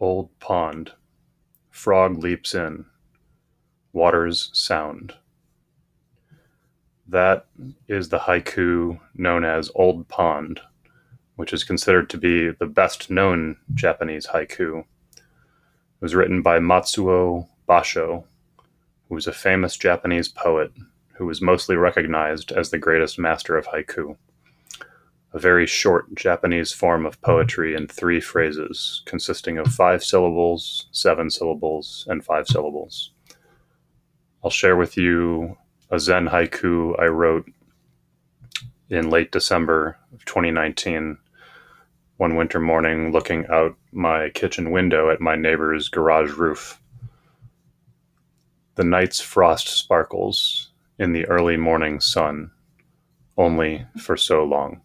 Old pond. Frog leaps in. Waters sound. That is the haiku known as Old Pond, which is considered to be the best known Japanese haiku. It was written by Matsuo Basho, who was a famous Japanese poet who was mostly recognized as the greatest master of haiku. A very short Japanese form of poetry in three phrases, consisting of five syllables, seven syllables, and five syllables. I'll share with you a Zen haiku I wrote in late December of 2019, one winter morning, looking out my kitchen window at my neighbor's garage roof. The night's frost sparkles in the early morning sun, only for so long.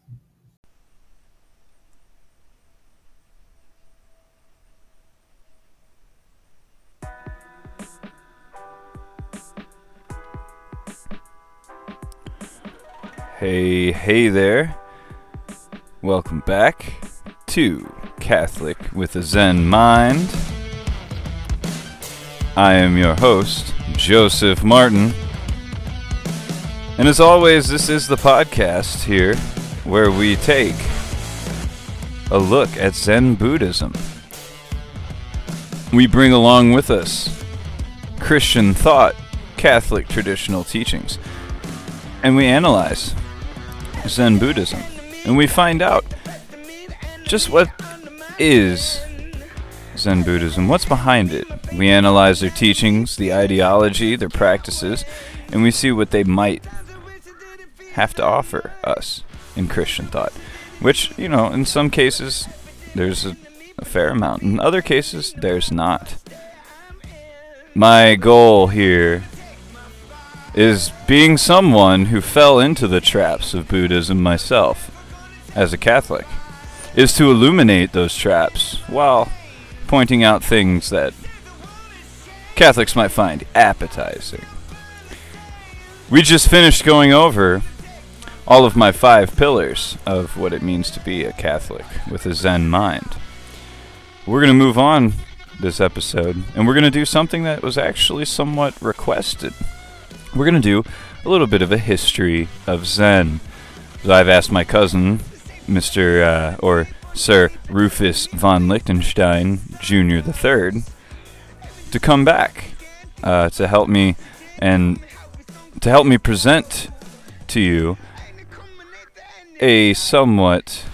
Hey, hey there. Welcome back to Catholic with a Zen Mind. I am your host, Joseph Martin. And as always, this is the podcast here where we take a look at Zen Buddhism. We bring along with us Christian thought, Catholic traditional teachings, and we analyze Zen Buddhism. And we find out just what is Zen Buddhism, what's behind it. We analyze their teachings, the ideology, their practices, and we see what they might have to offer us in Christian thought. Which, you know, in some cases, there's a, a fair amount. In other cases, there's not. My goal here is being someone who fell into the traps of Buddhism myself as a Catholic, is to illuminate those traps while pointing out things that Catholics might find appetizing. We just finished going over all of my five pillars of what it means to be a Catholic with a Zen mind. We're going to move on this episode, and we're going to do something that was actually somewhat requested we're going to do a little bit of a history of Zen. So I've asked my cousin, Mr. Uh, or Sir Rufus von Lichtenstein Jr. the Third, to come back uh, to help me and to help me present to you a somewhat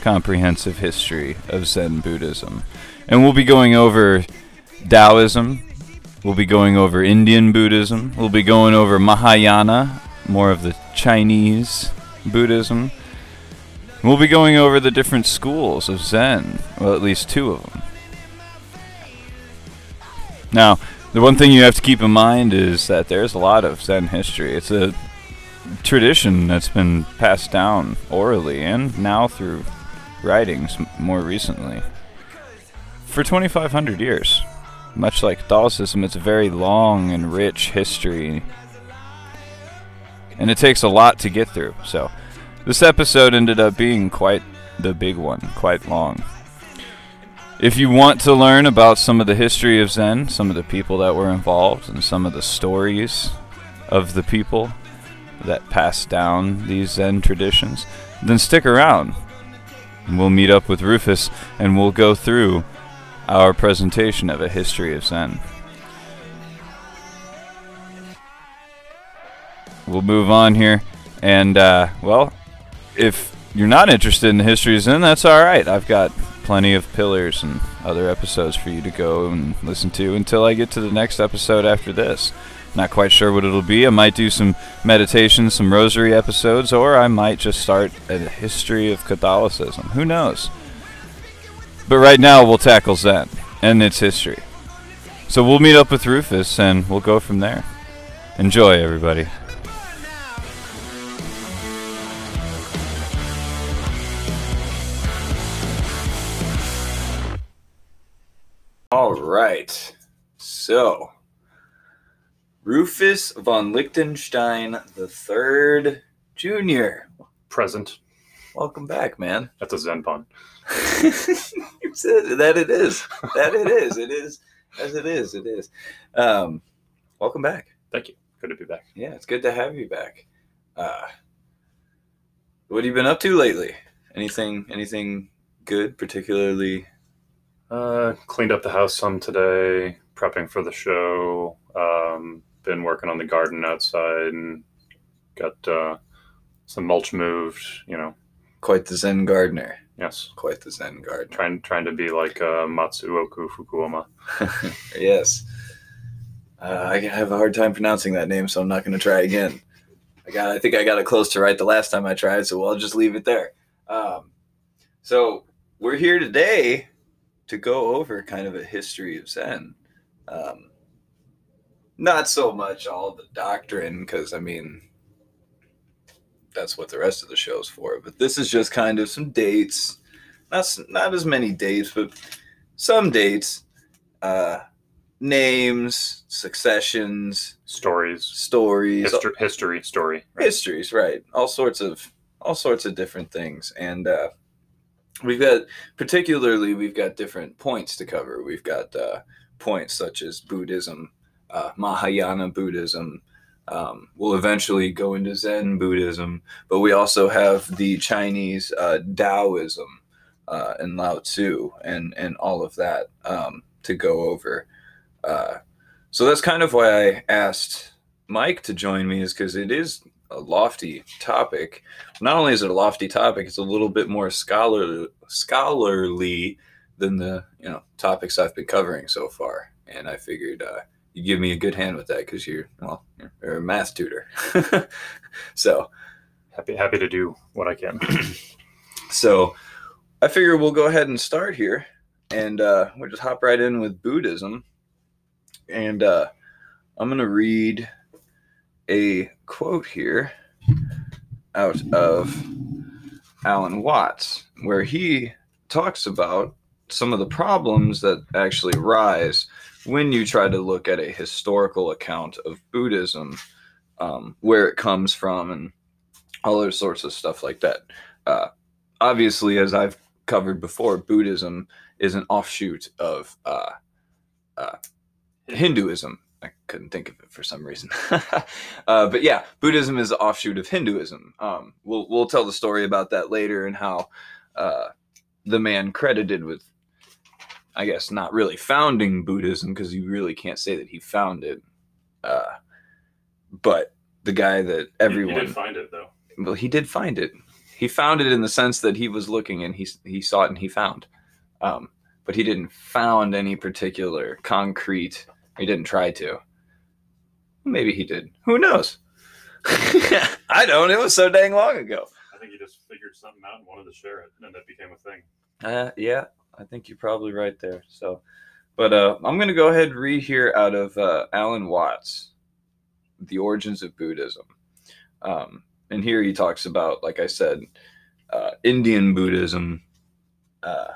comprehensive history of Zen Buddhism. And we'll be going over Taoism, We'll be going over Indian Buddhism. We'll be going over Mahayana, more of the Chinese Buddhism. We'll be going over the different schools of Zen, well, at least two of them. Now, the one thing you have to keep in mind is that there's a lot of Zen history. It's a tradition that's been passed down orally and now through writings more recently for 2,500 years. Much like Catholicism, it's a very long and rich history. And it takes a lot to get through. So, this episode ended up being quite the big one, quite long. If you want to learn about some of the history of Zen, some of the people that were involved, and some of the stories of the people that passed down these Zen traditions, then stick around. We'll meet up with Rufus and we'll go through our presentation of a history of Zen. We'll move on here, and uh, well, if you're not interested in the history of Zen, that's all right. I've got plenty of pillars and other episodes for you to go and listen to until I get to the next episode after this. Not quite sure what it'll be. I might do some meditation, some rosary episodes, or I might just start a history of Catholicism. Who knows? But right now, we'll tackle Zen and its history. So we'll meet up with Rufus and we'll go from there. Enjoy, everybody. All right. So, Rufus von Lichtenstein the Third Jr. Present. Welcome back, man. That's a Zen pun. that it is. That it is. It is as it is. It is. Um, welcome back. Thank you. Good to be back. Yeah, it's good to have you back. Uh, what have you been up to lately? Anything? Anything good? Particularly? Uh, cleaned up the house some today, prepping for the show. Um, been working on the garden outside and got uh, some mulch moved. You know, Quite the Zen gardener. Yes, Quite the Zen gardener. trying trying to be like uh, Matsuoku Fukuoma. yes. Uh, I have a hard time pronouncing that name, so I'm not going to try again. I got. I think I got it close to right the last time I tried, so I'll just leave it there. Um, so we're here today to go over kind of a history of Zen. Um, not so much all the doctrine, because I mean, that's what the rest of the show's for. But this is just kind of some dates. Not not as many dates, but some dates. Uh, names, successions, Stories, stories, history, history, story. right? histories, right? All sorts of all sorts of different things, and uh, we've got particularly we've got different points to cover. We've got uh, points such as Buddhism, uh, Mahayana Buddhism. Um, we'll eventually go into Zen Buddhism, but we also have the Chinese uh, Taoism uh, and Lao Tzu and and all of that um, to go over. Uh, so that's kind of why I asked Mike to join me, is because it is a lofty topic. Not only is it a lofty topic, it's a little bit more scholarly, scholarly than the you know topics I've been covering so far. And I figured uh, you give me a good hand with that because you're well, you're, a math tutor. so Happy happy to do what I can. so I figure we'll go ahead and start here, and uh, we'll just hop right in with Buddhism. And uh, I'm gonna read a quote here out of Alan Watts, where he talks about some of the problems that actually rise when you try to look at a historical account of Buddhism, um, where it comes from, and all other sorts of stuff like that. Uh, obviously, as I've covered before, Buddhism is an offshoot of uh, uh, Hinduism. I couldn't think of it for some reason. uh, but yeah, Buddhism is an offshoot of Hinduism. Um, we'll we'll tell the story about that later and how uh, the man credited with, I guess, not really founding Buddhism because you really can't say that he found it. Uh, but the guy that everyone You did find it though. well, he did find it. He found it in the sense that he was looking and he he saw it and he found, um, but he didn't found any particular concrete. He didn't try to. Maybe he did. Who knows? I don't. It was so dang long ago. I think he just figured something out and wanted to share it, and then that became a thing. Uh, yeah, I think you're probably right there. So, but uh, I'm gonna go ahead and read here out of uh, Alan Watts, "The Origins of Buddhism," um, and here he talks about, like I said, uh, Indian Buddhism. Uh,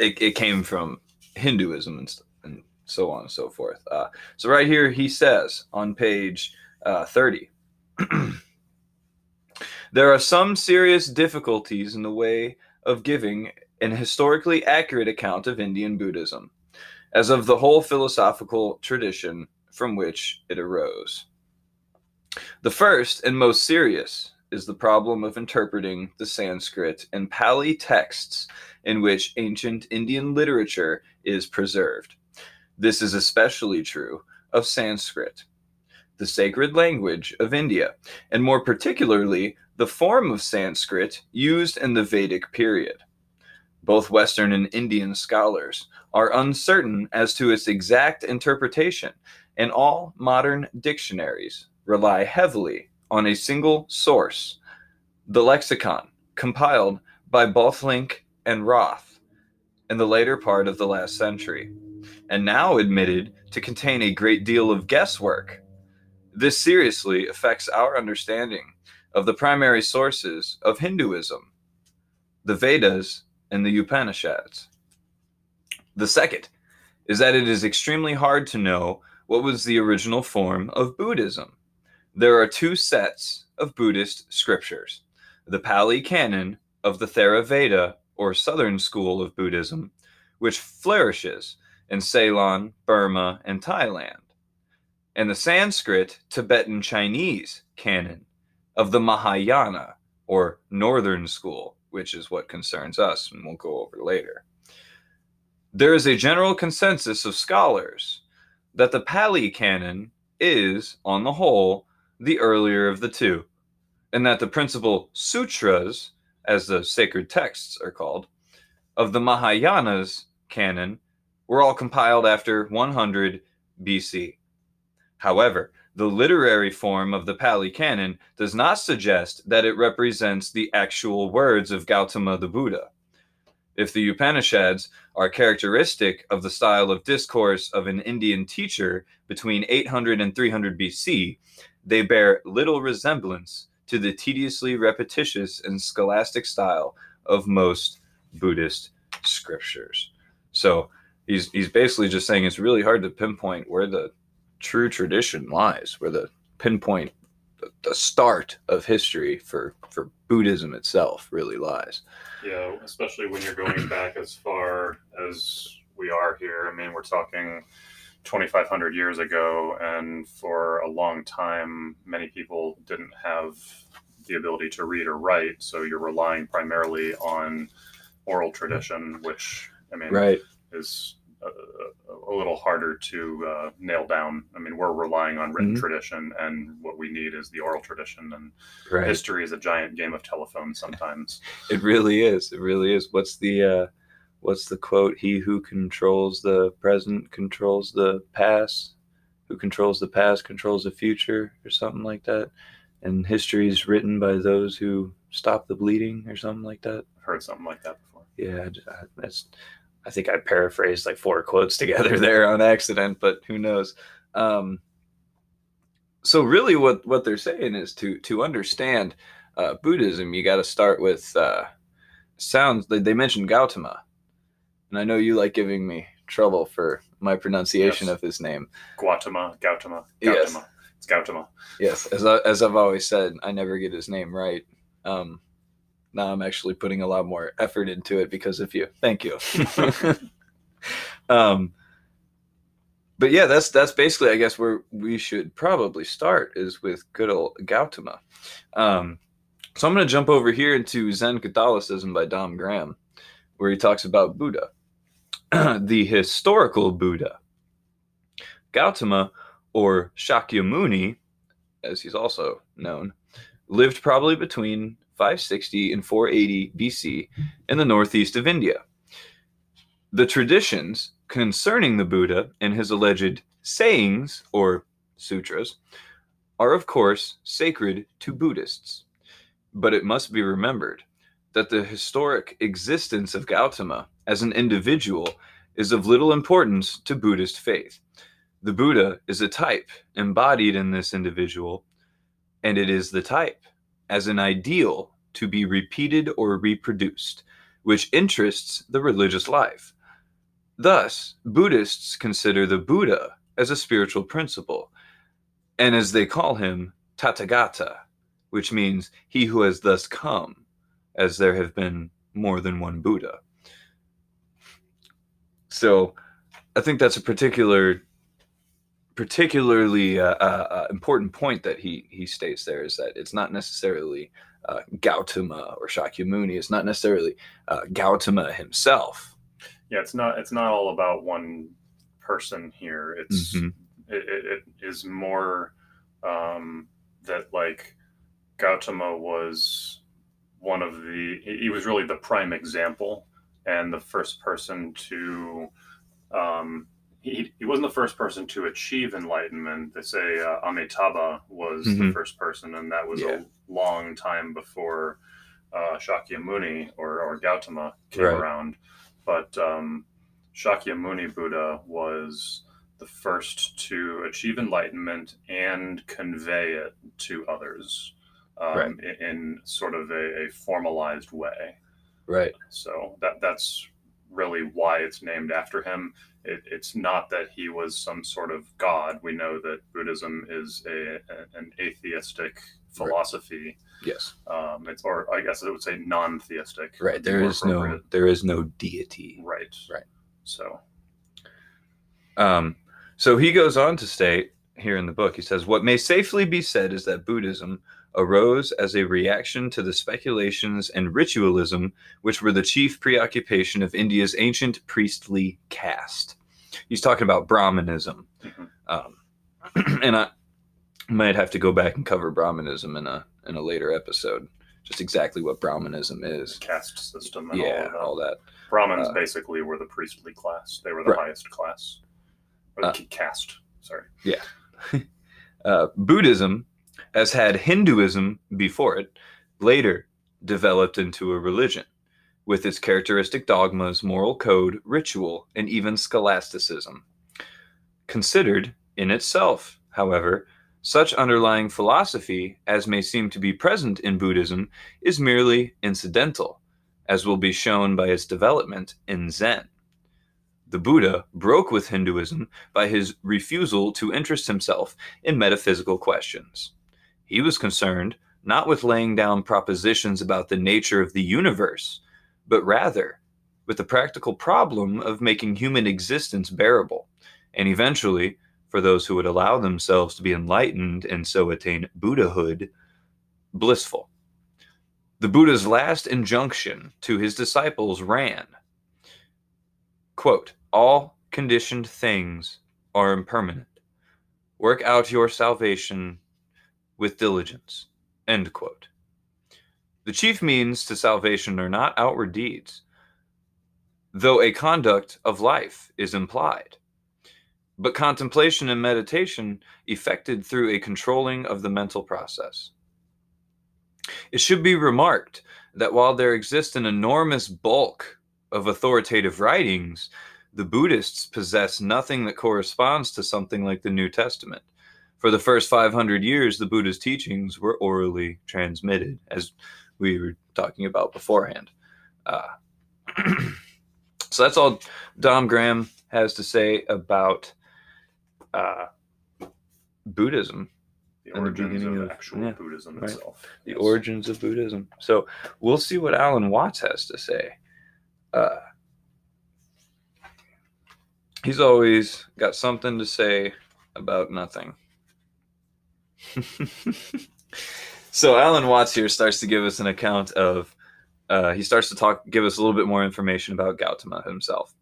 it, it came from Hinduism and, and so on and so forth. Uh, so right here he says on page uh, 30. There are some serious difficulties in the way of giving an historically accurate account of Indian Buddhism, as of the whole philosophical tradition from which it arose. The first and most serious is the problem of interpreting the Sanskrit and Pali texts in which ancient Indian literature is preserved. This is especially true of Sanskrit, the sacred language of India, and more particularly the form of Sanskrit used in the Vedic period. Both Western and Indian scholars are uncertain as to its exact interpretation, and all modern dictionaries rely heavily on a single source, the lexicon, compiled by Böhtlingk and Roth in the later part of the last century, and now admitted to contain a great deal of guesswork. This seriously affects our understanding of the primary sources of Hinduism, the Vedas and the Upanishads. The second is that it is extremely hard to know what was the original form of Buddhism. There are two sets of Buddhist scriptures the Pali Canon of the Theravada or southern school of Buddhism, which flourishes in Ceylon, Burma, and Thailand, and the Sanskrit Tibetan Chinese canon of the Mahayana or Northern School, which is what concerns us and we'll go over later. There is a general consensus of scholars that the Pali Canon is, on the whole, the earlier of the two, and that the principal sutras, as the sacred texts are called, of the Mahayana's canon were all compiled after 100 BC. However, the literary form of the Pali Canon does not suggest that it represents the actual words of Gautama the Buddha. If the Upanishads are characteristic of the style of discourse of an Indian teacher between 800 and 300 BC, they bear little resemblance to the tediously repetitious and scholastic style of most Buddhist scriptures. So he's he's basically just saying it's really hard to pinpoint where the true tradition lies, where the pinpoint the start of history for for Buddhism itself really lies. Yeah, especially when you're going back as far as we are here. I mean, we're talking 2,500 years ago, and for a long time, many people didn't have the ability to read or write. So you're relying primarily on oral tradition, which I mean, right. is a, a little harder to uh, nail down. I mean, we're relying on written mm-hmm. tradition, and what we need is the oral tradition. And right. history is a giant game of telephone sometimes. it really is. It really is. What's the uh, what's the quote? He who controls the present controls the past. Who controls the past controls the future, or something like that. And history is written by those who stop the bleeding, or something like that. I've heard something like that before. Yeah, that's I think I paraphrased like four quotes together there on accident, but who knows? Um, so really, what what they're saying is to to understand uh, Buddhism, you got to start with uh, sounds. They, they mentioned Gautama, and I know you like giving me trouble for my pronunciation yes. of his name. Gautama, Gautama, Gautama. Yes. It's Gautama. Yes, as I, as I've always said, I never get his name right. Um, now I'm actually putting a lot more effort into it because of you. Thank you. um, but yeah, that's that's basically, I guess, where we should probably start is with good old Gautama. Um, so I'm going to jump over here into Zen Catholicism by Dom Graham, where he talks about Buddha, the historical Buddha. Gautama, or Shakyamuni, as he's also known, lived probably between 560 and 480 BC in the northeast of India. The traditions concerning the Buddha and his alleged sayings, or sutras, are of course sacred to Buddhists. But it must be remembered that the historic existence of Gautama as an individual is of little importance to Buddhist faith. The Buddha is a type embodied in this individual, and it is the type as an ideal to be repeated or reproduced, which interests the religious life. Thus, Buddhists consider the Buddha as a spiritual principle, and as they call him, Tathagata, which means he who has thus come, as there have been more than one Buddha. So, I think that's a particular particularly uh, uh, uh, important point that he he states there is that it's not necessarily uh, Gautama or Shakyamuni. It's not necessarily uh, Gautama himself. Yeah, it's not. It's not all about one person here. It's mm-hmm. it, it, it is more um, that like Gautama was one of the. He was really the prime example and the first person to um, he, he wasn't the first person to achieve enlightenment. They say uh, Amitabha was mm-hmm. the first person, and that was yeah. a long time before uh, Shakyamuni or, or Gautama came right. around. But um, Shakyamuni Buddha was the first to achieve enlightenment and convey it to others um, right. in, in, sort of a, a formalized way. Right. So that that's really why it's named after him. It, it's not that he was some sort of god. We know that Buddhism is a, a, an atheistic philosophy. Yes. Um, it's or I guess I would say non-theistic. Right. There is no there is no deity. Right. Right. So Um, so he goes on to state here in the book, he says, What may safely be said is that Buddhism arose as a reaction to the speculations and ritualism which were the chief preoccupation of India's ancient priestly caste. He's talking about Brahmanism. Mhm. Um, and I might have to go back and cover Brahmanism in a in a later episode. Just exactly what Brahmanism is. caste system and Yeah, all all that. that. Brahmins uh, basically were the priestly class. They were the Right. highest class. Or the Uh, caste. Sorry. Yeah. uh, Buddhism, as had Hinduism before it, later developed into a religion with its characteristic dogmas, moral code, ritual, and even scholasticism. Considered in itself, however, such underlying philosophy as may seem to be present in Buddhism is merely incidental, as will be shown by its development in Zen. The Buddha broke with Hinduism by his refusal to interest himself in metaphysical questions. He was concerned not with laying down propositions about the nature of the universe, but rather with the practical problem of making human existence bearable, and eventually, for those who would allow themselves to be enlightened and so attain Buddhahood, blissful. The Buddha's last injunction to his disciples ran quote, All conditioned things are impermanent. Work out your salvation with diligence. End quote. The chief means to salvation are not outward deeds, though a conduct of life is implied, but contemplation and meditation effected through a controlling of the mental process. It should be remarked that while there exists an enormous bulk of authoritative writings, the Buddhists possess nothing that corresponds to something like the New Testament. For the first 500 years, the Buddha's teachings were orally transmitted, as we were talking about beforehand. Uh, so that's all Dom Graham has to say about uh, Buddhism, The the origins of of- actual yeah, Buddhism right. itself. the Yes. origins of Buddhism. So we'll see what Alan Watts has to say. Uh, he's always got something to say about nothing. so Alan Watts here starts to give us an account of. Uh, he starts to talk, give us a little bit more information about Gautama himself.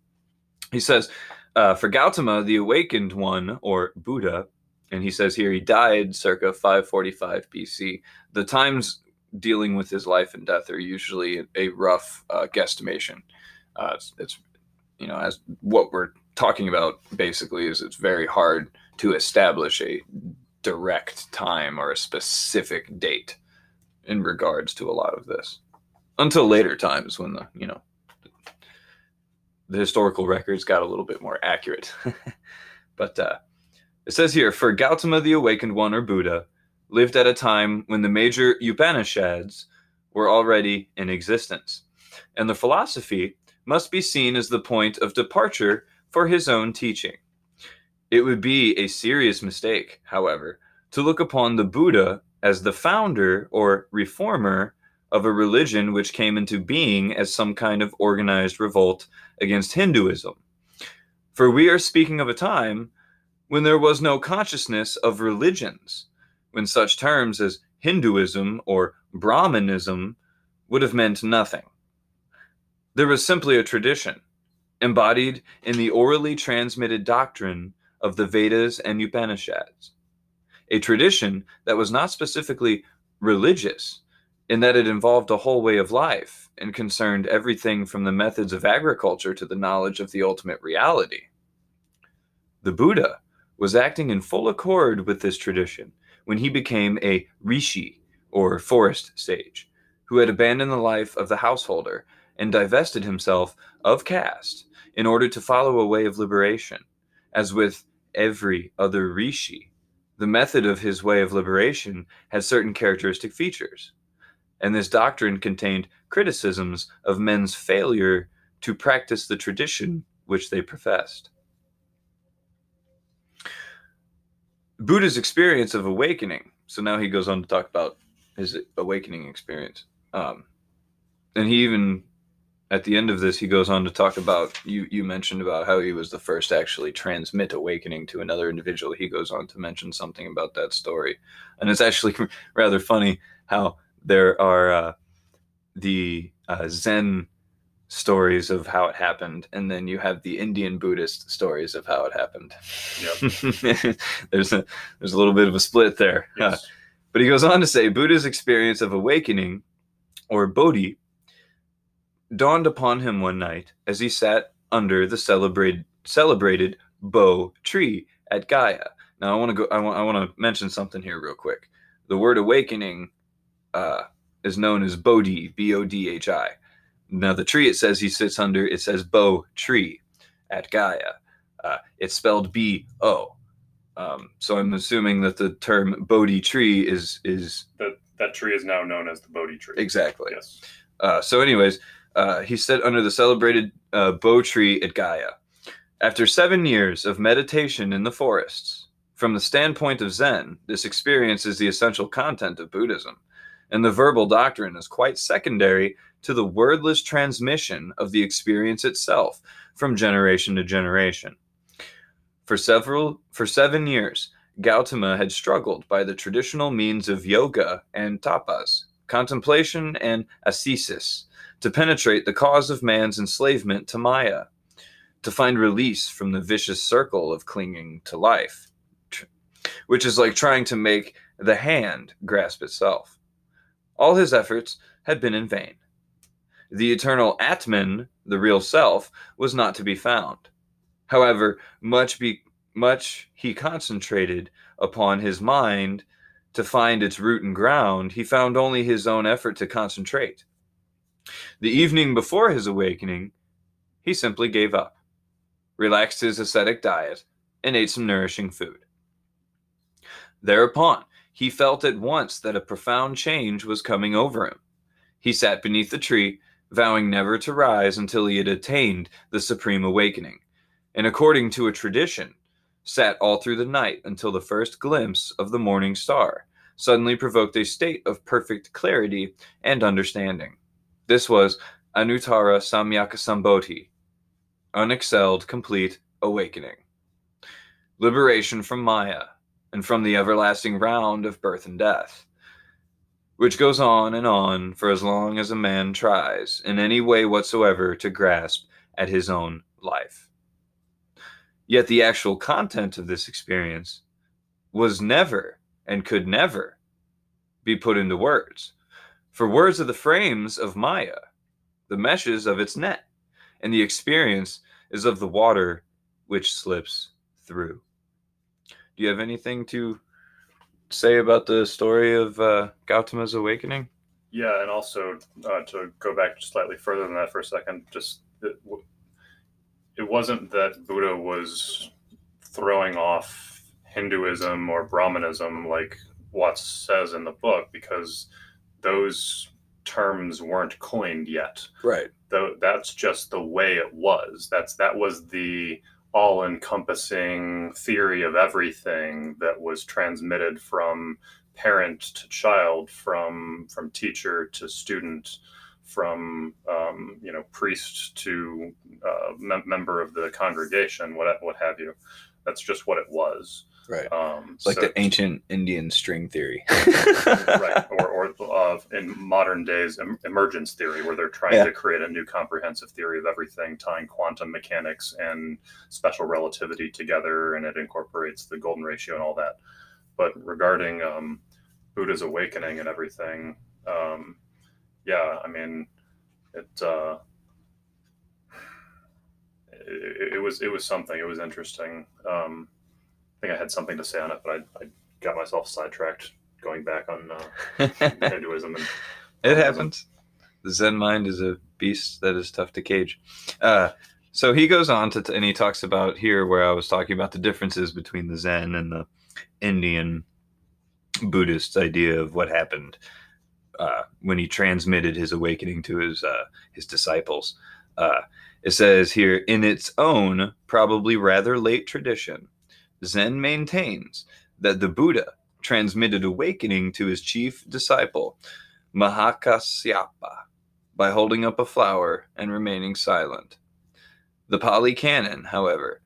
He says, uh, for Gautama, the awakened one, or Buddha, and he says here he died circa 545 BC. The times dealing with his life and death are usually a rough uh, guesstimation. Uh, it's, it's, you know, as what we're talking about basically is it's very hard to establish a direct time or a specific date in regards to a lot of this until later times when the, you know, the historical records got a little bit more accurate. but uh, it says here for Gautama the Awakened One or Buddha lived at a time when the major Upanishads were already in existence, and the philosophy must be seen as the point of departure for his own teaching. It would be a serious mistake, however, to look upon the Buddha as the founder or reformer of a religion which came into being as some kind of organized revolt against Hinduism. For we are speaking of a time when there was no consciousness of religions, when such terms as Hinduism or Brahmanism would have meant nothing. There was simply a tradition, embodied in the orally transmitted doctrine of the Vedas and Upanishads. A tradition that was not specifically religious, in that it involved a whole way of life and concerned everything from the methods of agriculture to the knowledge of the ultimate reality. The Buddha was acting in full accord with this tradition when he became a rishi, or forest sage, who had abandoned the life of the householder and divested himself of caste in order to follow a way of liberation. As with every other rishi, the method of his way of liberation had certain characteristic features, and this doctrine contained criticisms of men's failure to practice the tradition which they professed. Buddha's experience of awakening so now he goes on to talk about his awakening experience. Um, and he even at the end of this he goes on to talk about you you mentioned about how he was the first to actually transmit awakening to another individual. He goes on to mention something about that story. And it's actually rather funny how there are uh, the uh, zen stories of how it happened and then you have the indian buddhist stories of how it happened. Yep. there's a there's a little bit of a split there. Uh, but he goes on to say Buddha's experience of awakening, or Bodhi, dawned upon him one night as he sat under the celebrated celebrated Bo tree at Gaya. Now I want to go. I want. I want to mention something here real quick. The word awakening uh, is known as Bodhi, B O D H I. Now the tree it says he sits under. It says Bo tree at Gaya. Uh, it's spelled B O. Um, so I'm assuming that the term Bodhi tree is is That that tree is now known as the Bodhi tree. exactly. Yes. Uh, so, anyways, uh, he sat under the celebrated uh, Bo tree at Gaya. After seven years of meditation in the forests, from the standpoint of Zen, this experience is the essential content of Buddhism, and the verbal doctrine is quite secondary to the wordless transmission of the experience itself from generation to generation. For several for seven years, Gautama had struggled by the traditional means of yoga and tapas, contemplation and ascesis, to penetrate the cause of man's enslavement to Maya, to find release from the vicious circle of clinging to life, which is like trying to make the hand grasp itself. All his efforts had been in vain. The eternal Atman, the real self, was not to be found. However, much be much he concentrated upon his mind to find its root and ground, he found only his own effort to concentrate. The evening before his awakening, he simply gave up, relaxed his ascetic diet, and ate some nourishing food. Thereupon, he felt at once that a profound change was coming over him. He sat beneath the tree, vowing never to rise until he had attained the supreme awakening, and according to a tradition, sat all through the night until the first glimpse of the morning star suddenly provoked a state of perfect clarity and understanding. This was Anuttara Samyaka Sambodhi, unexcelled, complete awakening, liberation from Maya and from the everlasting round of birth and death, which goes on and on for as long as a man tries, in any way whatsoever, to grasp at his own life. Yet the actual content of this experience was never and could never be put into words. For words are the frames of Maya, the meshes of its net, and the experience is of the water which slips through. Do you have anything to say about the story of uh, Gautama's awakening? Yeah, and also uh, to go back slightly further than that for a second, just it, it wasn't that Buddha was throwing off Hinduism or Brahmanism like Watts says in the book, because those terms weren't coined yet. Right. Though that's just the way it was. That's that was the all-encompassing theory of everything that was transmitted from parent to child, from from teacher to student, from um, you know priest to uh, mem- member of the congregation, what what have you. That's just what it was. Right. Um, It's like so- the ancient Indian string theory. right, or, or uh, in modern days, em- emergence theory, where they're trying Yeah. to create a new comprehensive theory of everything, tying quantum mechanics and special relativity together, and it incorporates the golden ratio and all that. But regarding um, Buddha's awakening and everything, um, yeah, I mean, it, uh, it it was it was something. It was interesting. Um, I think I had something to say on it, but I, I got myself sidetracked going back on uh, Hinduism and It happens. The Zen mind is a beast that is tough to cage. Uh, so he goes on to, and he talks about here where I was talking about the differences between the Zen and the Indian Buddhist idea of what happened uh, when he transmitted his awakening to his uh, his disciples. Uh, it says here, in its own probably rather late tradition, Zen maintains that the Buddha transmitted awakening to his chief disciple, Mahakasyapa, by holding up a flower and remaining silent. The Pali Canon, however,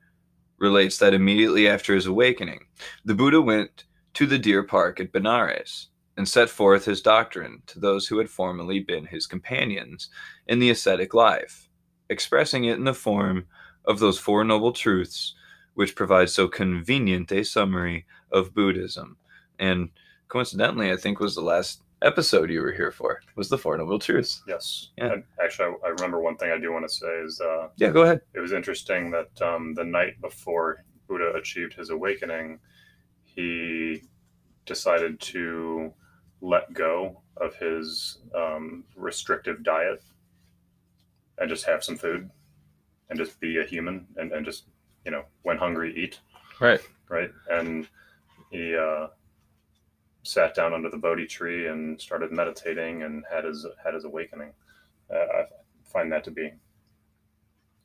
relates that immediately after his awakening, the Buddha went to the deer park at Benares and set forth his doctrine to those who had formerly been his companions in the ascetic life, expressing it in the form of those Four Noble Truths, which provides so convenient a summary of Buddhism. And coincidentally, I think was the last episode you were here for was the Four Noble Truths. Yes. Yeah. And actually, I, I remember one thing I do want to say is uh, Yeah, go ahead. it was interesting that um, the night before Buddha achieved his awakening, he decided to let go of his um, restrictive diet and just have some food and just be a human and, and just, you know, when hungry, eat. Right. Right. And he uh, sat down under the Bodhi tree and started meditating and had his, had his awakening. Uh, I find that to be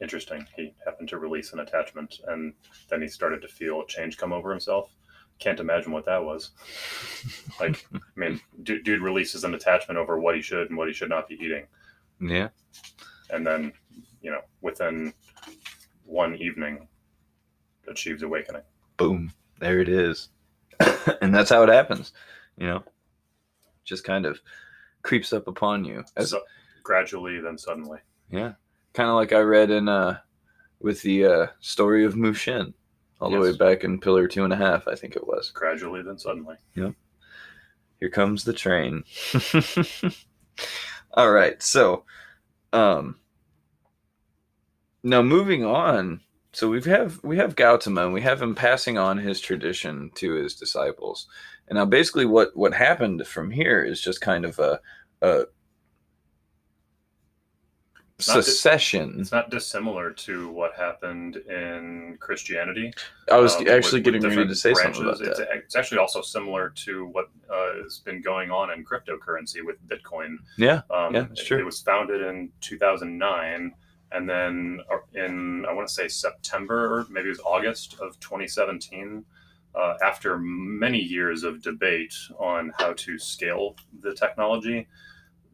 interesting. He happened to release an attachment and then he started to feel a change come over himself. Can't imagine what that was. like, I mean, dude, dude releases an attachment over what he should and what he should not be eating. Yeah. And then, you know, within one evening, achieves awakening. Boom. There it is. and that's how it happens. You know, just kind of creeps up upon you. As, So, gradually, then suddenly. yeah. Kind of like I read in uh with the uh story of Mushin. All the way back in Pillar Two and a Half, I think it was. Gradually, then suddenly. Yep. Here comes the train. All right, so um now moving on. So we have we have Gautama and we have him passing on his tradition to his disciples. And now basically what what happened from here is just kind of a a secession. It's not dissimilar to what happened in Christianity. I was um, actually with- getting with ready to say something about branches. that. It's, it's actually also similar to what uh, has been going on in cryptocurrency with Bitcoin. Yeah, Um, Yeah, that's it- It was founded in 2009, and then uh, in I want to say September or maybe it was August of 2017. Uh, after many years of debate on how to scale the technology,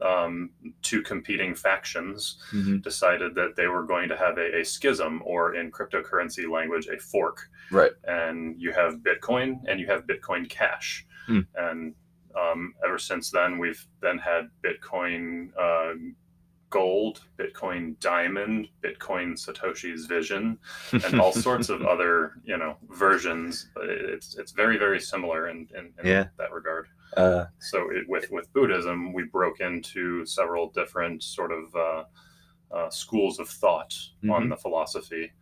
um, two competing factions Mhm. decided that they were going to have a, a schism, or in cryptocurrency language, a fork. Right. And you have Bitcoin and you have Bitcoin Cash. Hmm. And um, ever since then, we've then had Bitcoin uh, Gold, Bitcoin Diamond, Bitcoin Satoshi's Vision, and all sorts of other you know versions. It's it's very very similar in in, in Yeah. that regard. uh, So it, with with Buddhism, we broke into several different sort of uh, uh, schools of thought on Mhm. the philosophy.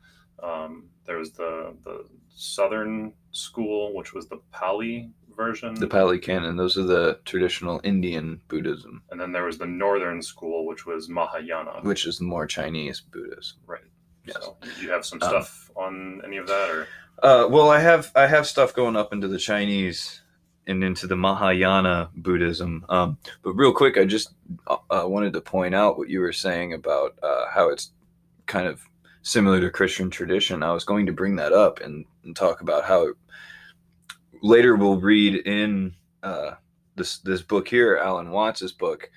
Um, there was the the Southern school, which was the Pali version, the Pali Canon. Those are the traditional Indian Buddhism, and then there was the Northern school, which was Mahayana. which is the more Chinese Buddhism. right. Yes. So you have some Um, stuff on any of that, or Uh, well, I have I have stuff going up into the Chinese and into the Mahayana Buddhism. Um, but real quick, I just uh, uh, wanted to point out what you were saying about uh, how it's kind of similar to Christian tradition. I was going to bring that up and, and talk about how later we'll read in uh, this this book here, Alan Watts's book,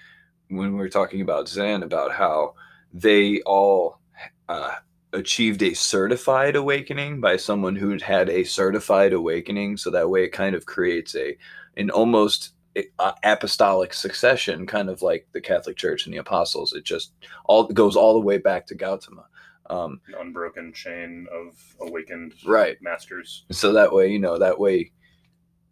when we were talking about Zen, about how they all uh, achieved a certified awakening by someone who'd had a certified awakening so that way it kind of creates a an almost a- apostolic succession kind of like the catholic church and the apostles it just all goes all the way back to gautama um, an unbroken chain of awakened Right. masters. so that way you know that way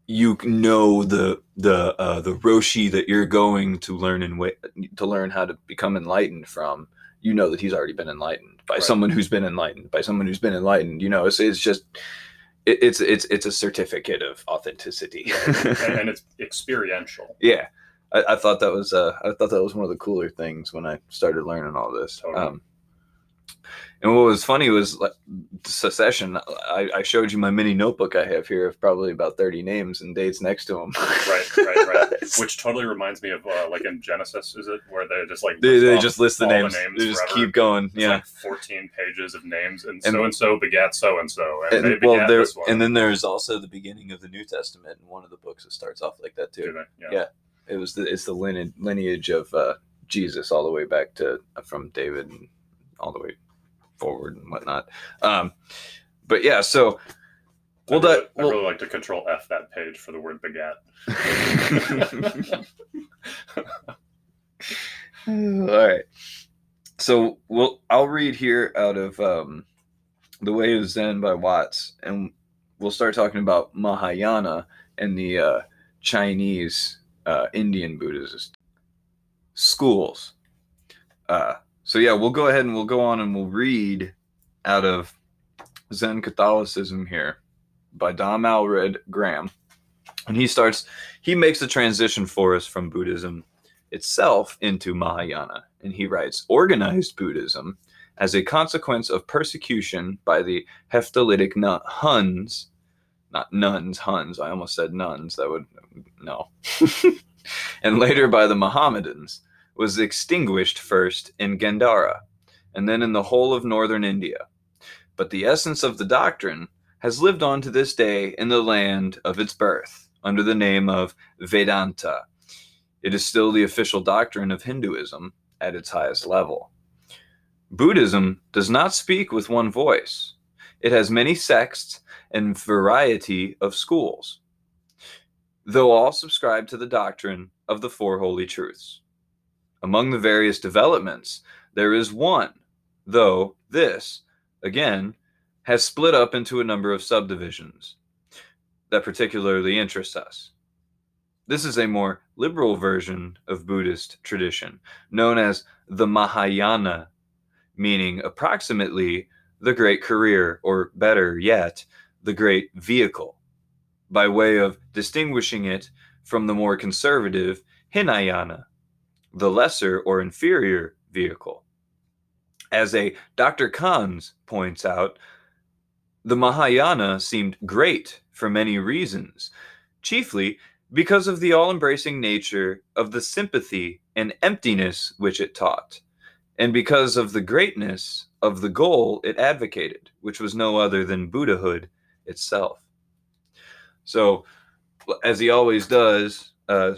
you know the the uh, the roshi that you're going to learn and wa- to learn how to become enlightened from you know that he's already been enlightened by Right. someone who's been enlightened by someone who's been enlightened you know it's, it's just it, it's it's it's a certificate of authenticity and, it's experiential. yeah I, I thought that was uh i thought that was one of the cooler things when i started learning all this Totally. um and what was funny was like secession, I, I showed you my mini notebook I have here of probably about 30 names and dates next to them. right, right, right. Which totally reminds me of uh, like in Genesis, is it where they just like they, they just list the all names. they just forever? keep going. It's yeah. like 14 pages of names, and so and so begat so and so, and, well, there, this one. and then there's also the beginning of the New Testament, and one of the books that starts off like that too. they? Yeah. It was the it's the lineage lineage of uh, Jesus all the way back to from David and all the way forward and whatnot. Um, but yeah, so well, I'd really, that well, really like to control F that page for the word begat. all right. So we'll I'll read here out of um, the Way of Zen by Watts, and we'll start talking about Mahayana and the uh, Chinese uh, Indian Buddhist schools. Uh, so yeah, we'll go ahead and we'll go on and we'll read out of Zen Catholicism here by Dom Aelred Graham. And he starts, he makes a transition for us from Buddhism itself into Mahayana. And he writes Organized Buddhism, as a consequence of persecution by the Hephthalitic Huns, not nuns, Huns, I almost said nuns, that would, no. and later by the Mohammedans, was extinguished first in Gandhara and then in the whole of northern India. But the essence of the doctrine has lived on to this day in the land of its birth under the name of Vedanta. It is still the official doctrine of Hinduism at its highest level. Buddhism does not speak with one voice. It has many sects and variety of schools, though all subscribe to the doctrine of the Four Holy Truths. Among the various developments, there is one, though this, again, has split up into a number of subdivisions that particularly interest us. This is a more liberal version of Buddhist tradition, known as the Mahayana, meaning approximately the great career, or better yet, the great vehicle, by way of distinguishing it from the more conservative Hinayana, the lesser or inferior vehicle. As a Dr. Conze points out, the Mahayana seemed great for many reasons, chiefly because of the all embracing nature of the sympathy and emptiness which it taught, and because of the greatness of the goal it advocated, which was no other than Buddhahood itself. So, as he always does, uh,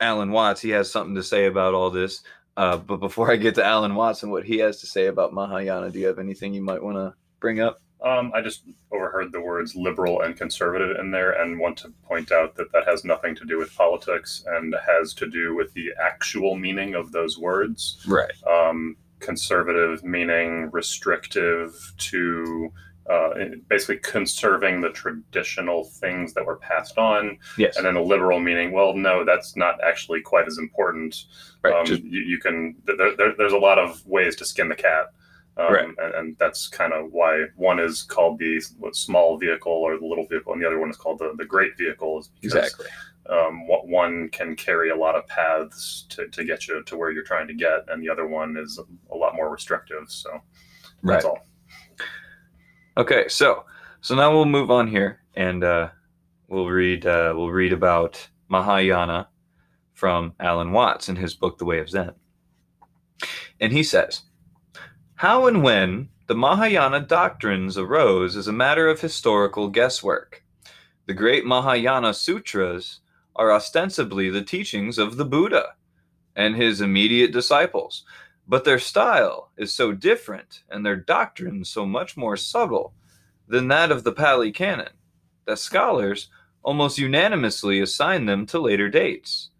Alan Watts, he has something to say about all this. Uh, but before I get to Alan Watts and what he has to say about Mahayana, do you have anything you might want to bring up? Um, I just overheard the words liberal and conservative in there and want to point out that that has nothing to do with politics and has to do with the actual meaning of those words. Right. Um, conservative meaning restrictive to uh, basically conserving the traditional things that were passed on. Yes. And then a liberal meaning, well, no, that's not actually quite as important. right. um, just- you, you can there, there, there's a lot of ways to skin the cat um, Right. and, and that's kind of why one is called the what, small vehicle or the little vehicle and the other one is called the, the great vehicle is because exactly. um, what one can carry a lot of paths to, to get you to where you're trying to get and the other one is a lot more restrictive so Right. that's all Okay. So, so now we'll move on here and uh, we'll read uh, we'll read about Mahayana from Alan Watts in his book The Way of Zen. And he says, How and when the Mahayana doctrines arose is a matter of historical guesswork. The great Mahayana sutras are ostensibly the teachings of the Buddha and his immediate disciples, but their style is so different and their doctrine so much more subtle than that of the Pali Canon that scholars almost unanimously assign them to later dates.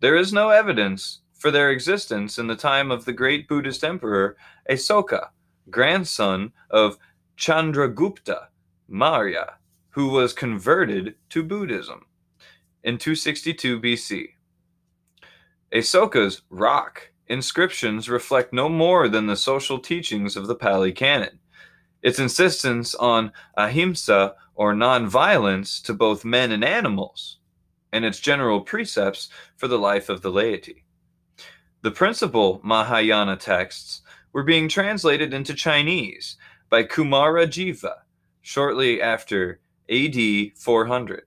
There is no evidence for their existence in the time of the great Buddhist emperor Asoka, grandson of Chandragupta Maurya, who was converted to Buddhism in 262 BC. Asoka's rock inscriptions reflect no more than the social teachings of the Pali Canon. Its insistence on ahimsa or nonviolence to both men and animals, and its general precepts for the life of the laity. The principal Mahayana texts were being translated into Chinese by Kumarajiva shortly after AD 400.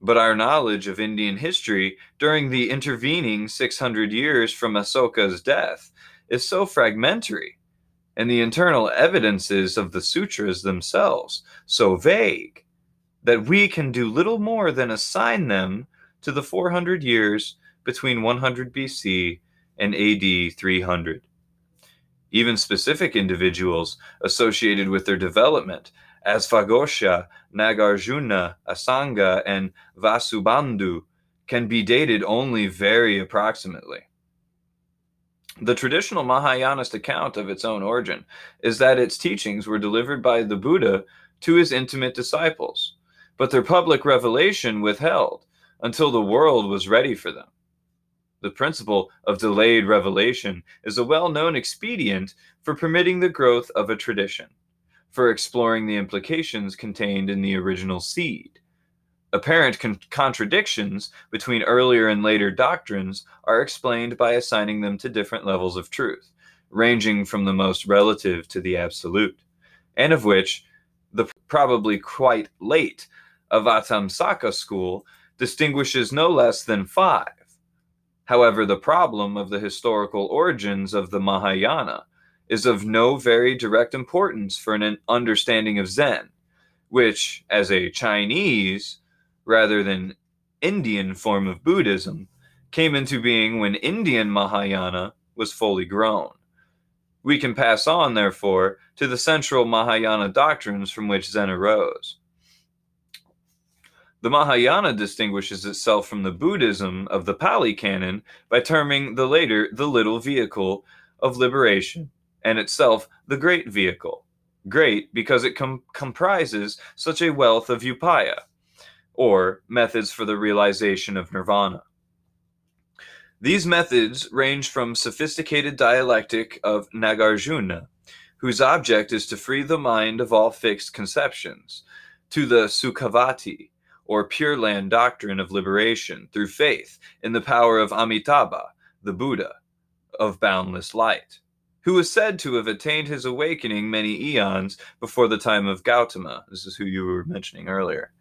But our knowledge of Indian history during the intervening 600 years from Asoka's death is so fragmentary, and the internal evidences of the sutras themselves so vague, that we can do little more than assign them to the 400 years between 100 BC and AD 300. Even specific individuals associated with their development, Asvaghosha, Nagarjuna, Asanga, and Vasubandhu, can be dated only very approximately. The traditional Mahayanist account of its own origin is that its teachings were delivered by the Buddha to his intimate disciples, but their public revelation withheld until the world was ready for them. The principle of delayed revelation is a well known expedient for permitting the growth of a tradition, for exploring the implications contained in the original seed. Apparent con- contradictions between earlier and later doctrines are explained by assigning them to different levels of truth, ranging from the most relative to the absolute, and of which the probably quite late Avatamsaka school distinguishes no less than five. However, the problem of the historical origins of the Mahayana is of no very direct importance for an understanding of Zen, which, as a Chinese rather than Indian form of Buddhism, came into being when Indian Mahayana was fully grown. We can pass on, therefore, to the central Mahayana doctrines from which Zen arose. The Mahayana distinguishes itself from the Buddhism of the Pali Canon by terming the later the little vehicle of liberation, and itself the great vehicle. Great because it com- comprises such a wealth of upaya, or methods for the realization of nirvana. These methods range from sophisticated dialectic of Nagarjuna, whose object is to free the mind of all fixed conceptions, to the Sukhavati, or Pure Land doctrine of liberation through faith in the power of Amitabha, the Buddha of boundless light, who is said to have attained his awakening many eons before the time of Gautama. This is who you were mentioning earlier.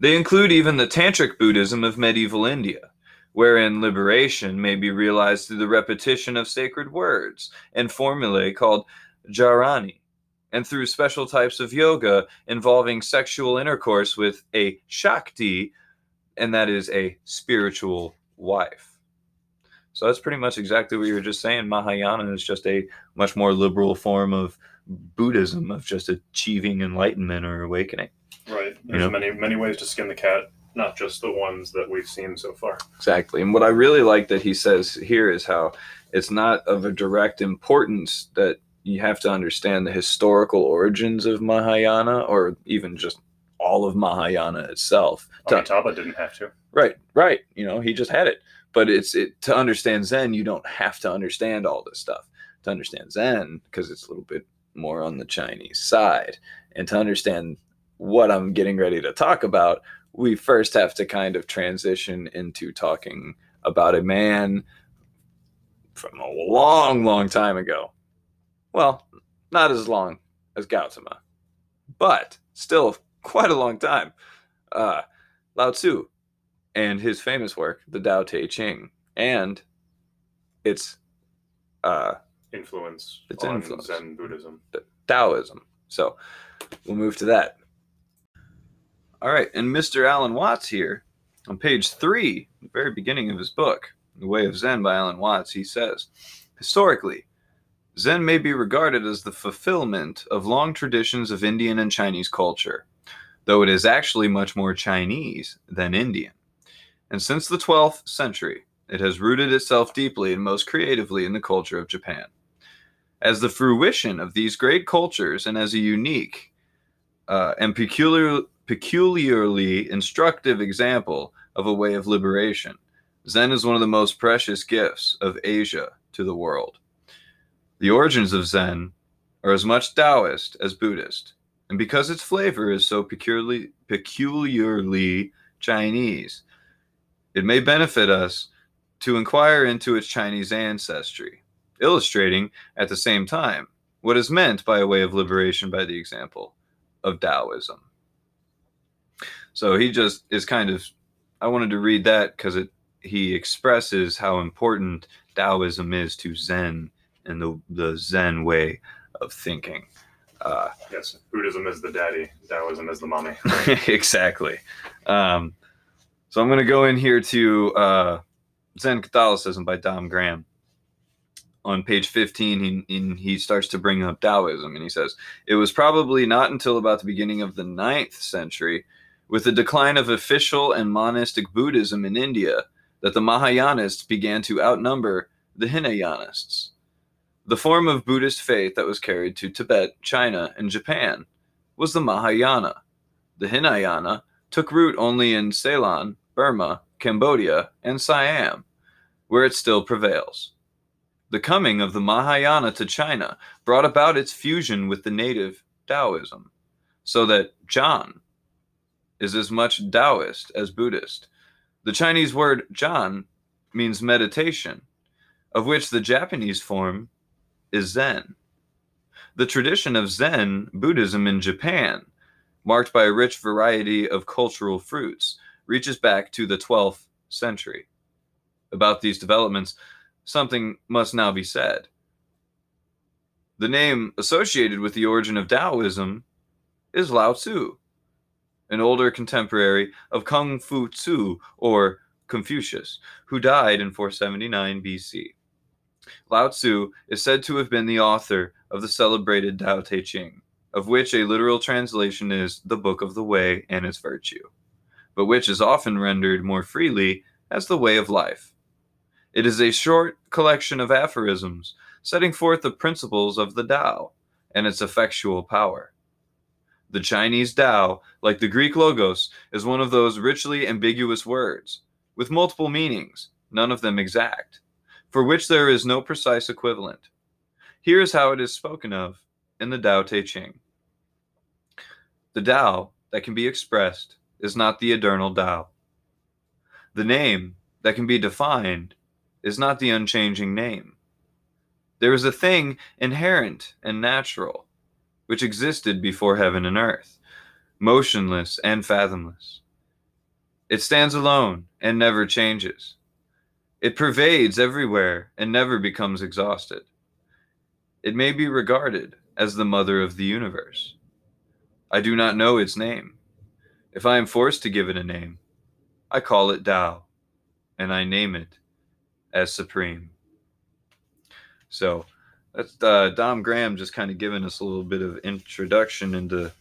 They include even the Tantric Buddhism of medieval India, wherein liberation may be realized through the repetition of sacred words and formulae called dharani, and through special types of yoga involving sexual intercourse with a Shakti, and that is a spiritual wife. So that's pretty much exactly what you were just saying. Mahayana is just a much more liberal form of Buddhism, of just achieving enlightenment or awakening. Right. There's you know? many many ways to skin the cat, not just the ones that we've seen so far. Exactly. And what I really like that he says here is how it's not of a direct importance that you have to understand the historical origins of Mahayana, or even just all of Mahayana itself. Amitabha didn't have to. Right, right. You know, he just had it. But it's it to understand Zen, you don't have to understand all this stuff. To understand Zen, because it's a little bit more on the Chinese side, and to understand what I'm getting ready to talk about, we first have to kind of transition into talking about a man from a long, long time ago well, not as long as Gautama, but still quite a long time. Uh, Lao Tzu and his famous work, the Tao Te Ching, and its uh, influence its on influence. Zen Buddhism, Taoism. So we'll move to that. All right, and Mr. Alan Watts here on page three, the very beginning of his book, The Way of Zen by Alan Watts, he says, historically, Zen may be regarded as the fulfillment of long traditions of Indian and Chinese culture, though it is actually much more Chinese than Indian. And since the 12th century, it has rooted itself deeply and most creatively in the culture of Japan. As the fruition of these great cultures and as a unique uh, and peculiar, peculiarly instructive example of a way of liberation, Zen is one of the most precious gifts of Asia to the world. The origins of Zen are as much Taoist as Buddhist, and because its flavor is so peculiarly, peculiarly Chinese, it may benefit us to inquire into its Chinese ancestry, illustrating at the same time what is meant by a way of liberation by the example of Taoism. So he just is kind of I wanted to read that because it he expresses how important Taoism is to Zen and the the Zen way of thinking. Uh, yes, Buddhism is the daddy, Taoism is the mommy. exactly. Um, so I'm going to go in here to uh, Zen Catholicism by Dom Graham. On page 15, he, he starts to bring up Taoism, and he says, It was probably not until about the beginning of the ninth century, with the decline of official and monastic Buddhism in India, that the Mahayanists began to outnumber the Hinayanists. The form of Buddhist faith that was carried to Tibet, China, and Japan was the Mahayana. The Hinayana took root only in Ceylon, Burma, Cambodia, and Siam, where it still prevails. The coming of the Mahayana to China brought about its fusion with the native Taoism, so that Chan is as much Taoist as Buddhist. The Chinese word Chan means meditation, of which the Japanese form is Zen. The tradition of Zen Buddhism in Japan, marked by a rich variety of cultural fruits, reaches back to the 12th century. About these developments, something must now be said. The name associated with the origin of Taoism is Lao Tzu, an older contemporary of Kung Fu Tzu or Confucius, who died in 479 BC. Lao Tzu is said to have been the author of the celebrated Tao Te Ching, of which a literal translation is the Book of the Way and its virtue, but which is often rendered more freely as the Way of Life. It is a short collection of aphorisms setting forth the principles of the Tao and its effectual power. The Chinese Tao, like the Greek Logos, is one of those richly ambiguous words, with multiple meanings, none of them exact for which there is no precise equivalent. Here is how it is spoken of in the Tao Te Ching. The Tao that can be expressed is not the eternal Tao. The name that can be defined is not the unchanging name. There is a thing inherent and natural, which existed before heaven and earth, motionless and fathomless. It stands alone and never changes. It pervades everywhere and never becomes exhausted. It may be regarded as the mother of the universe. I do not know its name. If I am forced to give it a name, I call it Tao, and I name it as supreme. So that's uh, Dom Graham just kind of giving us a little bit of introduction into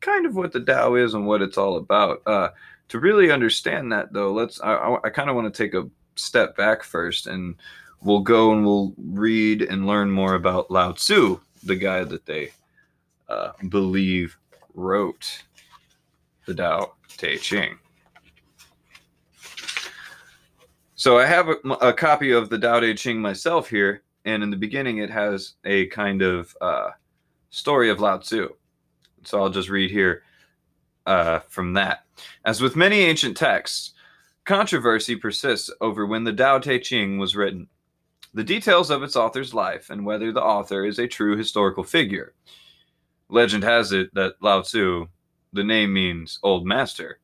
kind of what the Tao is and what it's all about. Uh, to really understand that though let's i, I, I kind of want to take a step back first and we'll go and we'll read and learn more about lao tzu the guy that they uh, believe wrote the Tao Te Ching. So I have a, a, copy of the Tao Te Ching myself here, and in the beginning it has a kind of uh, story of Lao Tzu. So I'll just read here uh, from that. As with many ancient texts, controversy persists over when the Tao Te Ching was written. The details of its author's life and whether the author is a true historical figure. Legend has it that Lao Tzu, the name means old master,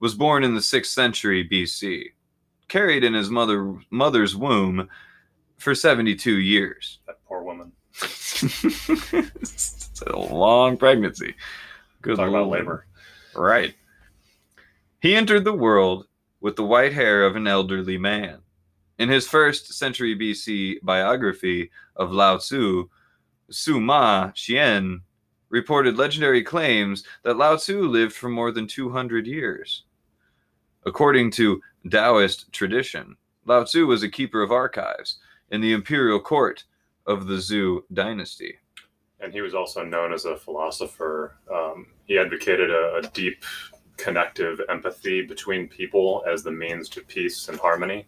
was born in the 6th century BC, carried in his mother, mother's womb for 72 years. That poor woman. it's a long pregnancy. Good Talk about labor. Right. He entered the world with the white hair of an elderly man. In his first century BC biography of Lao Tzu, Sima Qian reported legendary claims that Lao Tzu lived for more than 200 years. According to Taoist tradition, Lao Tzu was a keeper of archives in the imperial court of the Zhou dynasty and he was also known as a philosopher. Um, he advocated a, a, deep connective empathy between people as the means to peace and harmony,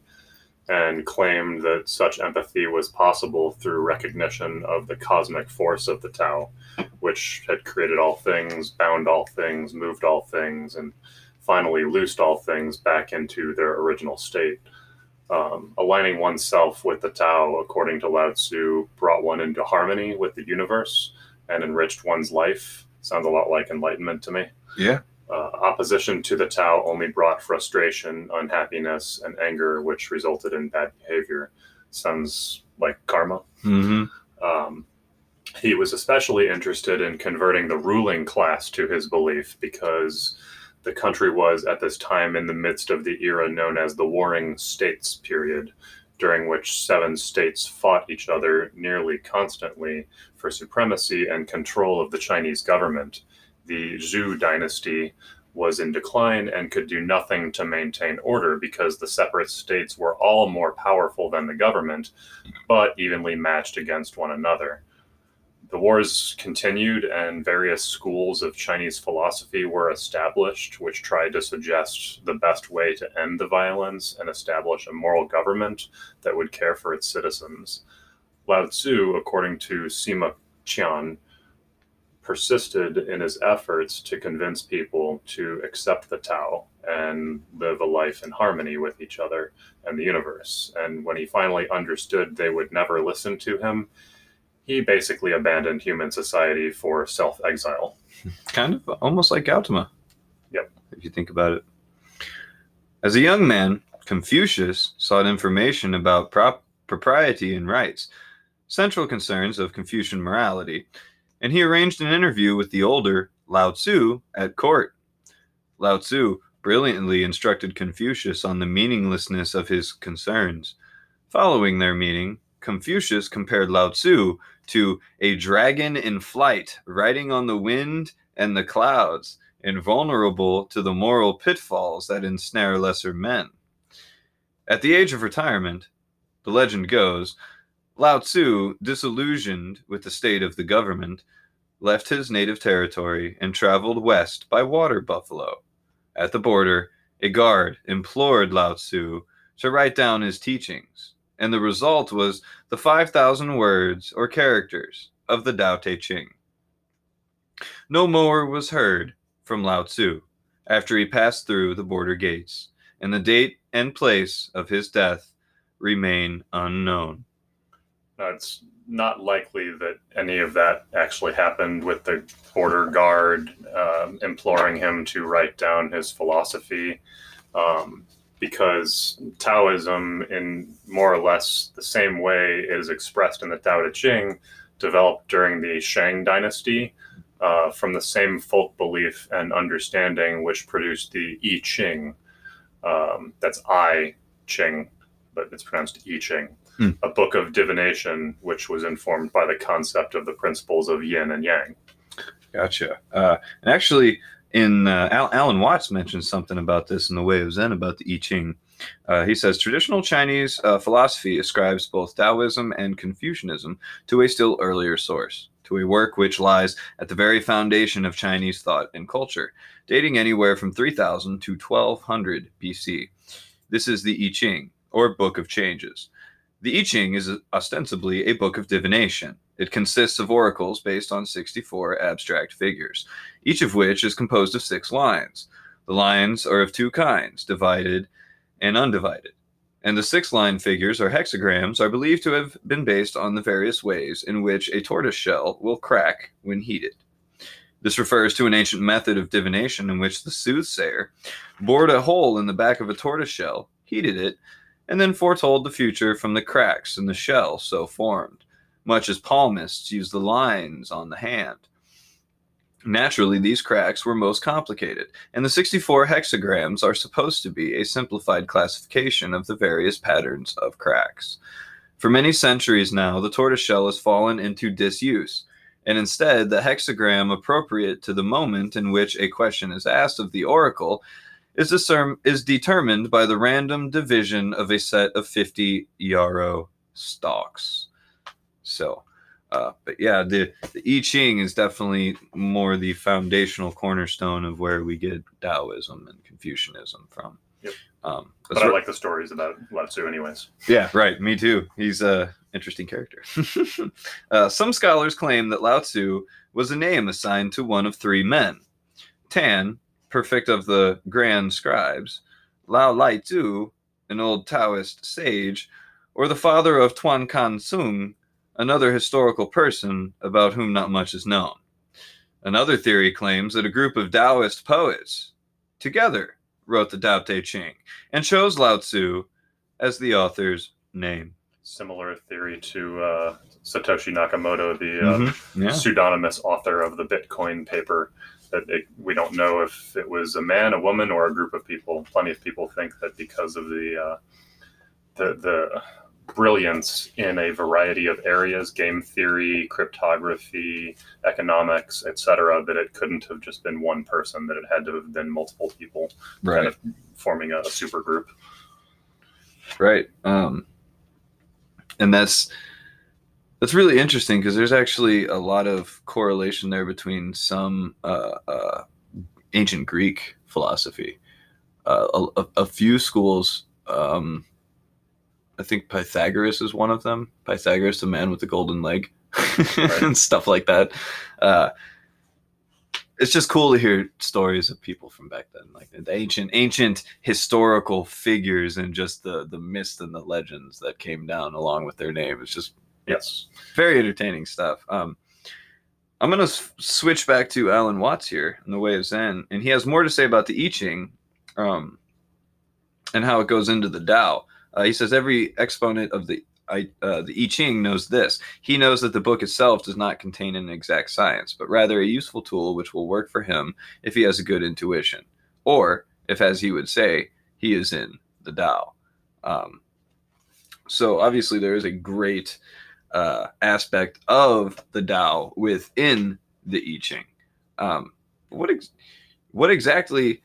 and claimed that such empathy was possible through recognition of the cosmic force of the Tao, which had created all things, bound all things, moved all things, and finally loosed all things back into their original state. Um, aligning oneself with the Tao, according to Lao Tzu, brought one into harmony with the universe and enriched one's life. Sounds a lot like enlightenment to me. Yeah. Uh, opposition to the Tao only brought frustration, unhappiness, and anger, which resulted in bad behavior. Sounds like karma. Mm-hmm. Um, he was especially interested in converting the ruling class to his belief because the country was at this time in the midst of the era known as the Warring States period, during which seven states fought each other nearly constantly for supremacy and control of the Chinese government. The Zhou dynasty was in decline and could do nothing to maintain order because the separate states were all more powerful than the government, but evenly matched against one another. The wars continued, and various schools of Chinese philosophy were established, which tried to suggest the best way to end the violence and establish a moral government that would care for its citizens. Lao Tzu, according to Sima Qian, persisted in his efforts to convince people to accept the Tao and live a life in harmony with each other and the universe. And when he finally understood they would never listen to him, he basically abandoned human society for self exile. Kind of almost like Gautama. Yep. If you think about it. As a young man, Confucius sought information about prop- propriety and rights, central concerns of Confucian morality, and he arranged an interview with the older Lao Tzu at court. Lao Tzu brilliantly instructed Confucius on the meaninglessness of his concerns. Following their meeting, Confucius compared Lao Tzu to a dragon in flight, riding on the wind and the clouds, invulnerable to the moral pitfalls that ensnare lesser men. At the age of retirement, the legend goes, Lao Tzu, disillusioned with the state of the government, left his native territory and traveled west by water buffalo. At the border, a guard implored Lao Tzu to write down his teachings, and the result was the 5,000 words or characters of the Tao Te Ching. No more was heard from Lao Tzu after he passed through the border gates, and the date and place of his death remain unknown. Uh, it's not likely that any of that actually happened with the border guard um, imploring him to write down his philosophy. Um, because Taoism, in more or less the same way it is expressed in the Tao Te Ching, developed during the Shang dynasty uh, from the same folk belief and understanding which produced the I Ching. Um, that's I Ching, but it's pronounced I Ching. Hmm. A book of divination, which was informed by the concept of the principles of yin and yang. Gotcha. Uh, and actually, in uh, Al- Alan Watts mentions something about this in the Way of Zen about the I Ching. Uh, he says traditional Chinese uh, philosophy ascribes both Taoism and Confucianism to a still earlier source, to a work which lies at the very foundation of Chinese thought and culture, dating anywhere from 3000 to 1200 BC. This is the I Ching, or Book of Changes. The I Ching is ostensibly a book of divination. It consists of oracles based on 64 abstract figures, each of which is composed of six lines. The lines are of two kinds, divided and undivided. And the six line figures or hexagrams are believed to have been based on the various ways in which a tortoise shell will crack when heated. This refers to an ancient method of divination in which the soothsayer bored a hole in the back of a tortoise shell, heated it, and then foretold the future from the cracks in the shell so formed, much as palmists use the lines on the hand. Naturally, these cracks were most complicated, and the 64 hexagrams are supposed to be a simplified classification of the various patterns of cracks. For many centuries now, the tortoiseshell has fallen into disuse, and instead, the hexagram appropriate to the moment in which a question is asked of the oracle is, discern- is determined by the random division of a set of 50 yarrow stalks. So, uh, but yeah, the, the I Ching is definitely more the foundational cornerstone of where we get Taoism and Confucianism from. Yep. Um, But I like the stories about Lao Tzu, anyways. yeah, right. Me too. He's a interesting character. uh, some scholars claim that Lao Tzu was a name assigned to one of three men: Tan, perfect of the grand scribes; Lao Lai Tzu, an old Taoist sage, or the father of Tuan Kan Sung, another historical person about whom not much is known. Another theory claims that a group of Taoist poets together wrote the Tao Te Ching and chose Lao Tzu as the author's name. Similar theory to uh, Satoshi Nakamoto, the uh, Mhm, Yeah. pseudonymous author of the Bitcoin paper. That it, we don't know if it was a man, a woman, or a group of people. Plenty of people think that because of the uh, the the brilliance in a variety of areas, game theory, cryptography, economics, etc., that it couldn't have just been one person. That it had to have been multiple people kind of forming a, a super group. right um and that's that's really interesting because there's actually a lot of correlation there between some uh, uh, ancient greek philosophy. Uh, a, a- few schools um i think pythagoras is one of them. Pythagoras the man with the golden leg and stuff like that. Uh it's just cool to hear stories of people from back then, like the ancient, ancient historical figures and just the the myths and the legends that came down along with their name. It's just Yes. very entertaining stuff. Um, I'm gonna s- switch back to Alan Watts here in the Way of Zen, and he has more to say about the I Ching, um, and how it goes into the Tao. Uh, he says every exponent of the I, uh, the I Ching knows this. He knows that the book itself does not contain an exact science, but rather a useful tool which will work for him if he has a good intuition, or if, as he would say, he is in the Tao. Um, so obviously, there is a great uh, aspect of the Tao within the I Ching. Um, what ex- what exactly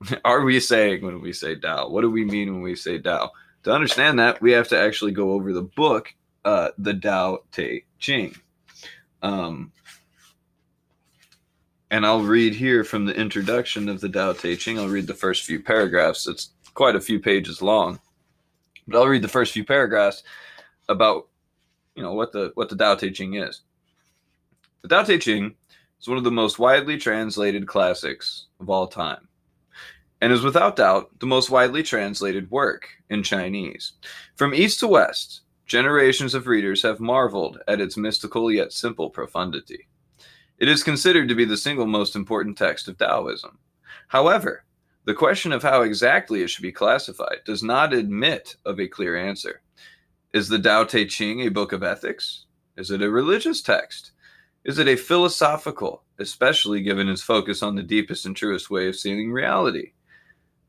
are we saying when we say Tao? What do we mean when we say Tao? To understand that, we have to actually go over the book, uh, the Tao Te Ching. Um, and I'll read here from the introduction of the Tao Te Ching. I'll read the first few paragraphs. It's quite a few pages long, but I'll read the first few paragraphs about you know what the what the Tao Te Ching is. The Tao Te Ching is one of the most widely translated classics of all time, and is without doubt the most widely translated work in Chinese. From east to west, generations of readers have marveled at its mystical yet simple profundity. It is considered to be the single most important text of Taoism. However, the question of how exactly it should be classified does not admit of a clear answer. Is the Tao Te Ching a book of ethics? Is it a religious text? Is it a philosophical, especially given its focus on the deepest and truest way of seeing reality?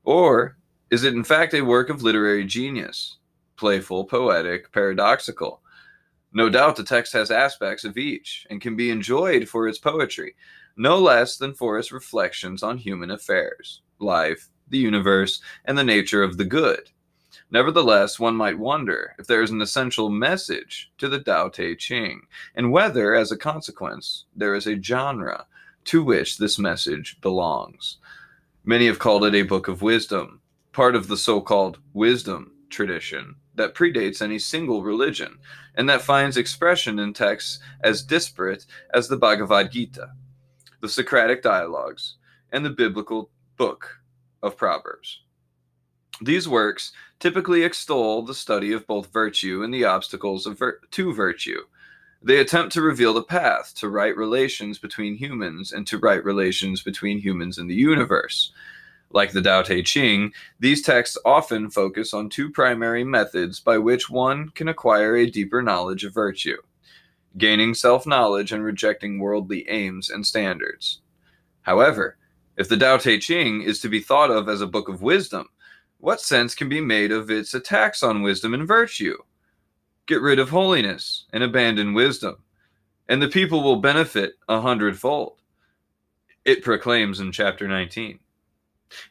Or is it in fact a work of literary genius, playful, poetic, paradoxical? No doubt the text has aspects of each and can be enjoyed for its poetry, no less than for its reflections on human affairs, life, the universe, and the nature of the good. Nevertheless, one might wonder if there is an essential message to the Tao Te Ching, and whether, as a consequence, there is a genre to which this message belongs. Many have called it a book of wisdom, part of the so called wisdom tradition that predates any single religion, and that finds expression in texts as disparate as the Bhagavad Gita, the Socratic dialogues, and the biblical book of Proverbs. These works typically extol the study of both virtue and the obstacles vir- to virtue. They attempt to reveal the path to right relations between humans and to right relations between humans and the universe. Like the Tao Te Ching, these texts often focus on two primary methods by which one can acquire a deeper knowledge of virtue gaining self knowledge and rejecting worldly aims and standards. However, if the Tao Te Ching is to be thought of as a book of wisdom, what sense can be made of its attacks on wisdom and virtue? Get rid of holiness and abandon wisdom, and the people will benefit a hundredfold. It proclaims in chapter 19.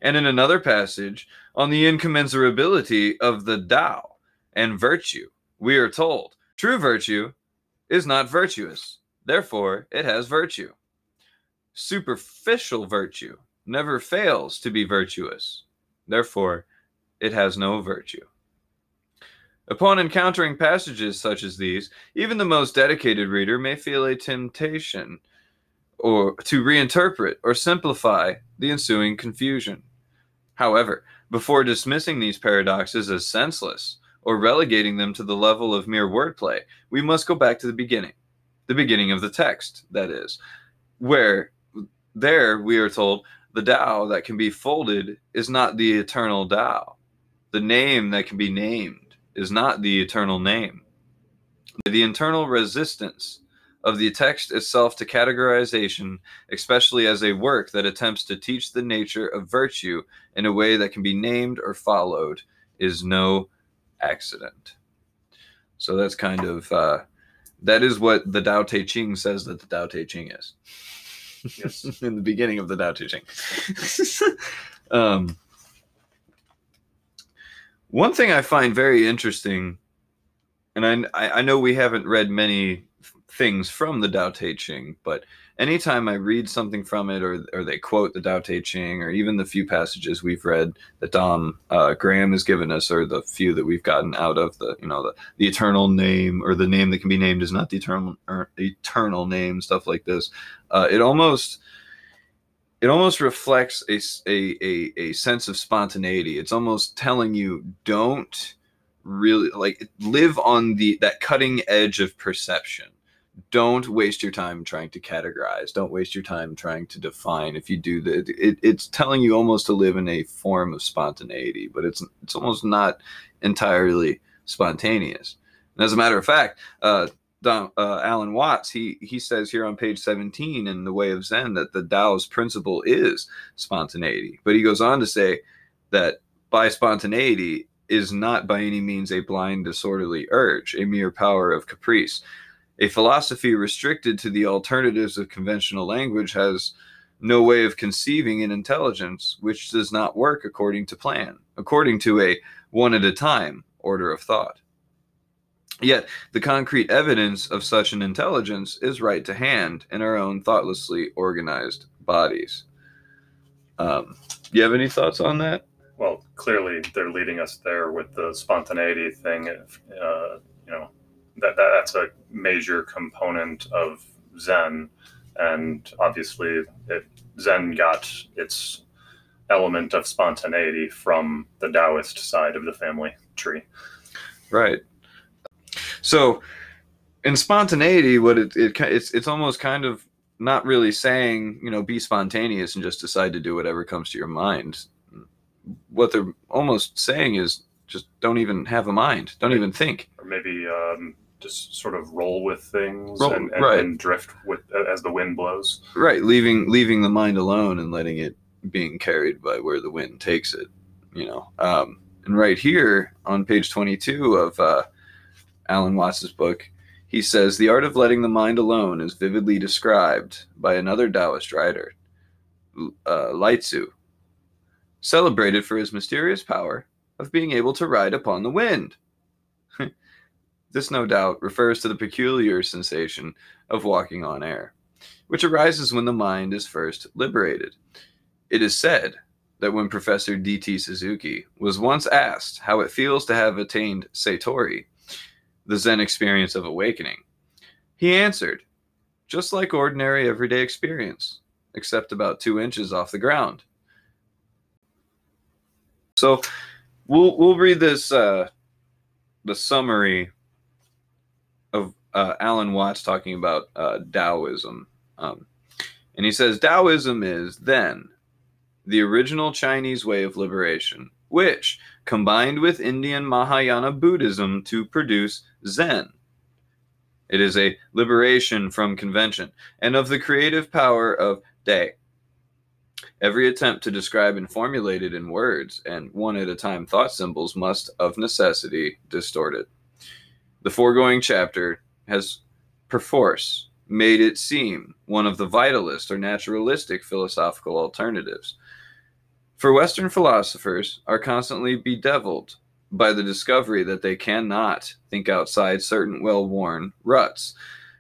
And in another passage, on the incommensurability of the Tao and virtue, we are told true virtue is not virtuous, therefore, it has virtue. Superficial virtue never fails to be virtuous, therefore, it has no virtue. Upon encountering passages such as these, even the most dedicated reader may feel a temptation or to reinterpret or simplify the ensuing confusion. However, before dismissing these paradoxes as senseless or relegating them to the level of mere wordplay, we must go back to the beginning, the beginning of the text, that is, where there we are told the Tao that can be folded is not the eternal Tao. The name that can be named is not the eternal name. The internal resistance of the text itself to categorization, especially as a work that attempts to teach the nature of virtue in a way that can be named or followed, is no accident. So that's kind of uh, that is what the Tao Te Ching says that the Tao Te Ching is. Yes. in the beginning of the Tao Te Ching. um, one thing I find very interesting, and I I know we haven't read many things from the Tao Te Ching, but anytime I read something from it, or or they quote the Tao Te Ching, or even the few passages we've read that Dom uh, Graham has given us, or the few that we've gotten out of the you know the the eternal name, or the name that can be named is not the eternal er, eternal name, stuff like this, uh, it almost it almost reflects a, a, a, a sense of spontaneity. It's almost telling you don't really like live on the that cutting edge of perception. Don't waste your time trying to categorize. Don't waste your time trying to define if you do that it, it's telling you almost to live in a form of spontaneity but it's it's almost not entirely spontaneous. And as a matter of fact uh, Don, uh, alan watts he he says here on page 17 in the way of zen that the tao's principle is spontaneity but he goes on to say that by spontaneity is not by any means a blind disorderly urge a mere power of caprice a philosophy restricted to the alternatives of conventional language has no way of conceiving an intelligence which does not work according to plan, according to a one at a time order of thought. Yet, the concrete evidence of such an intelligence is right to hand in our own thoughtlessly organized bodies. Um, you have any thoughts on that? Well, clearly they're leading us there with the spontaneity thing. Uh, you know, that, that that's a major component of Zen, and obviously it, Zen got its element of spontaneity from the Taoist side of the family tree. Right. So, in spontaneity, what it, it it's it's almost kind of not really saying you know be spontaneous and just decide to do whatever comes to your mind. What they're almost saying is just don't even have a mind, don't even think. Or maybe um, just sort of roll with things roll, and, and, right. and, drift with as the wind blows. Right, leaving leaving the mind alone and letting it being carried by where the wind takes it. You know, um, and right here on page twenty-two of uh, Alan Watts's book, he says the art of letting the mind alone is vividly described by another Taoist writer, uh, Lai Tzu, celebrated for his mysterious power of being able to ride upon the wind. This, no doubt, refers to the peculiar sensation of walking on air, which arises when the mind is first liberated. It is said that when Professor D.T. Suzuki was once asked how it feels to have attained Satori, the Zen experience of awakening, he answered, just like ordinary everyday experience, except about two inches off the ground. So we'll we'll read this uh, the summary of uh, Alan Watts talking about uh, Taoism. Um, and he says Taoism is then the original Chinese way of liberation, which combined with Indian Mahayana Buddhism to produce Zen. It is a liberation from convention and of the creative power of Tao. Every attempt to describe and formulate it in words and one at a time thought symbols must, of necessity, distort it. The foregoing chapter has perforce made it seem one of the vitalist or naturalistic philosophical alternatives. For Western philosophers are constantly bedeviled by the discovery that they cannot think outside certain well worn ruts,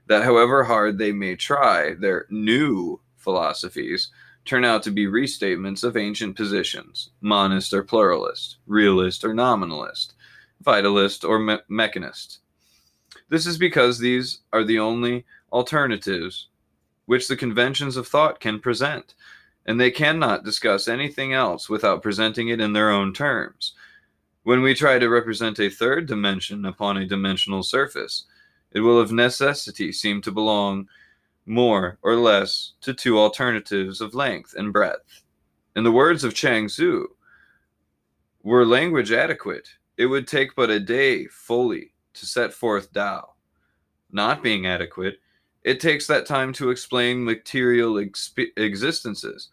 that however hard they may try, their new philosophies turn out to be restatements of ancient positions, monist or pluralist, realist or nominalist, vitalist or me- mechanist. This is because these are the only alternatives which the conventions of thought can present, and they cannot discuss anything else without presenting it in their own terms. When we try to represent a third dimension upon a dimensional surface, it will of necessity seem to belong more or less to two alternatives of length and breadth. In the words of Chuang Tzu, were language adequate, it would take but a day fully to set forth Tao. Not being adequate, it takes that time to explain material exp- existences.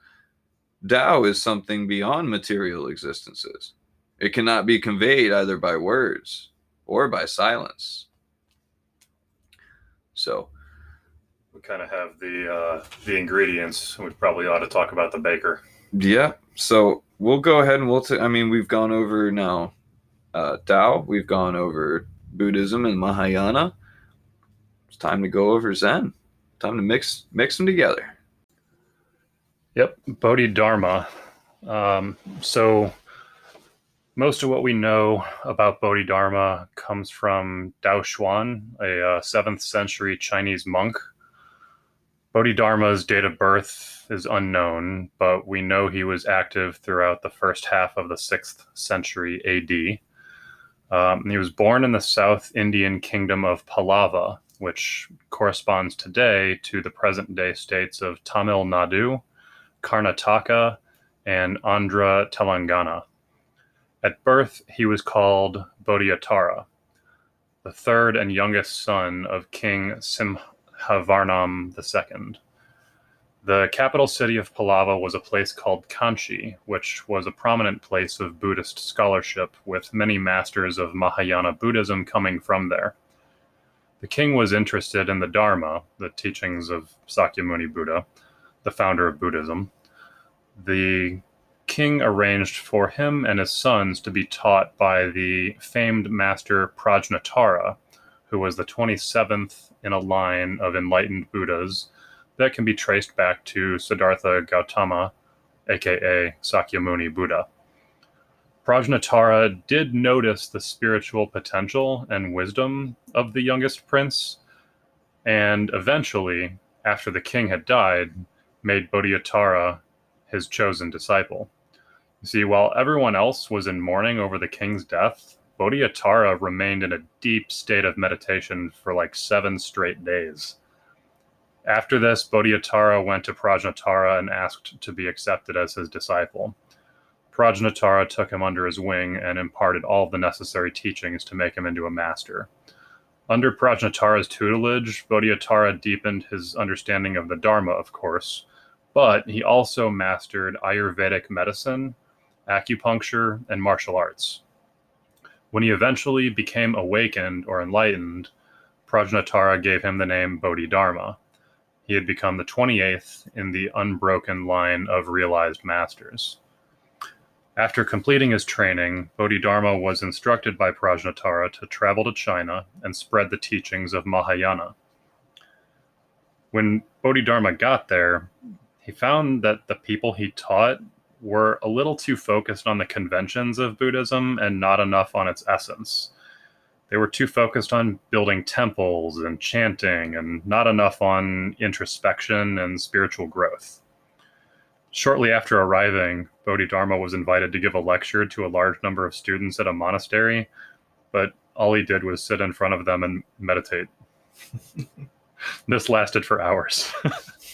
Tao is something beyond material existences. It cannot be conveyed either by words or by silence. So, we kind of have the uh, the ingredients. We probably ought to talk about the baker. Yeah. So we'll go ahead and we'll. T- I mean, we've gone over now uh, Tao. We've gone over Buddhism and Mahayana. It's time to go over Zen. Time to mix mix them together. Yep, Bodhidharma. Um, so most of what we know about Bodhidharma comes from Dao Xuan, a uh, 7th century Chinese monk. Bodhidharma's date of birth is unknown, but we know he was active throughout the first half of the 6th century AD. Um, he was born in the South Indian kingdom of Pallava, which corresponds today to the present day states of Tamil Nadu, Karnataka, and Andhra Telangana. At birth, he was called Bodhitara, the third and youngest son of King Simhavarman II. The capital city of Pallava was a place called Kanchi, which was a prominent place of Buddhist scholarship, with many masters of Mahayana Buddhism coming from there. The king was interested in the Dharma, the teachings of Sakyamuni Buddha, the founder of Buddhism. The king arranged for him and his sons to be taught by the famed master Prajnatara, who was the 27th in a line of enlightened Buddhas that can be traced back to Siddhartha Gautama, aka Sakyamuni Buddha. Prajnatara did notice the spiritual potential and wisdom of the youngest prince, and eventually, after the king had died, made Bodhidharma his chosen disciple. You see, while everyone else was in mourning over the king's death, Bodhidharma remained in a deep state of meditation for like seven straight days. After this, Bodhidharma went to Prajnatara and asked to be accepted as his disciple. Prajnatara took him under his wing and imparted all the necessary teachings to make him into a master. Under Prajnatara's tutelage, Bodhidharma deepened his understanding of the Dharma, of course, but he also mastered Ayurvedic medicine, acupuncture, and martial arts. When he eventually became awakened or enlightened, Prajnatara gave him the name Bodhidharma. He had become the 28th in the unbroken line of realized masters. After completing his training, Bodhidharma was instructed by Prajnatara to travel to China and spread the teachings of Mahayana. When Bodhidharma got there, he found that the people he taught were a little too focused on the conventions of Buddhism and not enough on its essence. They were too focused on building temples and chanting and not enough on introspection and spiritual growth. Shortly after arriving, Bodhidharma was invited to give a lecture to a large number of students at a monastery, but all he did was sit in front of them and meditate. this lasted for hours.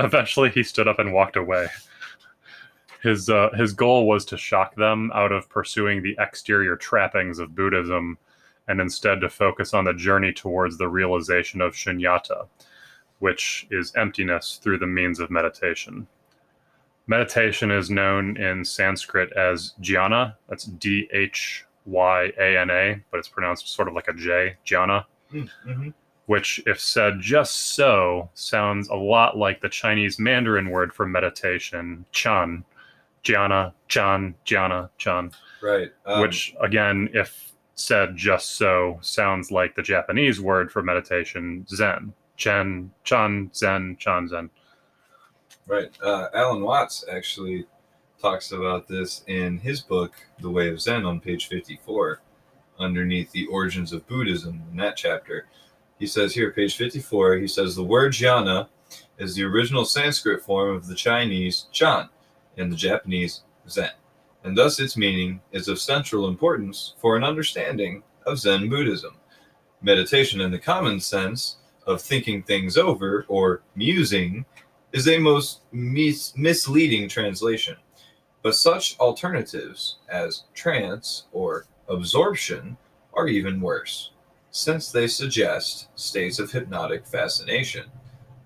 Eventually, he stood up and walked away. His uh, his goal was to shock them out of pursuing the exterior trappings of Buddhism, and instead to focus on the journey towards the realization of shunyata, which is emptiness through the means of meditation. Meditation is known in Sanskrit as jhana. That's D H Y A N A, but it's pronounced sort of like a J, jhana. Mm-hmm which, if said just so, sounds a lot like the Chinese Mandarin word for meditation, chan, jhana, chan, jhana, chan. Right. Um, which, again, if said just so, sounds like the Japanese word for meditation, zen, chen, chan, zen, chan, zen. Right. Uh, Alan Watts actually talks about this in his book, The Way of Zen, on page 54, underneath the origins of Buddhism in that chapter he says here, page 54, he says the word jhana is the original Sanskrit form of the Chinese Chan and the Japanese Zen, and thus its meaning is of central importance for an understanding of Zen Buddhism. Meditation in the common sense of thinking things over or musing is a most mis- misleading translation. But such alternatives as trance or absorption are even worse, since they suggest states of hypnotic fascination.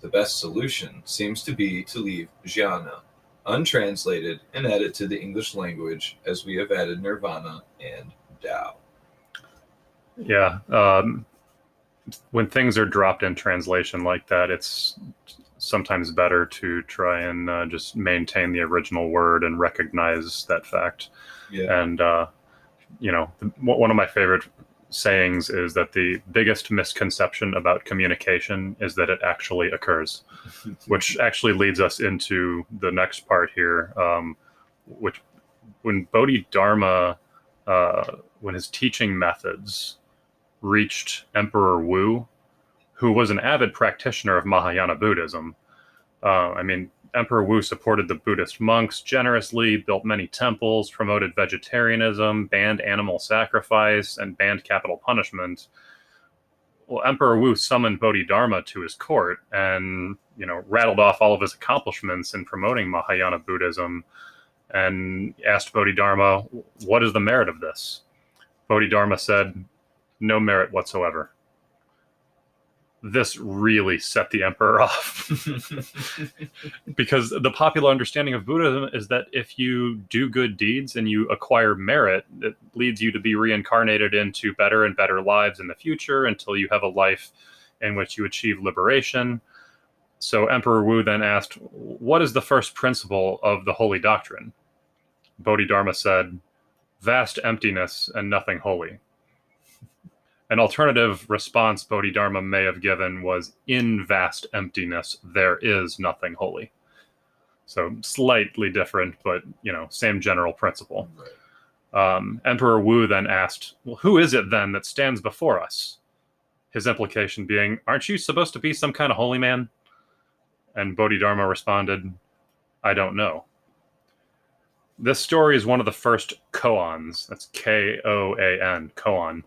The best solution seems to be to leave jhana untranslated and add it to the English language as we have added nirvana and Tao. Yeah. Um, when things are dropped in translation like that, it's sometimes better to try and uh, just maintain the original word and recognize that fact. Yeah. And, uh, you know, one of my favorite sayings is that the biggest misconception about communication is that it actually occurs, which actually leads us into the next part here, um, which when Bodhidharma, uh, when his teaching methods reached Emperor Wu, who was an avid practitioner of Mahayana Buddhism. Uh, I mean, Emperor Wu supported the Buddhist monks generously, built many temples, promoted vegetarianism, banned animal sacrifice, and banned capital punishment. Well, Emperor Wu summoned Bodhidharma to his court and, you know, rattled off all of his accomplishments in promoting Mahayana Buddhism and asked Bodhidharma, What is the merit of this? Bodhidharma said, No merit whatsoever this really set the emperor off. Because the popular understanding of buddhism is that if you do good deeds and you acquire merit it leads you to be reincarnated into better and better lives in the future until you have a life in which you achieve liberation. So emperor wu then asked what is the first principle of the holy doctrine? Bodhidharma said vast emptiness and nothing holy an alternative response Bodhidharma may have given was In vast emptiness, there is nothing holy. So slightly different, but you know, same general principle. Right. Um, Emperor Wu then asked, Well, who is it then that stands before us? His implication being, Aren't you supposed to be some kind of holy man? And Bodhidharma responded, I don't know. This story is one of the first koans. That's K O A N, koan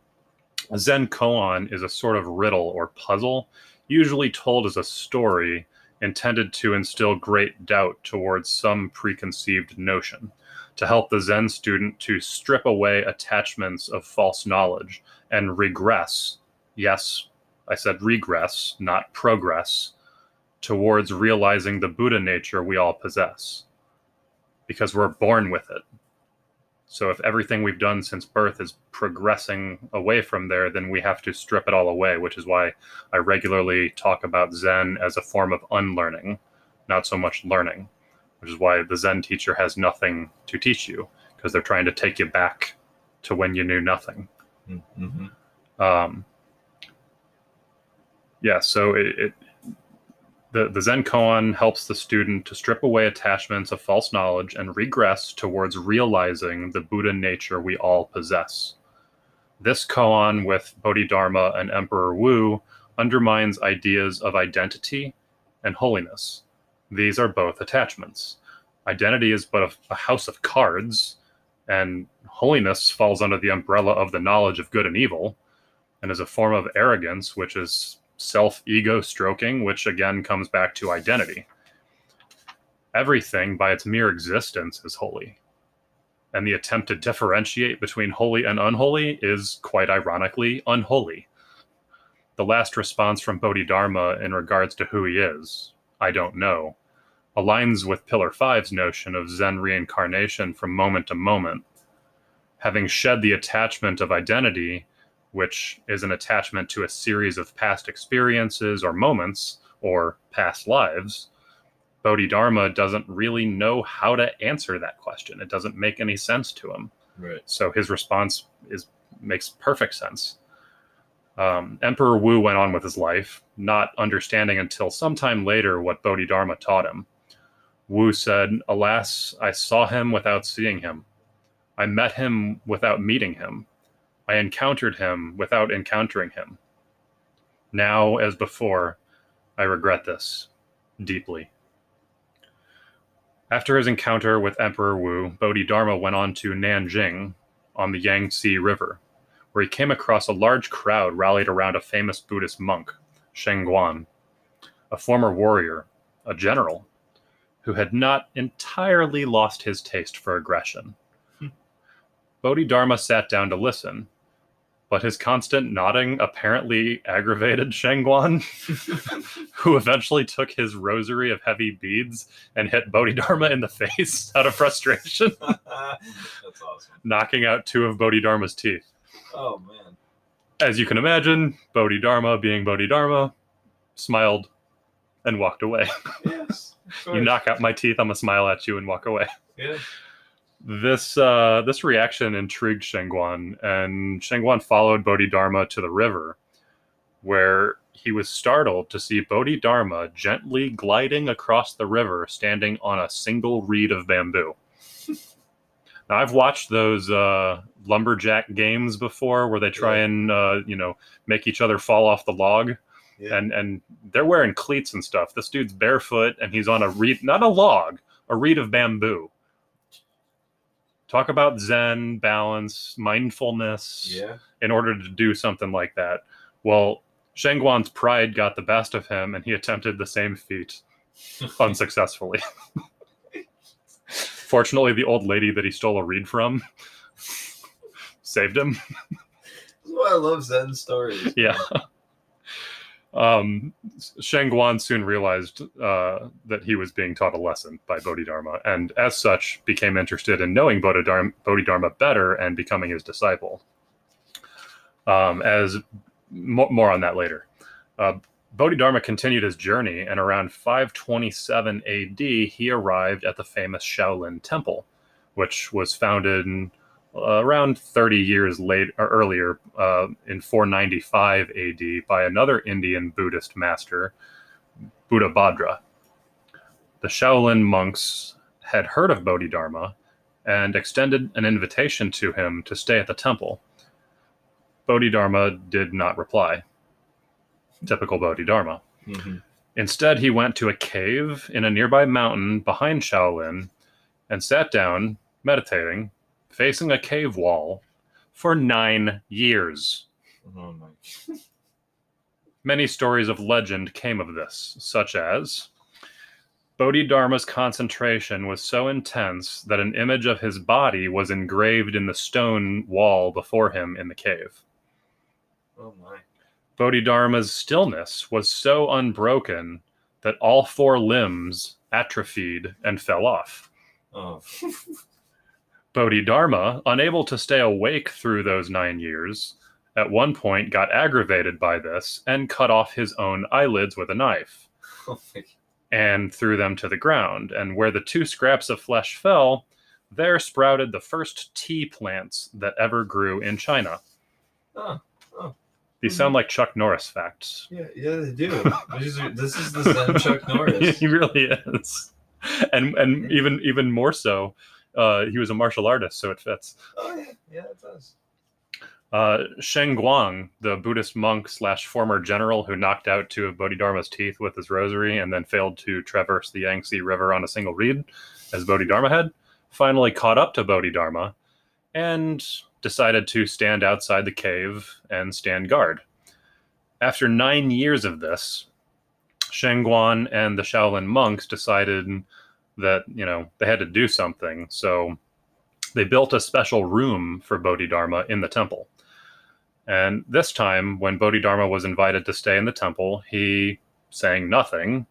Zen koan is a sort of riddle or puzzle, usually told as a story intended to instill great doubt towards some preconceived notion, to help the Zen student to strip away attachments of false knowledge and regress. Yes, I said regress, not progress, towards realizing the Buddha nature we all possess. Because we're born with it. So if everything we've done since birth is progressing away from there, then we have to strip it all away, which is why I regularly talk about Zen as a form of unlearning, not so much learning, which is why the Zen teacher has nothing to teach you because they're trying to take you back to when you knew nothing. Mm-hmm. Um, yeah, so it, it the, the Zen koan helps the student to strip away attachments of false knowledge and regress towards realizing the Buddha nature we all possess. This koan with Bodhidharma and Emperor Wu undermines ideas of identity and holiness. These are both attachments. Identity is but a, a house of cards, and holiness falls under the umbrella of the knowledge of good and evil, and is a form of arrogance, which is self ego stroking, which again comes back to identity. Everything by its mere existence is holy. And the attempt to differentiate between holy and unholy is, quite ironically, unholy. The last response from Bodhidharma in regards to who he is, I don't know, aligns with Pillar 5's notion of Zen reincarnation from moment to moment. Having shed the attachment of identity, which is an attachment to a series of past experiences or moments or past lives, Bodhidharma doesn't really know how to answer that question. It doesn't make any sense to him. Right. So his response is makes perfect sense. Um, Emperor Wu went on with his life, not understanding until sometime later what Bodhidharma taught him. Wu said, Alas, I saw him without seeing him. I met him without meeting him. I encountered him without encountering him. Now, as before, I regret this. deeply. After his encounter with Emperor Wu, Bodhidharma went on to Nanjing on the Yangtze River, where he came across a large crowd rallied around a famous Buddhist monk, Sheng Guan, a former warrior, a general, who had not entirely lost his taste for aggression. Hmm. Bodhidharma sat down to listen, but his constant nodding apparently aggravated Shengguan, who eventually took his rosary of heavy beads and hit Bodhidharma in the face out of frustration, That's awesome. knocking out two of Bodhidharma's teeth. Oh man. As you can imagine, Bodhidharma, being Bodhidharma, smiled and walked away. Yes. You knock out my teeth, I'm gonna smile at you and walk away. Yeah. This uh, this reaction intrigued Shengguan, and Shengguan followed Bodhidharma to the river, where he was startled to see Bodhidharma gently gliding across the river, standing on a single reed of bamboo. now, I've watched those uh, lumberjack games before, where they try Yeah. and uh, you know make each other fall off the log, Yeah. and and they're wearing cleats and stuff. This dude's barefoot, and he's on a reed, not a log, a reed of bamboo. Talk about Zen, balance, mindfulness yeah. in order to do something like that. Well, Shengguan's pride got the best of him, and he attempted the same feat unsuccessfully. Fortunately, the old lady that he stole a reed from saved him. That's why I love Zen stories. Yeah. Um, Shengguan soon realized uh, that he was being taught a lesson by Bodhidharma, and as such, became interested in knowing Bodhidharma, Bodhidharma better and becoming his disciple. Um, as mo- more on that later. Uh, Bodhidharma continued his journey, and around 527 AD, he arrived at the famous Shaolin Temple, which was founded in, uh, around 30 years late or earlier, uh, in 495 AD, by another Indian Buddhist master, Buddhabhadra. The Shaolin monks had heard of Bodhidharma and extended an invitation to him to stay at the temple. Bodhidharma did not reply. Typical Bodhidharma. Mhm. Instead, he went to a cave in a nearby mountain behind Shaolin and sat down, meditating, facing a cave wall for nine years. Oh my. Many stories of legend came of this, such as Bodhidharma's concentration was so intense that an image of his body was engraved in the stone wall before him in the cave. Oh my. Bodhidharma's stillness was so unbroken that all four limbs atrophied and fell off. Oh. Bodhidharma, unable to stay awake through those nine years, at one point got aggravated by this and cut off his own eyelids with a knife oh and threw them to the ground. And where the two scraps of flesh fell, there sprouted the first tea plants that ever grew in China. Oh. Oh. These sound like Chuck Norris facts. Yeah, yeah, they do. Are- this is the Zen Chuck Norris. he really is, and and even even more so, uh, he was a martial artist, so it fits. Oh yeah, yeah, it does. Uh, Sheng Guang, the Buddhist monk slash former general who knocked out two of Bodhidharma's teeth with his rosary and then failed to traverse the Yangtze River on a single reed, as Bodhidharma had, finally caught up to Bodhidharma and decided to stand outside the cave and stand guard. After nine years of this, Sheng Guan and the Shaolin monks decided that, you know, they had to do something. So they built a special room for Bodhidharma in the temple. And this time, when Bodhidharma was invited to stay in the temple, he, saying nothing,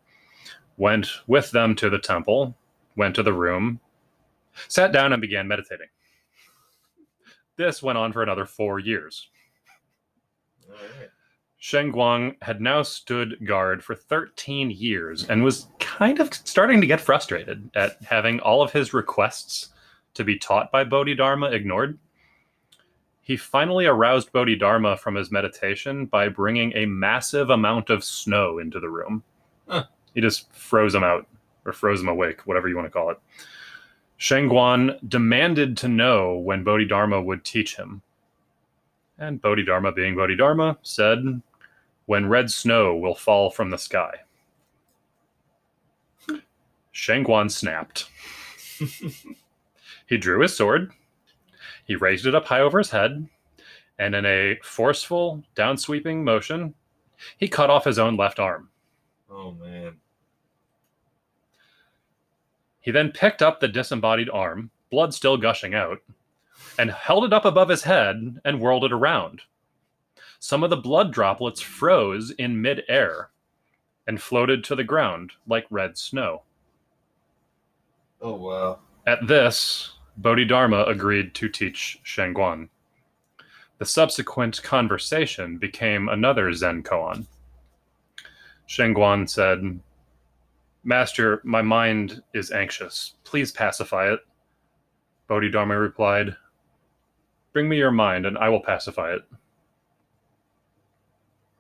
went with them to the temple, went to the room, sat down, and began meditating. This went on for another four years. All right. Sheng Guang had now stood guard for 13 years and was kind of starting to get frustrated at having all of his requests to be taught by Bodhidharma ignored. He finally aroused Bodhidharma from his meditation by bringing a massive amount of snow into the room. Huh. He just froze him out, or froze him awake, whatever you want to call it. Sheng Guan demanded to know when Bodhidharma would teach him. And Bodhidharma, being Bodhidharma, said, When red snow will fall from the sky. Shangguan snapped. he drew his sword, he raised it up high over his head, and in a forceful, downsweeping motion, he cut off his own left arm. Oh man. He then picked up the disembodied arm, blood still gushing out, and held it up above his head and whirled it around. Some of the blood droplets froze in midair and floated to the ground like red snow. Oh wow. At this, Bodhidharma agreed to teach Shangguan. The subsequent conversation became another Zen koan. Shangguan said, Master, my mind is anxious. Please pacify it. Bodhidharma replied, Bring me your mind and I will pacify it.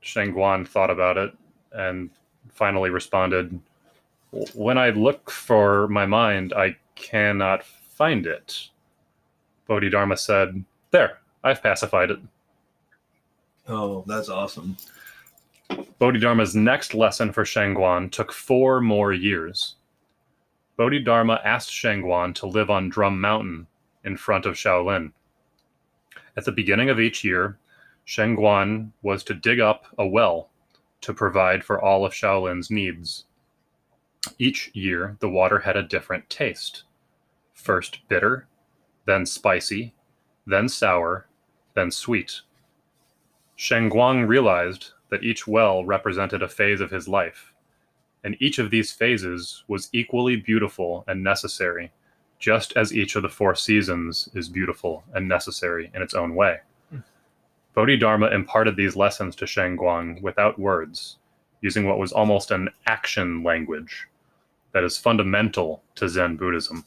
Shangguan thought about it and finally responded, When I look for my mind, I cannot find it. Bodhidharma said, There, I've pacified it. Oh, that's awesome. Bodhidharma's next lesson for Shangguan took four more years. Bodhidharma asked Shangguan to live on Drum Mountain in front of Shaolin. At the beginning of each year, Shangguan was to dig up a well to provide for all of Shaolin's needs. Each year, the water had a different taste first bitter, then spicy, then sour, then sweet. Shangguan realized that each well represented a phase of his life, and each of these phases was equally beautiful and necessary, just as each of the four seasons is beautiful and necessary in its own way. Bodhidharma imparted these lessons to Shangguan without words, using what was almost an action language that is fundamental to Zen Buddhism.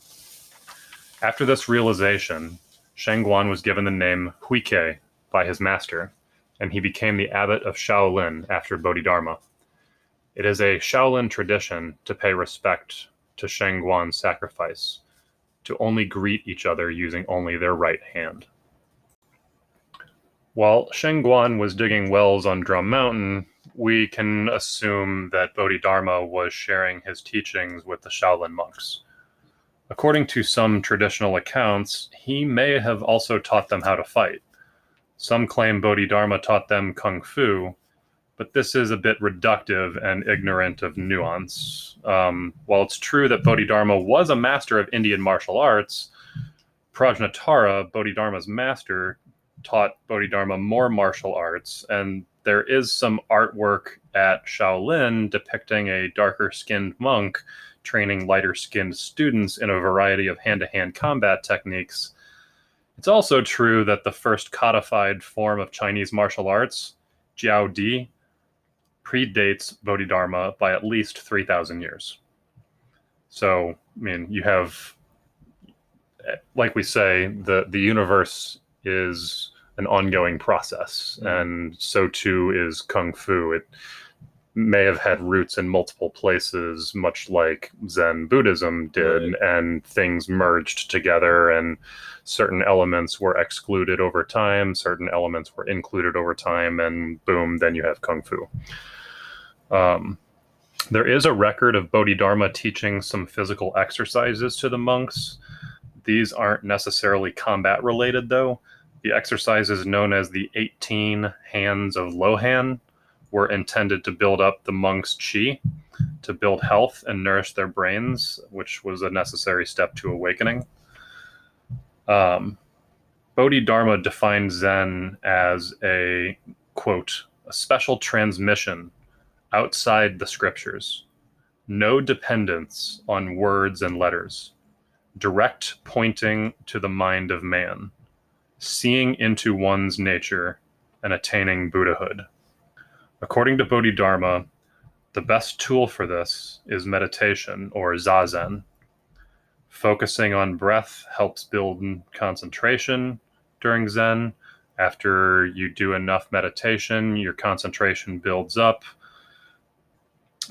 After this realization, Shangguan was given the name Huike by his master, and he became the abbot of Shaolin after Bodhidharma. It is a Shaolin tradition to pay respect to Shangguan's sacrifice, to only greet each other using only their right hand. While Shangguan was digging wells on Drum Mountain, we can assume that Bodhidharma was sharing his teachings with the Shaolin monks. According to some traditional accounts, he may have also taught them how to fight. Some claim Bodhidharma taught them kung fu, but this is a bit reductive and ignorant of nuance. Um, while it's true that Bodhidharma was a master of Indian martial arts, Prajnatara, Bodhidharma's master, taught Bodhidharma more martial arts, and there is some artwork at Shaolin depicting a darker skinned monk training lighter skinned students in a variety of hand to hand combat techniques. It's also true that the first codified form of Chinese martial arts, Jiao Di, predates Bodhidharma by at least 3,000 years. So, I mean, you have, eh, like we say, the, the universe is an ongoing process, mm. and so too is kung fu. It may have had roots in multiple places, much like Zen Buddhism did, right. and things merged together, and certain elements were excluded over time, certain elements were included over time, and boom, then you have kung fu. Um, there is a record of Bodhidharma teaching some physical exercises to the monks. These aren't necessarily combat related, though. The exercises known as the 18 Hands of Lohan were intended to build up the monks' chi, to build health and nourish their brains, which was a necessary step to awakening. Um, Bodhidharma defined Zen as a quote, a special transmission outside the scriptures, no dependence on words and letters, direct pointing to the mind of man seeing into one's nature and attaining Buddhahood. According to Bodhidharma, the best tool for this is meditation or zazen. Focusing on breath helps build concentration during Zen. After you do enough meditation, your concentration builds up.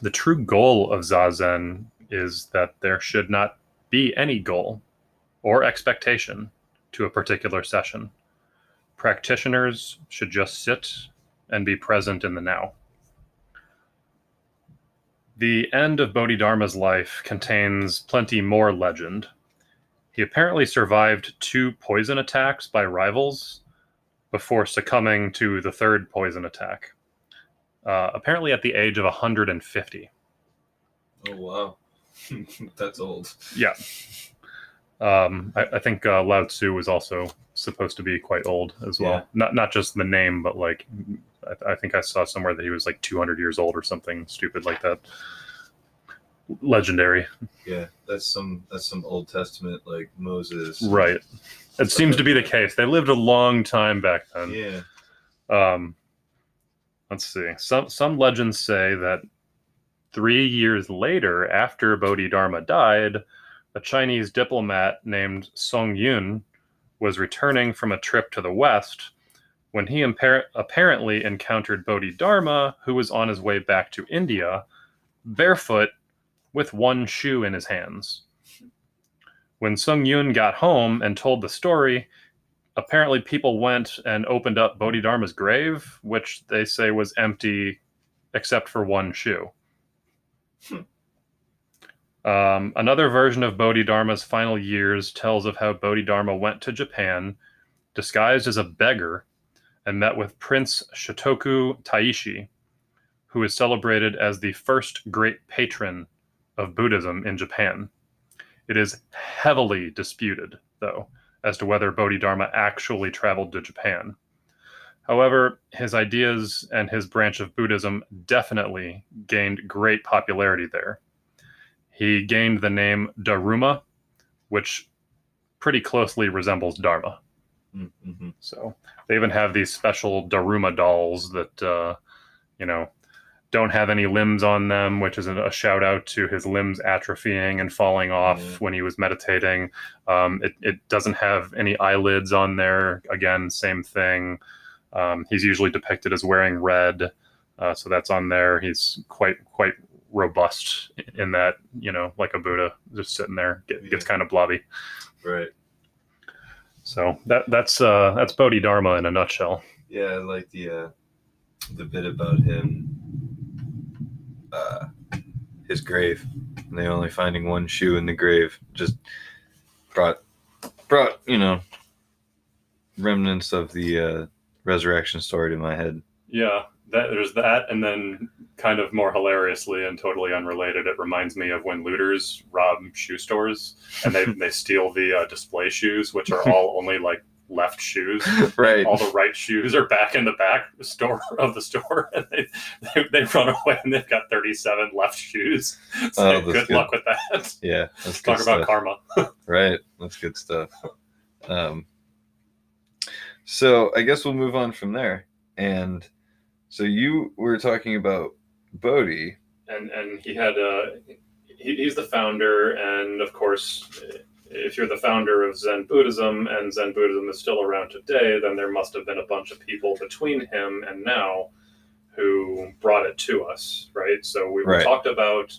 The true goal of Zazen is that there should not be any goal or expectation to a particular session. Practitioners should just sit and be present in the now. The end of Bodhidharma's life contains plenty more legend. He apparently survived two poison attacks by rivals before succumbing to the third poison attack, uh, apparently at the age of 150. Oh wow, that's old. Yeah. Um, I, I think uh, Lao Tzu was also supposed to be quite old as well. Yeah. Not not just the name, but like I, I think I saw somewhere that he was like 200 years old or something stupid like that. Legendary, Yeah, that's some that's some Old Testament like Moses. right? It seems to be the case. They lived a long time back then. Yeah. Um, let's see. Some some legends say that three years later, after Bodhidharma died, a Chinese diplomat named Song Yun was returning from a trip to the west when he impar- apparently encountered Bodhidharma, who was on his way back to India, barefoot with one shoe in his hands. When Sung Yun got home and told the story, apparently people went and opened up Bodhidharma's grave, which they say was empty except for one shoe. Hmm. Um, another version of Bodhidharma's final years tells of how Bodhidharma went to Japan disguised as a beggar and met with Prince Shotoku Taishi, who is celebrated as the first great patron of Buddhism in Japan. It is heavily disputed, though, as to whether Bodhidharma actually traveled to Japan. However, his ideas and his branch of Buddhism definitely gained great popularity there. He gained the name Daruma, which pretty closely resembles Dharma. Mm-hmm. So they even have these special Daruma dolls that, uh, you know, don't have any limbs on them, which is a, shout out to his limbs atrophying and falling off Yeah. when he was meditating. Um, it, it doesn't have any eyelids on there. Again, same thing. Um, he's usually depicted as wearing red, uh, so that's on there. He's quite quite robust in that, you know, like a Buddha, just sitting there, get, gets kind of blobby. Right. So that that's uh, that's Bodhidharma in a nutshell. Yeah, I like the uh, the bit about him, uh, his grave, and they only finding one shoe in the grave. Just brought brought you know remnants of the uh, resurrection story to my head. Yeah, that there's that, and then kind of more hilariously and totally unrelated, it reminds me of when looters rob shoe stores and they they steal the uh, display shoes, which are all only like left shoes. right. All the right shoes are back in the back store of the store, and they they, they run away and they've got 37 left shoes. So Oh, good, good. luck with that. Yeah. That's good Talk about stuff. karma. Right. That's good stuff. Um, so I guess we'll move on from there. And so you were talking about Bodhi. and and he had uh, he, he's the founder and of course if you're the founder of zen buddhism and zen buddhism is still around today then there must have been a bunch of people between him and now who brought it to us right so we Right. talked about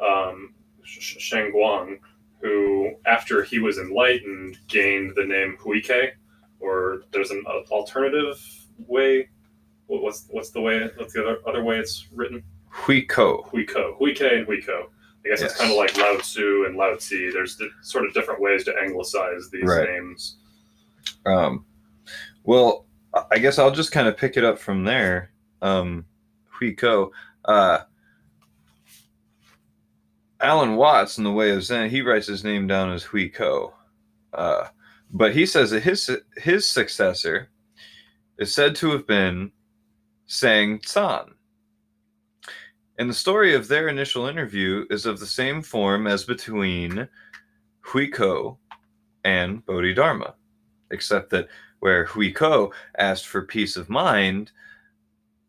um, Sheng Guang, who after he was enlightened gained the name huike or there's an alternative way What- what's what's the way what's the other other way it's written Huiko. Huiko, Huike and Huiko. I guess it's kind of like Lao Tzu and Lao Tzu. There's di- sort of different ways to anglicize these Right. names. Um, well, I- guess I'll just kind of pick it up from there. Um, Huiko. Uh, Alan Watts, in the Way of Zen, he writes his name down as Huiko. Uh, but he says that his his successor is said to have been Sang Tsan. And the story of their initial interview is of the same form as between Huiko and Bodhidharma, except that where Huiko asked for peace of mind,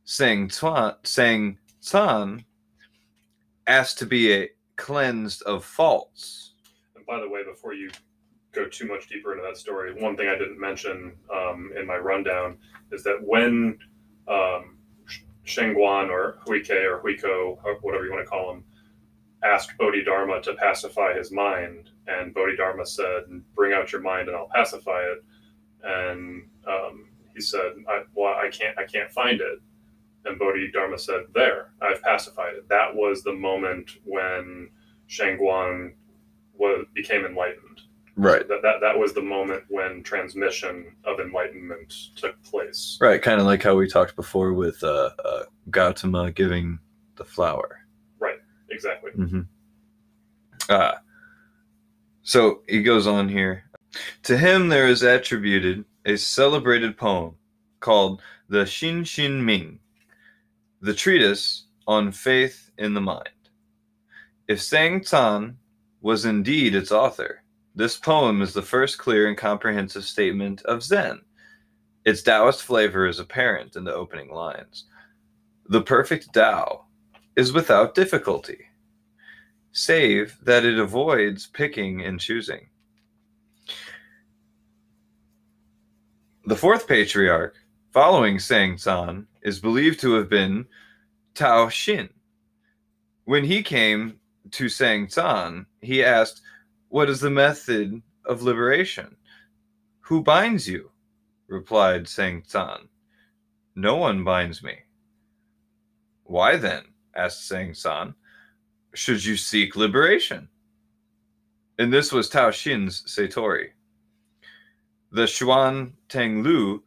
Sang Tsan, Tsan asked to be a cleansed of faults. And by the way, before you go too much deeper into that story, one thing I didn't mention um, in my rundown is that when um, Sh- Shengguan or Huike or Huiko, or whatever you want to call him, asked Bodhidharma to pacify his mind, and Bodhidharma said, "Bring out your mind, and I'll pacify it." And um, he said, I, "Well, I can't, I can't find it." And Bodhidharma said, There, I've pacified it. That was the moment when Shangguan became enlightened. Right. That, that, that was the moment when transmission of enlightenment took place. Right. Kind of like how we talked before with uh, uh, Gautama giving the flower. Right. Exactly. Mm-hmm. Ah. So he goes on here. To him there is attributed a celebrated poem called the Xin Xin Ming, the treatise on faith in the mind. If Sang Tan was indeed its author, this poem is the first clear and comprehensive statement of Zen. Its Taoist flavor is apparent in the opening lines. The perfect Tao is without difficulty, save that it avoids picking and choosing. The fourth patriarch, following Sang San, is believed to have been Tao Xin. When he came to Sang San, he asked, What is the method of liberation? Who binds you? replied Sang San. No one binds me. Why then? asked Sang San. Should you seek liberation? And this was Tao Xin's Satori. The Chuan Teng Lu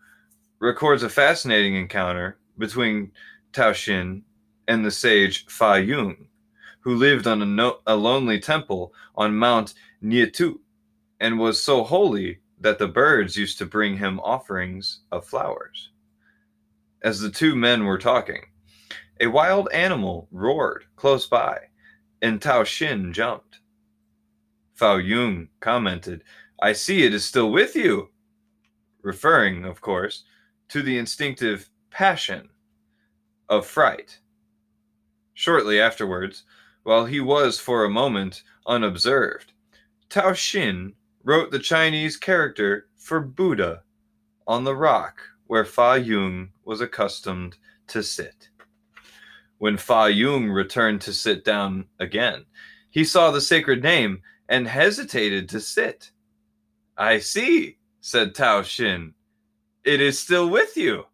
records a fascinating encounter between Tao Xin and the sage Fa Yung, who lived on a, no- a lonely temple on Mount Nietu and was so holy that the birds used to bring him offerings of flowers. As the two men were talking, a wild animal roared close by, and Tao Xin jumped. Fa Yung commented, I see it is still with you, referring, of course, to the instinctive passion of fright. Shortly afterwards, while he was for a moment unobserved, Tao Xin wrote the Chinese character for Buddha on the rock where Fa Yung was accustomed to sit. When Fa Yung returned to sit down again, he saw the sacred name and hesitated to sit. I see, said Tao Xin. It is still with you.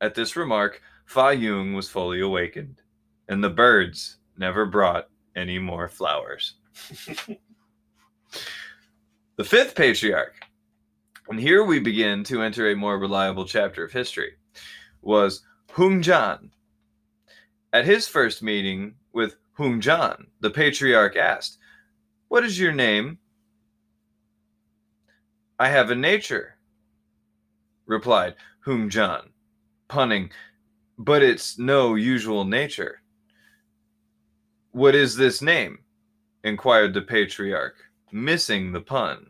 At this remark, Fa Yung was fully awakened, and the birds never brought any more flowers. the fifth patriarch, and here we begin to enter a more reliable chapter of history, was Hung Jan. At his first meeting with Hung Jan, the patriarch asked, What is your name? I have a nature, replied Hung Jan, punning, but it's no usual nature. What is this name? inquired the patriarch, missing the pun.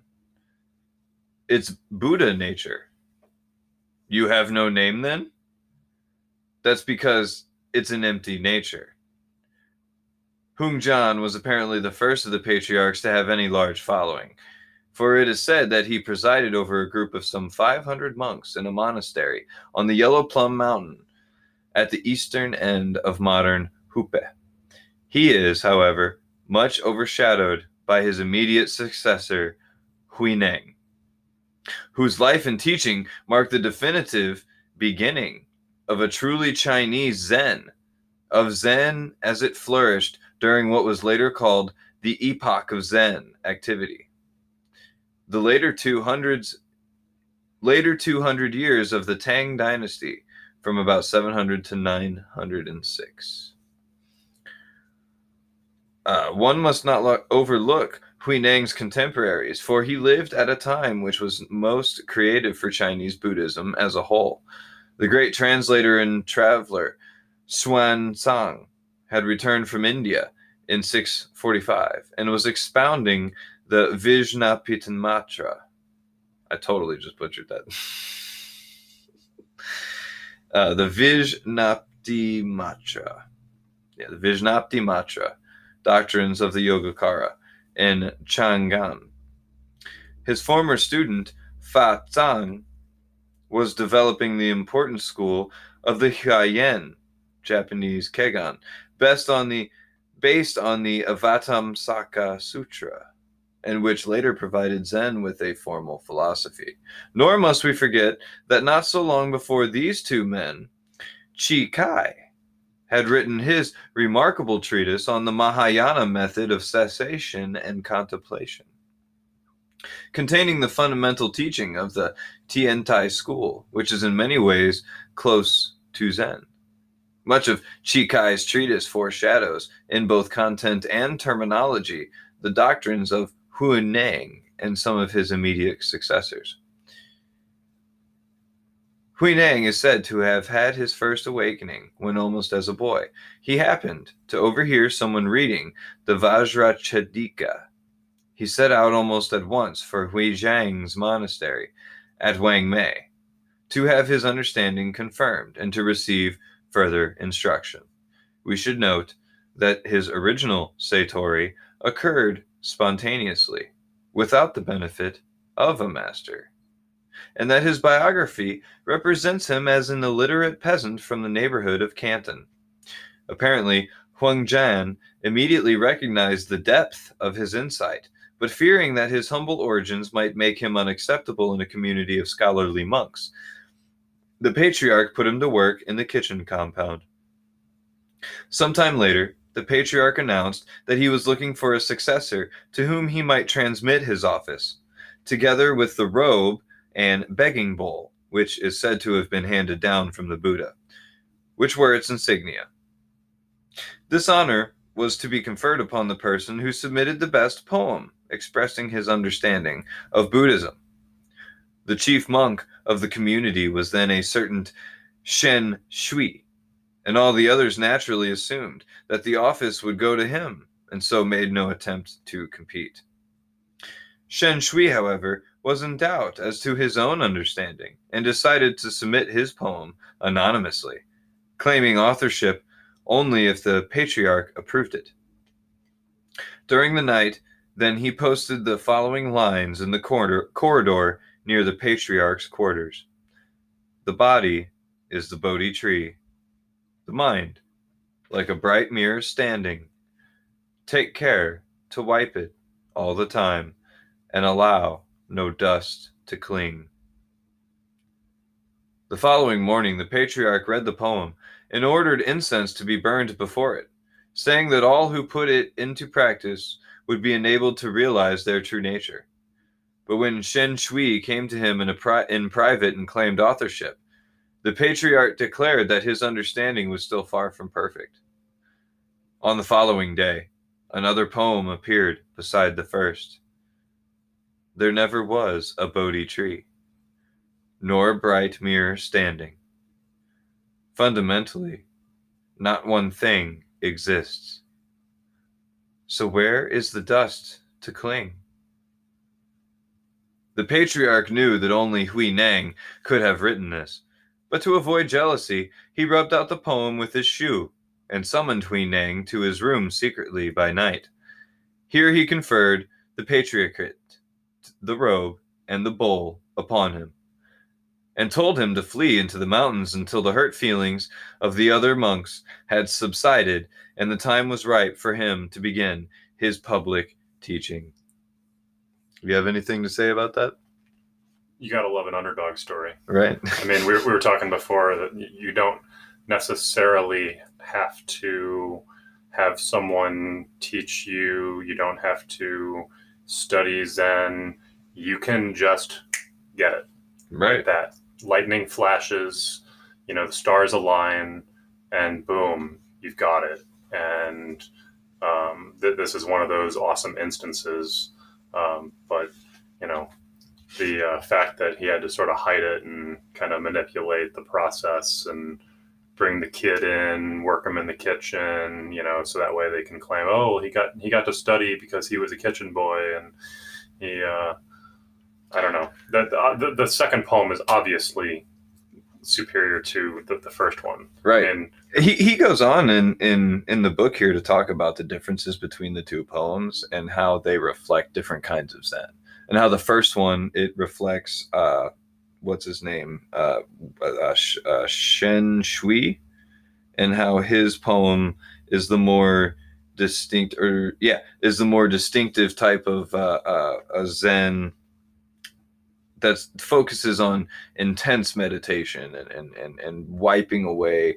It's Buddha nature. You have no name then? That's because it's an empty nature. Hung Jan was apparently the first of the patriarchs to have any large following, for it is said that he presided over a group of some 500 monks in a monastery on the Yellow Plum Mountain at the eastern end of modern Hubei. He is, however, much overshadowed by his immediate successor, Huineng, whose life and teaching mark the definitive beginning of a truly Chinese Zen, of Zen as it flourished during what was later called the Epoch of Zen activity. The later 200s later 200 years of the Tang dynasty from about 700 to 906. Uh, one must not lo- overlook Huineng's contemporaries, for he lived at a time which was most creative for Chinese Buddhism as a whole. The great translator and traveler Xuan Zang had returned from India in 645 and was expounding the Vijnaptimatra. I totally just butchered that. uh, the Vijnaptimatra. Yeah, the Vijnaptimatra doctrines of the Yogacara in Chang'an. His former student, Fa Zhang, was developing the important school of the Huayan, Japanese Kegon, based on the based on the Avatamsaka Sutra, and which later provided Zen with a formal philosophy. Nor must we forget that not so long before these two men, Chi Kai had written his remarkable treatise on the Mahayana method of cessation and contemplation, containing the fundamental teaching of the Tiantai school, which is in many ways close to Zen. Much of Chi Kai's treatise foreshadows, in both content and terminology, the doctrines of Huineng and some of his immediate successors. Huineng is said to have had his first awakening when almost as a boy. He happened to overhear someone reading the Vajrachedika. He set out almost at once for Hung Jan's monastery at Wangmei to have his understanding confirmed and to receive further instruction. We should note that his original Satori occurred spontaneously, without the benefit of a master and that his biography represents him as an illiterate peasant from the neighborhood of Canton. Apparently, Hung Jan immediately recognized the depth of his insight, but fearing that his humble origins might make him unacceptable in a community of scholarly monks, the patriarch put him to work in the kitchen compound. Sometime later, the patriarch announced that he was looking for a successor to whom he might transmit his office, together with the robe and begging bowl, which is said to have been handed down from the Buddha, which were its insignia. This honor was to be conferred upon the person who submitted the best poem expressing his understanding of Buddhism. The chief monk of the community was then a certain Shen Shui, and all the others naturally assumed that the office would go to him, and so made no attempt to compete. Shen Shui, however, was in doubt as to his own understanding and decided to submit his poem anonymously, claiming authorship only if the patriarch approved it. During the night, then he posted the following lines in the corridor, corridor near the patriarch's quarters The body is the Bodhi tree, the mind, like a bright mirror standing. Take care to wipe it all the time and allow no dust to cling. The following morning, the patriarch read the poem and ordered incense to be burned before it, saying that all who put it into practice would be enabled to realize their true nature. But when Shen Shui came to him in, pri- in private and claimed authorship, the patriarch declared that his understanding was still far from perfect. On the following day, another poem appeared beside the first. There never was a Bodhi tree, nor a bright mirror standing. Fundamentally, not one thing exists. So where is the dust to cling? The patriarch knew that only Huineng could have written this, but to avoid jealousy, he rubbed out the poem with his shoe and summoned Huineng to his room secretly by night. Here he conferred the patriarchate the robe and the bowl upon him, and told him to flee into the mountains until the hurt feelings of the other monks had subsided and the time was ripe for him to begin his public teaching. You have anything to say about that? You gotta love an underdog story, right? I mean, we, we were talking before that you don't necessarily have to have someone teach you. You don't have to study Zen you can just get it. Right. That lightning flashes, you know, the stars align, and boom, you've got it. And um, th- this is one of those awesome instances. Um, but, you know, the uh, fact that he had to sort of hide it and kind of manipulate the process and bring the kid in, work him in the kitchen, you know, so that way they can claim, oh, he got he got to study because he was a kitchen boy and he uh, I don't know. The, uh, the, the second poem is obviously superior to the, the first one. Right. And he, he goes on in, in, in the book here to talk about the differences between the two poems and how they reflect different kinds of Zen. And how the first one, it reflects, uh, what's his name? Uh, uh, uh, Shen Shui. And how his poem is the more distinct, or yeah, is the more distinctive type of uh, uh, a Zen that focuses on intense meditation and and and, and wiping away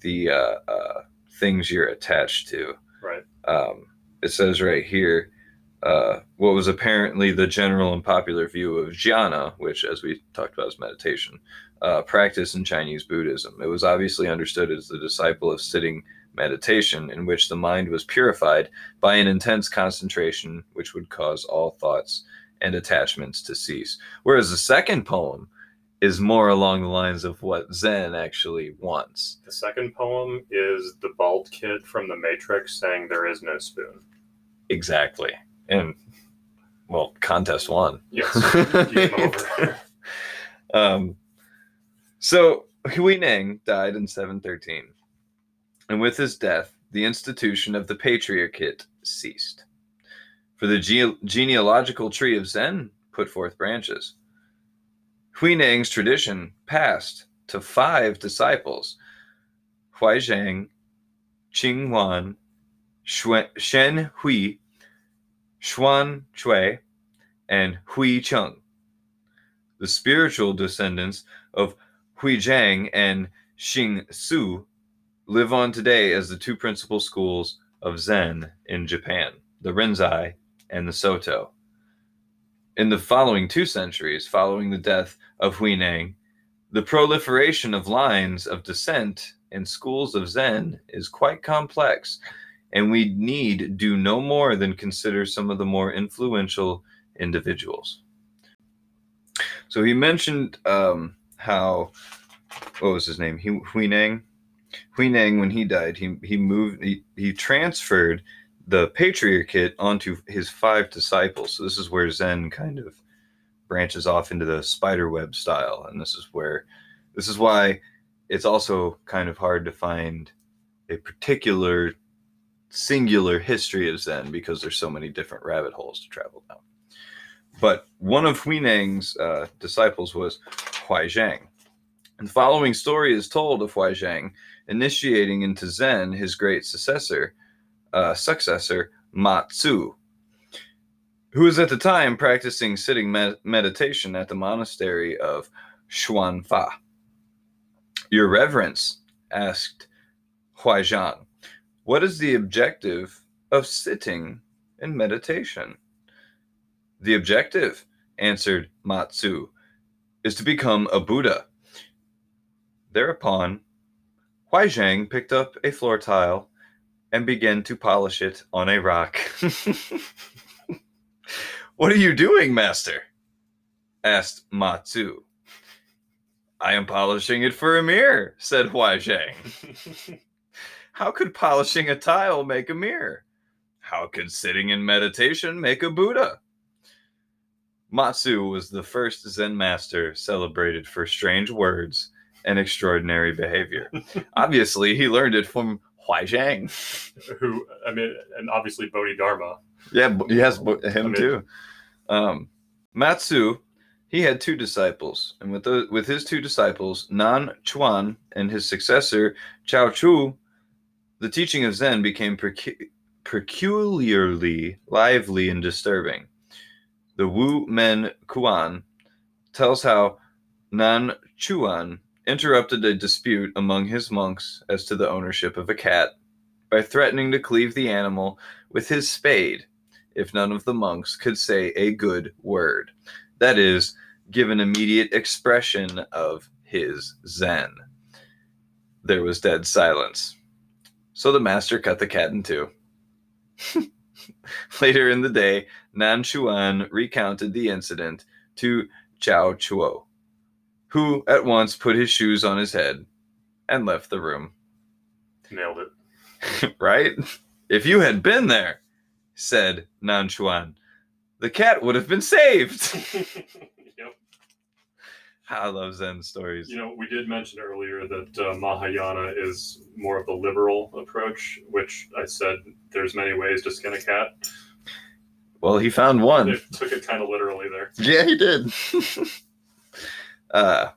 the uh, uh, things you're attached to. Right. Um, it says right here uh, what was apparently the general and popular view of jhana, which, as we talked about, is meditation, uh, practice in Chinese Buddhism. It was obviously understood as the disciple of sitting meditation, in which the mind was purified by an intense concentration, which would cause all thoughts and attachments to cease. Whereas the second poem is more along the lines of what Zen actually wants. The second poem is the bald kid from the Matrix saying there is no spoon. Exactly. And, well, contest won. Yes. Um, so Hui Neng died in 713, and with his death, the institution of the patriarchate ceased. For the ge- genealogical tree of Zen put forth branches. Hui Neng's tradition passed to five disciples Huaizhang, Qing Wan, Shuen- Shen Hui, Xuan Chui, and Hui Cheng. The spiritual descendants of Huijiang and Xing Su live on today as the two principal schools of Zen in Japan, the Rinzai and the Soto. In the following two centuries, following the death of Huineng, the proliferation of lines of descent and schools of Zen is quite complex, and we need do no more than consider some of the more influential individuals. So he mentioned um, how what was his name? Huineng. Huineng, when he died, he he moved he, he transferred the patriarchate onto his five disciples. So this is where Zen kind of branches off into the spider web style, and this is where this is why it's also kind of hard to find a particular singular history of Zen because there's so many different rabbit holes to travel down. But one of Huineng's uh, disciples was Huaizhang. And the following story is told of Huaizhang initiating into Zen his great successor, uh, successor Matsu, who was at the time practicing sitting med- meditation at the monastery of Xuanfa. Your Reverence, asked Huaizhang, what is the objective of sitting in meditation? The objective, answered Matsu, is to become a Buddha. Thereupon, Huaizhang picked up a floor tile and began to polish it on a rock. what are you doing, master? asked Matsu. I am polishing it for a mirror, said Huaizhang. How could polishing a tile make a mirror? How could sitting in meditation make a Buddha? Matsu was the first Zen master celebrated for strange words and extraordinary behavior. Obviously, he learned it from Huaizhang. Who, I mean, and obviously Bodhidharma. Yeah, b- yes, bo- him I mean- too. Um, Matsu, he had two disciples, and with the, with his two disciples, Nan Chuan and his successor Chao Chu, the teaching of Zen became pecu- peculiarly lively and disturbing. The Wu Men Kuan tells how Nan Chuan interrupted a dispute among his monks as to the ownership of a cat by threatening to cleave the animal with his spade if none of the monks could say a good word. That is, give an immediate expression of his Zen. There was dead silence. So the master cut the cat in two. Later in the day, Nan Chuan recounted the incident to Chao Chuo, who at once put his shoes on his head and left the room. Nailed it. right? If you had been there, said Nan Chuan, the cat would have been saved. yep. I love Zen stories. You know, we did mention earlier that uh, Mahayana is more of the liberal approach, which I said there's many ways to skin a cat. Well, he found one. They took it kind of literally there. Yeah, he did. uh,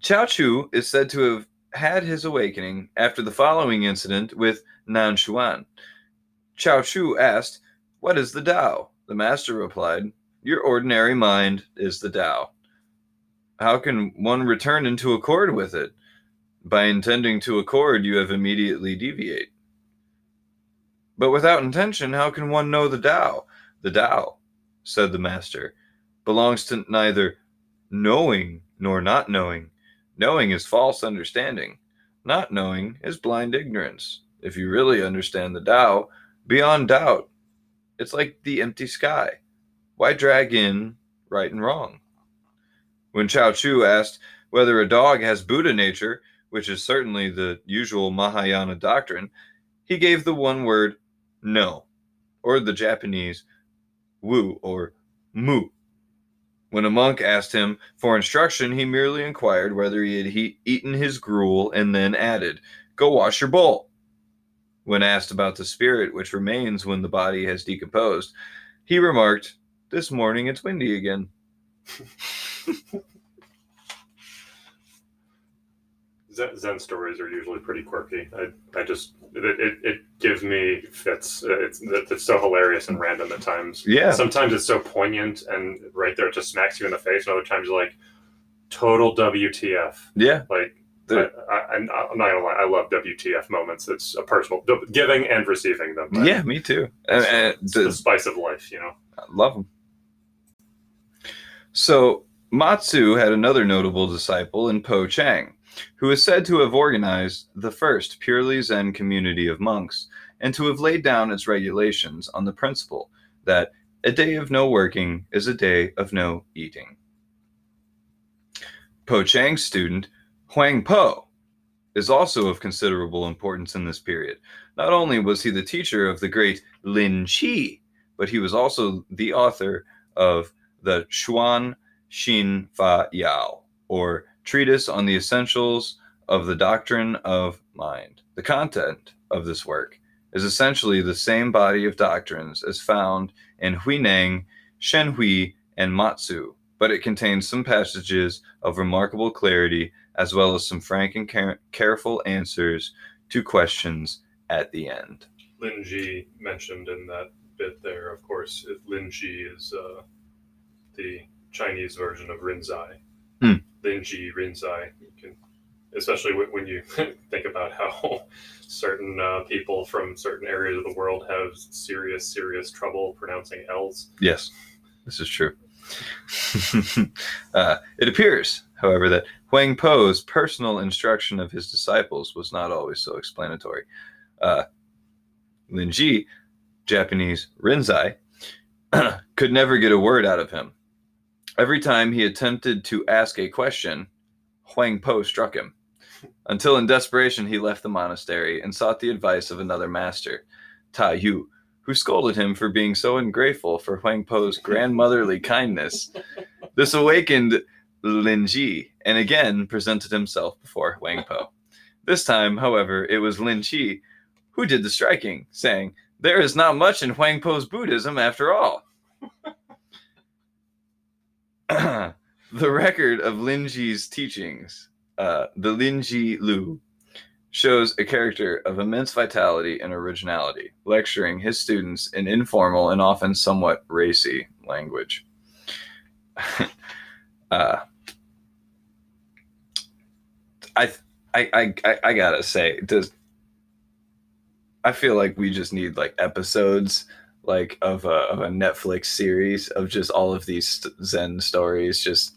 Chu is said to have had his awakening after the following incident with Nan Xuan. Chao Chu asked, What is the Tao? The master replied, Your ordinary mind is the Tao. How can one return into accord with it? By intending to accord, you have immediately deviate. But without intention, how can one know the Tao? The Tao, said the master, belongs to neither knowing nor not knowing. Knowing is false understanding. Not knowing is blind ignorance. If you really understand the Tao, beyond doubt, it's like the empty sky. Why drag in right and wrong? When Chao Chu asked whether a dog has Buddha nature, which is certainly the usual Mahayana doctrine, he gave the one word no, or the Japanese wu or mu. When a monk asked him for instruction, he merely inquired whether he had he- eaten his gruel and then added, Go wash your bowl. When asked about the spirit which remains when the body has decomposed, he remarked, This morning it's windy again. Zen, stories are usually pretty quirky. I, I just it, it, it gives me fits. It's it's so hilarious and random at times. Yeah. Sometimes it's so poignant and right there it just smacks you in the face. And other times you're like, total WTF. Yeah. Like I, I, I'm not gonna lie, I love WTF moments. It's a personal giving and receiving them. Yeah, me too. And, and it's the- the spice of life, you know. I love them. So Matsu had another notable disciple in Po Chang, who is said to have organized the first purely Zen community of monks and to have laid down its regulations on the principle that a day of no working is a day of no eating. Po Chang's student, Huang Po, is also of considerable importance in this period. Not only was he the teacher of the great Lin Chi, but he was also the author of the Xuan Xin Fa Yao, or Treatise on the Essentials of the Doctrine of Mind. The content of this work is essentially the same body of doctrines as found in Huineng, Shenhui, and Matsu, but it contains some passages of remarkable clarity as well as some frank and care- careful answers to questions at the end. Lin Ji mentioned in that bit there, of course, Lin Ji is uh, the Chinese version of Rinzai. Hmm. Lin Ji, Rinzai. You can, especially when, you think about how certain uh, people from certain areas of the world have serious, serious trouble pronouncing L's. Yes, this is true. uh, it appears, however, that Huang Po's personal instruction of his disciples was not always so explanatory. Uh, Japanese Rinzai, could never get a word out of him. Every time he attempted to ask a question, Huang Po struck him. Until in desperation he left the monastery and sought the advice of another master, Ta Yu, who scolded him for being so ungrateful for Huang Po's grandmotherly kindness. This awakened Lin Ji and again presented himself before Huang Po. This time, however, it was Lin Chi who did the striking, saying, There is not much in Huang Po's Buddhism after all. The record of Lin Ji's teachings, uh, the Lin Ji Lu, shows a character of immense vitality and originality, lecturing his students in informal and often somewhat racy language. uh, I, I, I, I- I gotta say, does I feel like we just need like episodes like of a, of a Netflix series of just all of these Zen stories. Just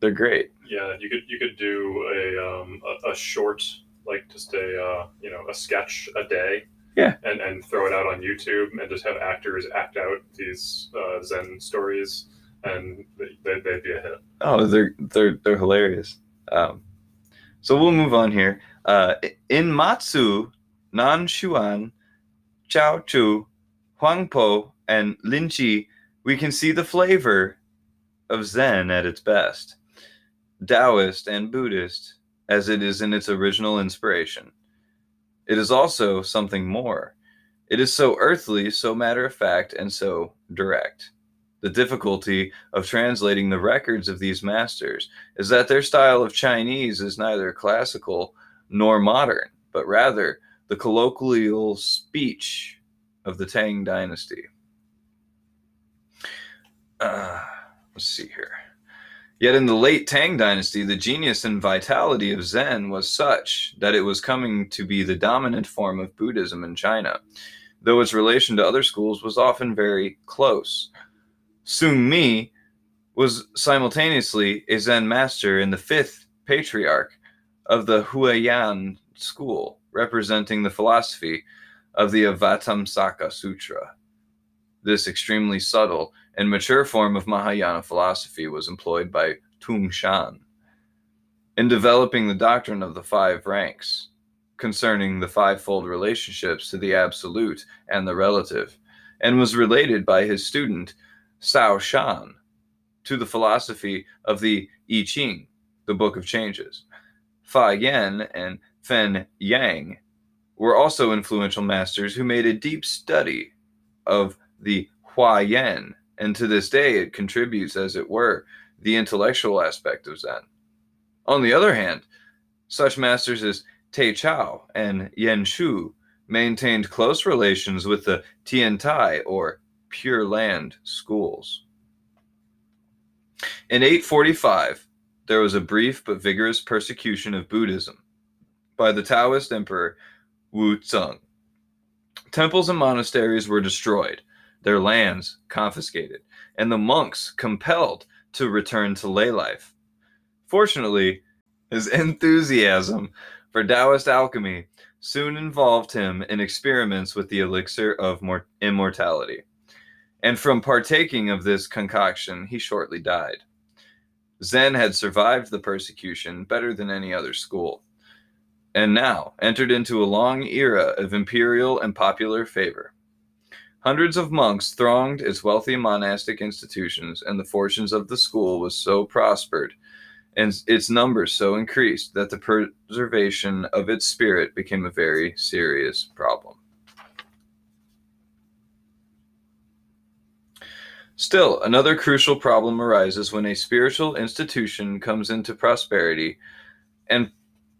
they're great. Yeah, you could you could do a um, a, a short like just a uh, you know a sketch a day. Yeah. And and throw it out on YouTube and just have actors act out these uh, Zen stories, and they, they'd, they'd be a hit. Oh, they're they're they're hilarious. Um, so we'll move on here. Uh, in Matsu, Nan Xuan, Chao Chu, Huang Po, and Lin Chi, we can see the flavor of Zen at its best, Taoist and Buddhist, as it is in its original inspiration. It is also something more. It is so earthly, so matter of fact, and so direct. The difficulty of translating the records of these masters is that their style of Chinese is neither classical nor modern, but rather the colloquial speech of the Tang dynasty. uh, let's see here. Yet in the late Tang dynasty, the genius and vitality of Zen was such that it was coming to be the dominant form of Buddhism in China, though its relation to other schools was often very close. Sung Mi was simultaneously a Zen master and the fifth patriarch of the Huayan school, representing the philosophy of the Avatamsaka Sutra. This extremely subtle and mature form of Mahayana philosophy was employed by Tung Shan in developing the doctrine of the five ranks concerning the fivefold relationships to the absolute and the relative, and was related by his student Sao Shan to the philosophy of the I Ching, the Book of Changes. Fa Yan and Fen Yang were also influential masters who made a deep study of the Huayan, and to this day it contributes, as it were, the intellectual aspect of Zen. On the other hand, such masters as Te Chao and Yen Shu maintained close relations with the Tiantai or Pure Land schools. In 845, there was a brief but vigorous persecution of Buddhism by the Taoist emperor Wu Zeng. Temples and monasteries were destroyed, their lands confiscated, and the monks compelled to return to lay life. Fortunately, his enthusiasm for Taoist alchemy soon involved him in experiments with the elixir of immortality. And from partaking of this concoction, he shortly died. Zen had survived the persecution better than any other school, and now entered into a long era of imperial and popular favor. Hundreds of monks thronged its wealthy monastic institutions, and the fortunes of the school was so prospered and its numbers so increased that the preservation of its spirit became a very serious problem. Still, another crucial problem arises when a spiritual institution comes into prosperity and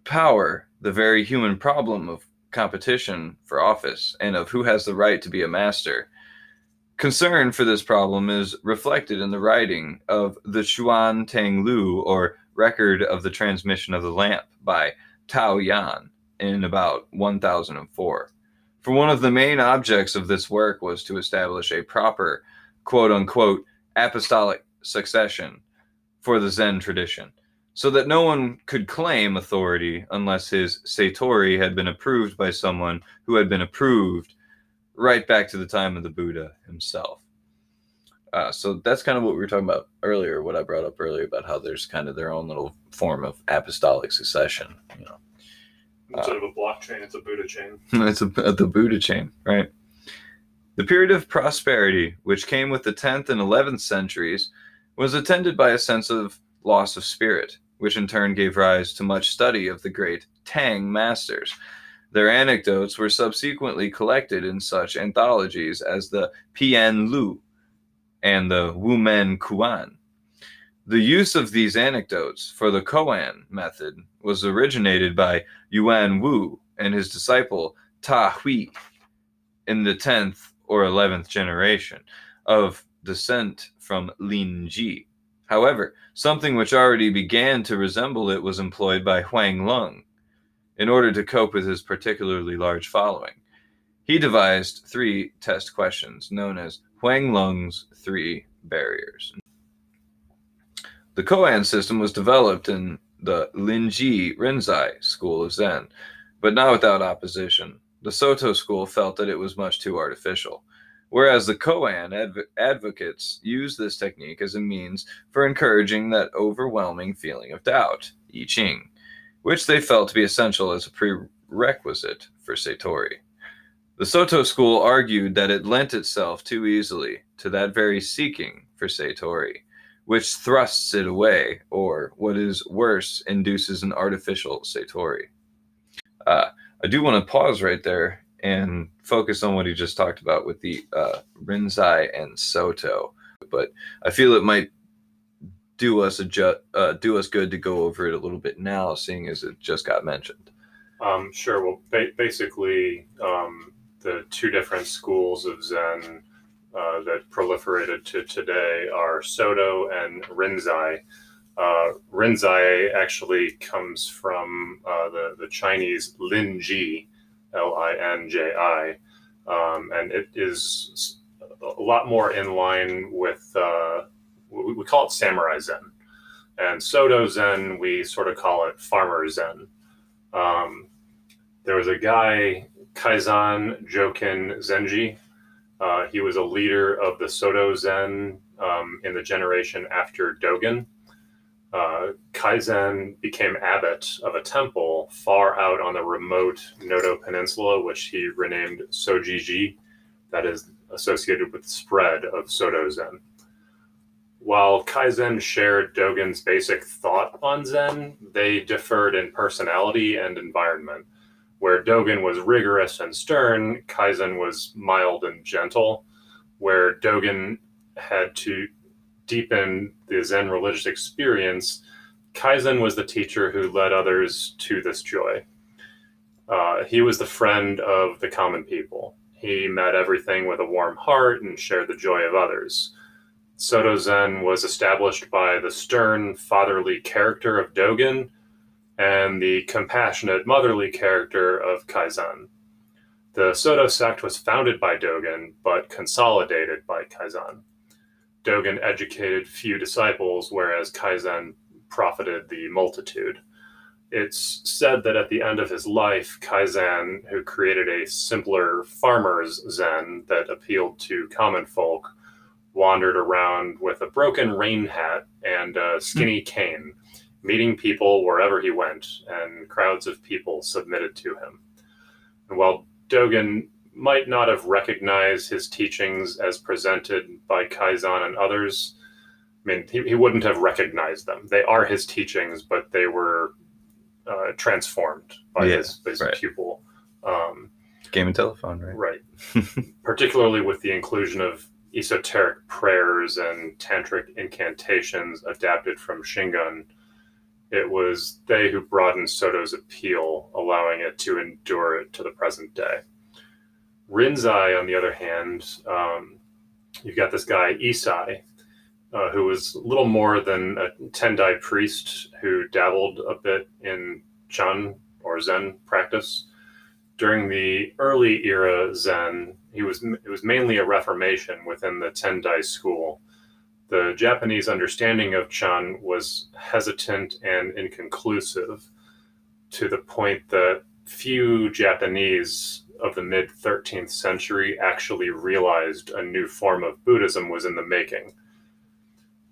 power, the very human problem of competition for office and of who has the right to be a master. Concern for this problem is reflected in the writing of the Chuan Teng Lu, or Record of the Transmission of the Lamp, by Tao Yan in about 1004. For one of the main objects of this work was to establish a proper, quote unquote, apostolic succession for the Zen tradition so that no one could claim authority unless his Satori had been approved by someone who had been approved right back to the time of the Buddha himself. Uh, so that's kind of what we were talking about earlier, what I brought up earlier about how there's kind of their own little form of apostolic succession, you know. Instead uh, of a blockchain, it's a Buddha chain. it's a, the Buddha chain, right? The period of prosperity, which came with the 10th and 11th centuries, was attended by a sense of loss of spirit, which in turn gave rise to much study of the great Tang masters. Their anecdotes were subsequently collected in such anthologies as the Pian Lu and the Wumen Kuan. The use of these anecdotes for the Koan method was originated by Yuan Wu and his disciple Ta Hui in the 10th or 11th generation of descent from Lin Ji. However, something which already began to resemble it was employed by Huang Lung in order to cope with his particularly large following. He devised three test questions known as Huang Lung's three barriers. The Koan system was developed in the Linji Rinzai school of Zen, but not without opposition. The Soto school felt that it was much too artificial whereas the Koan adv- advocates use this technique as a means for encouraging that overwhelming feeling of doubt, I Ching, which they felt to be essential as a prerequisite for Satori. The Soto school argued that it lent itself too easily to that very seeking for Satori, which thrusts it away, or what is worse, induces an artificial Satori. Uh, I do want to pause right there and focus on what he just talked about with the uh, Rinzai and Soto. But I feel it might do us a ju- uh, do us good to go over it a little bit now, seeing as it just got mentioned. Um, sure. Well, ba- basically, um, the two different schools of Zen uh, that proliferated to today are Soto and Rinzai. Uh, Rinzai actually comes from uh, the, the Chinese Linji, L I N J I, um, and it is a lot more in line with, uh, we, we call it Samurai Zen. And Soto Zen, we sort of call it Farmer Zen. Um, there was a guy, Keizan Jokin Zenji. Uh, he was a leader of the Soto Zen um, in the generation after Dogen. Uh, Kaizen became abbot of a temple far out on the remote Noto Peninsula, which he renamed Sojiji, that is associated with the spread of Soto Zen. While Kaizen shared Dogen's basic thought on Zen, they differed in personality and environment. Where Dogen was rigorous and stern, Kaizen was mild and gentle. Where Dogen had to deepen the Zen religious experience, Kaizen was the teacher who led others to this joy. Uh, he was the friend of the common people. He met everything with a warm heart and shared the joy of others. Soto Zen was established by the stern, fatherly character of Dogen and the compassionate, motherly character of Kaizen. The Soto sect was founded by Dogen, but consolidated by Kaizen. Dogen educated few disciples, whereas Kaizen profited the multitude. It's said that at the end of his life, Kaizen, who created a simpler farmer's Zen that appealed to common folk, wandered around with a broken rain hat and a skinny hmm. cane, meeting people wherever he went, and crowds of people submitted to him. And while Dogen might not have recognized his teachings as presented by Kaizen and others, I mean, he, he wouldn't have recognized them. They are his teachings, but they were uh, transformed by Yeah, his, his right. pupil. Um, Game and telephone, right? Right. Particularly with the inclusion of esoteric prayers and tantric incantations adapted from Shingon, it was they who broadened Soto's appeal, allowing it to endure it to the present day. Rinzai, on the other hand, um, you've got this guy, Eisai, uh, who was little more than a Tendai priest who dabbled a bit in Chan or Zen practice during the early era Zen, he was it was mainly a reformation within the Tendai school. The Japanese understanding of Chan was hesitant and inconclusive to the point that few Japanese of the mid 13th century actually realized a new form of Buddhism was in the making.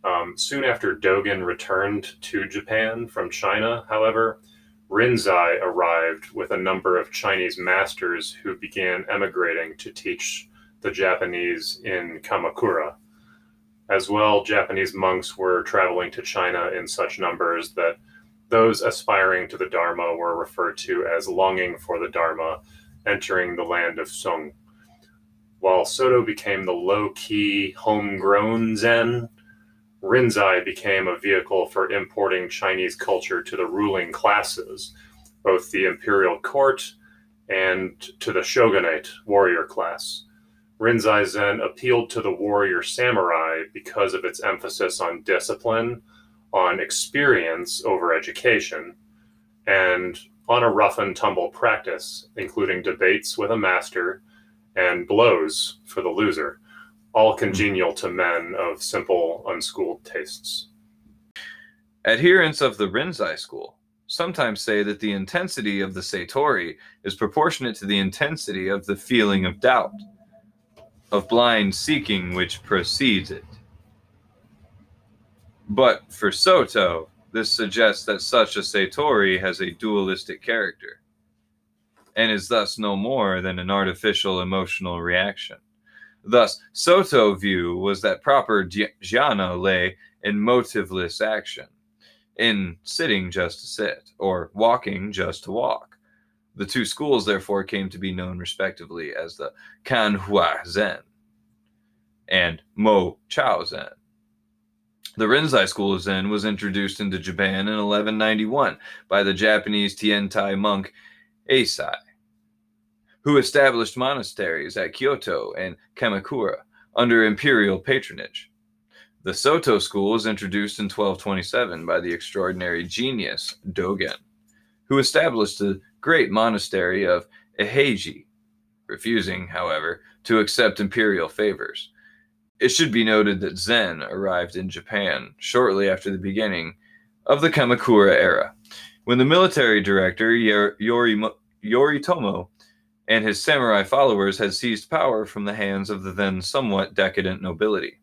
Um, soon after Dogen returned to Japan from China, however, Rinzai arrived with a number of Chinese masters who began emigrating to teach the Japanese in Kamakura. As well, Japanese monks were traveling to China in such numbers that those aspiring to the Dharma were referred to as longing for the Dharma, entering the land of Song. While Soto became the low key, homegrown Zen, Rinzai became a vehicle for importing Chinese culture to the ruling classes, both the imperial court and to the shogunate warrior class. Rinzai Zen appealed to the warrior samurai because of its emphasis on discipline, on experience over education, and on a rough and tumble practice, including debates with a master and blows for the loser all hmm. congenial to men of simple, unschooled tastes. Adherents of the Rinzai school sometimes say that the intensity of the Satori is proportionate to the intensity of the feeling of doubt, of blind seeking which precedes it. But for Soto, this suggests that such a Satori has a dualistic character, and is thus no more than an artificial emotional reaction. Thus, Soto view was that proper jhana lay in motiveless action, in sitting just to sit, or walking just to walk. The two schools therefore came to be known respectively as the Kanhua Zen and Mo Chao Zen. The Rinzai school of Zen was introduced into Japan in 1191 by the Japanese Tiantai monk Eisai who established monasteries at Kyoto and Kamakura, under imperial patronage. The Soto school was introduced in 1227 by the extraordinary genius Dogen, who established the great monastery of Eiheiji, refusing, however, to accept imperial favors. It should be noted that Zen arrived in Japan shortly after the beginning of the Kamakura era, when the military director Yoritomo and his samurai followers had seized power from the hands of the then somewhat decadent nobility.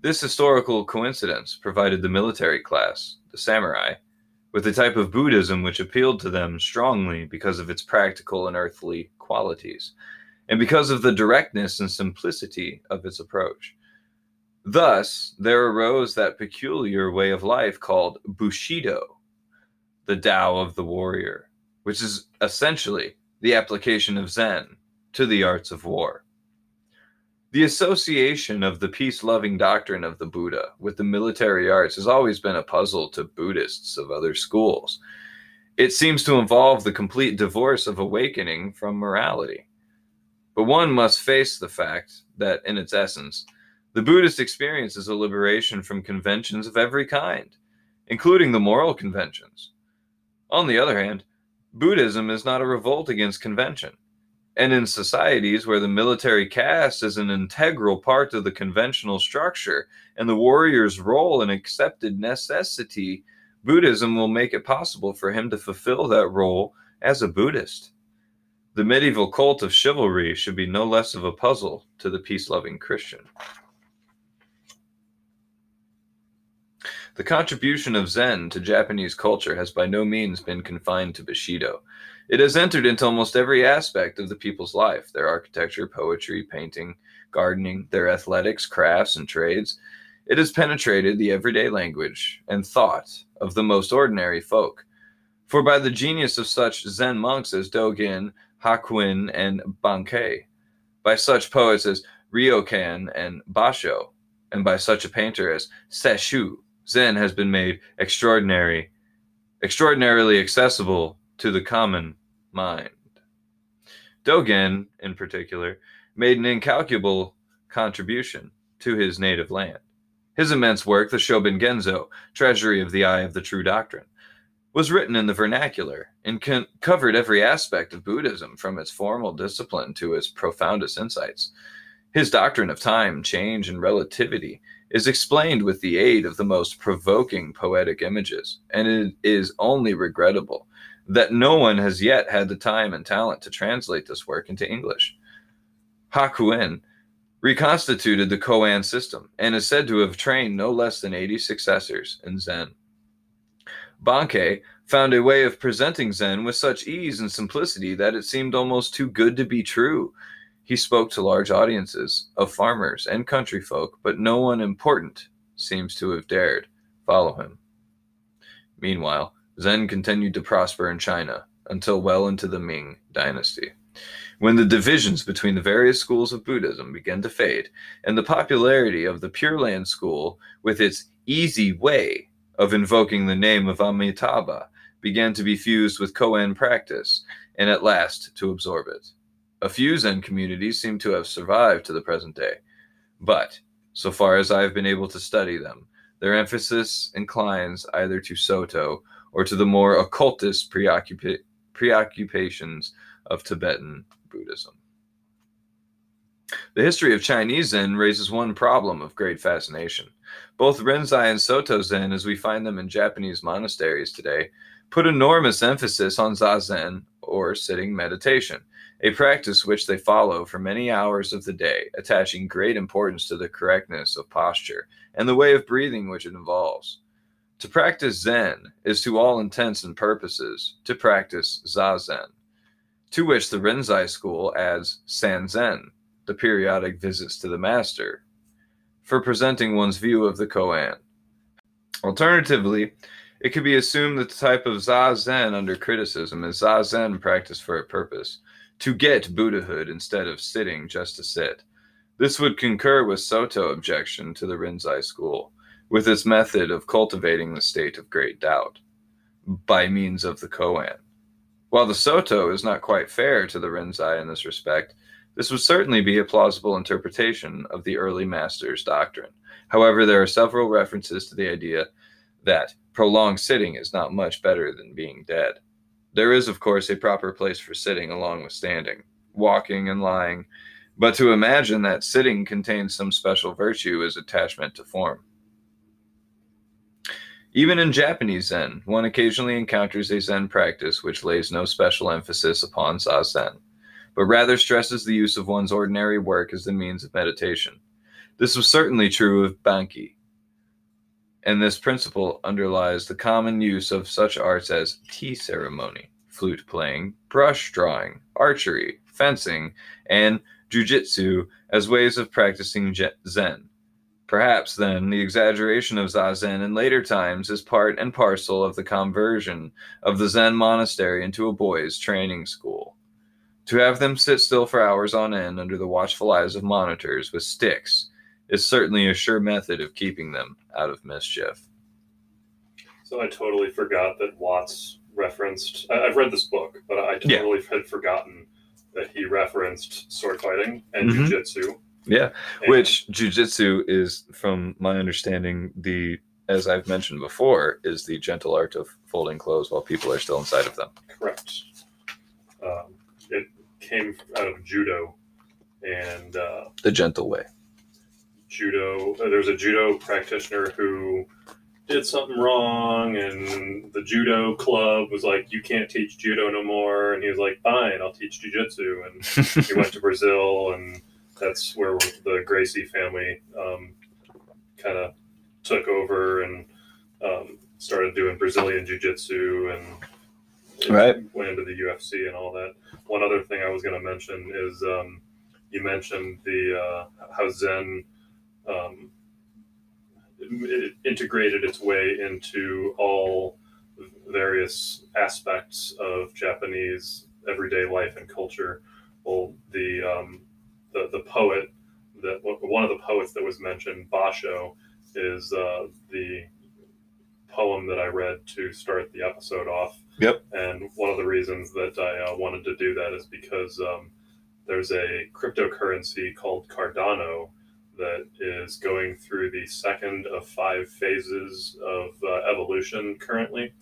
This historical coincidence provided the military class, the samurai, with a type of Buddhism which appealed to them strongly because of its practical and earthly qualities, and because of the directness and simplicity of its approach. Thus, there arose that peculiar way of life called Bushido, the Tao of the warrior, which is essentially the application of Zen to the arts of war. The association of the peace loving doctrine of the Buddha with the military arts has always been a puzzle to Buddhists of other schools. It seems to involve the complete divorce of awakening from morality. But one must face the fact that, in its essence, the Buddhist experience is a liberation from conventions of every kind, including the moral conventions. On the other hand, Buddhism is not a revolt against convention. And in societies where the military caste is an integral part of the conventional structure and the warrior's role an accepted necessity, Buddhism will make it possible for him to fulfill that role as a Buddhist. The medieval cult of chivalry should be no less of a puzzle to the peace loving Christian. The contribution of Zen to Japanese culture has by no means been confined to Bushido. It has entered into almost every aspect of the people's life their architecture, poetry, painting, gardening, their athletics, crafts, and trades. It has penetrated the everyday language and thought of the most ordinary folk. For by the genius of such Zen monks as Dogen, Hakuin, and Bankei, by such poets as Ryokan and Basho, and by such a painter as Sesshu, Zen has been made extraordinary, extraordinarily accessible to the common mind. Dogen, in particular, made an incalculable contribution to his native land. His immense work, the Shobo Genzo, Treasury of the Eye of the True Doctrine, was written in the vernacular and con- covered every aspect of Buddhism from its formal discipline to its profoundest insights. His doctrine of time, change, and relativity is explained with the aid of the most provoking poetic images, and it is only regrettable that no one has yet had the time and talent to translate this work into English. Hakuin reconstituted the Koan system and is said to have trained no less than 80 successors in Zen. Bankei found a way of presenting Zen with such ease and simplicity that it seemed almost too good to be true he spoke to large audiences of farmers and country folk, but no one important seems to have dared follow him. Meanwhile, Zen continued to prosper in China until well into the Ming dynasty, when the divisions between the various schools of Buddhism began to fade, and the popularity of the Pure Land school, with its easy way of invoking the name of Amitabha, began to be fused with Koan practice, and at last to absorb it. A few Zen communities seem to have survived to the present day, but so far as I have been able to study them, their emphasis inclines either to Soto or to the more occultist preoccupa- preoccupations of Tibetan Buddhism. The history of Chinese Zen raises one problem of great fascination. Both Rinzai and Soto Zen, as we find them in Japanese monasteries today, put enormous emphasis on Zazen or sitting meditation a practice which they follow for many hours of the day, attaching great importance to the correctness of posture and the way of breathing which it involves. To practice Zen is to all intents and purposes to practice Zazen, to which the Rinzai school adds Sanzen, the periodic visits to the master, for presenting one's view of the koan. Alternatively, it could be assumed that the type of Zazen under criticism is Zazen practiced for a purpose, to get Buddhahood instead of sitting just to sit. This would concur with Soto objection to the Rinzai school, with its method of cultivating the state of great doubt by means of the koan. While the Soto is not quite fair to the Rinzai in this respect, This would certainly be a plausible interpretation of the early master's doctrine. However, there are several references to the idea that prolonged sitting is not much better than being dead. There is, of course, a proper place for sitting along with standing, walking, and lying, but to imagine that sitting contains some special virtue is attachment to form. Even in Japanese Zen, one occasionally encounters a Zen practice which lays no special emphasis upon Zazen, but rather stresses the use of one's ordinary work as the means of meditation. This was certainly true of Bankei, and this principle underlies the common use of such arts as tea ceremony, flute playing, brush drawing, archery, fencing, and jujitsu as ways of practicing Zen. Perhaps, then, the exaggeration of Zazen in later times is part and parcel of the conversion of the Zen monastery into a boys' training school. To have them sit still for hours on end under the watchful eyes of monitors with sticks is certainly a sure method of keeping them out of mischief. So I totally forgot that Watts referenced. I, have read this book, but I totally yeah. had forgotten that he referenced sword fighting and mm-hmm. jujitsu. Yeah, and, which jujitsu is, from my understanding, the as I've mentioned before, is the gentle art of folding clothes while people are still inside of them. Correct. Um, came out of judo, and uh, the gentle way judo. Uh, there's a judo practitioner who did something wrong, and the judo club was like, "You can't teach judo no more." And he was like, "Fine, I'll teach jujitsu." And he went to Brazil, and that's where the Gracie family um, kind of took over and um, started doing Brazilian jiu-jitsu and right. went into the UFC and all that. One other thing I was going to mention is um, you mentioned the uh, how Zen um, it integrated its way into all various aspects of Japanese everyday life and culture. Well, the um, the, the poet that one of the poets that was mentioned, Basho, is uh, the poem that I read to start the episode off. Yep. And one of the reasons that I uh, wanted to do that is because um, there's a cryptocurrency called Cardano that is going through the second of five phases of uh, evolution currently.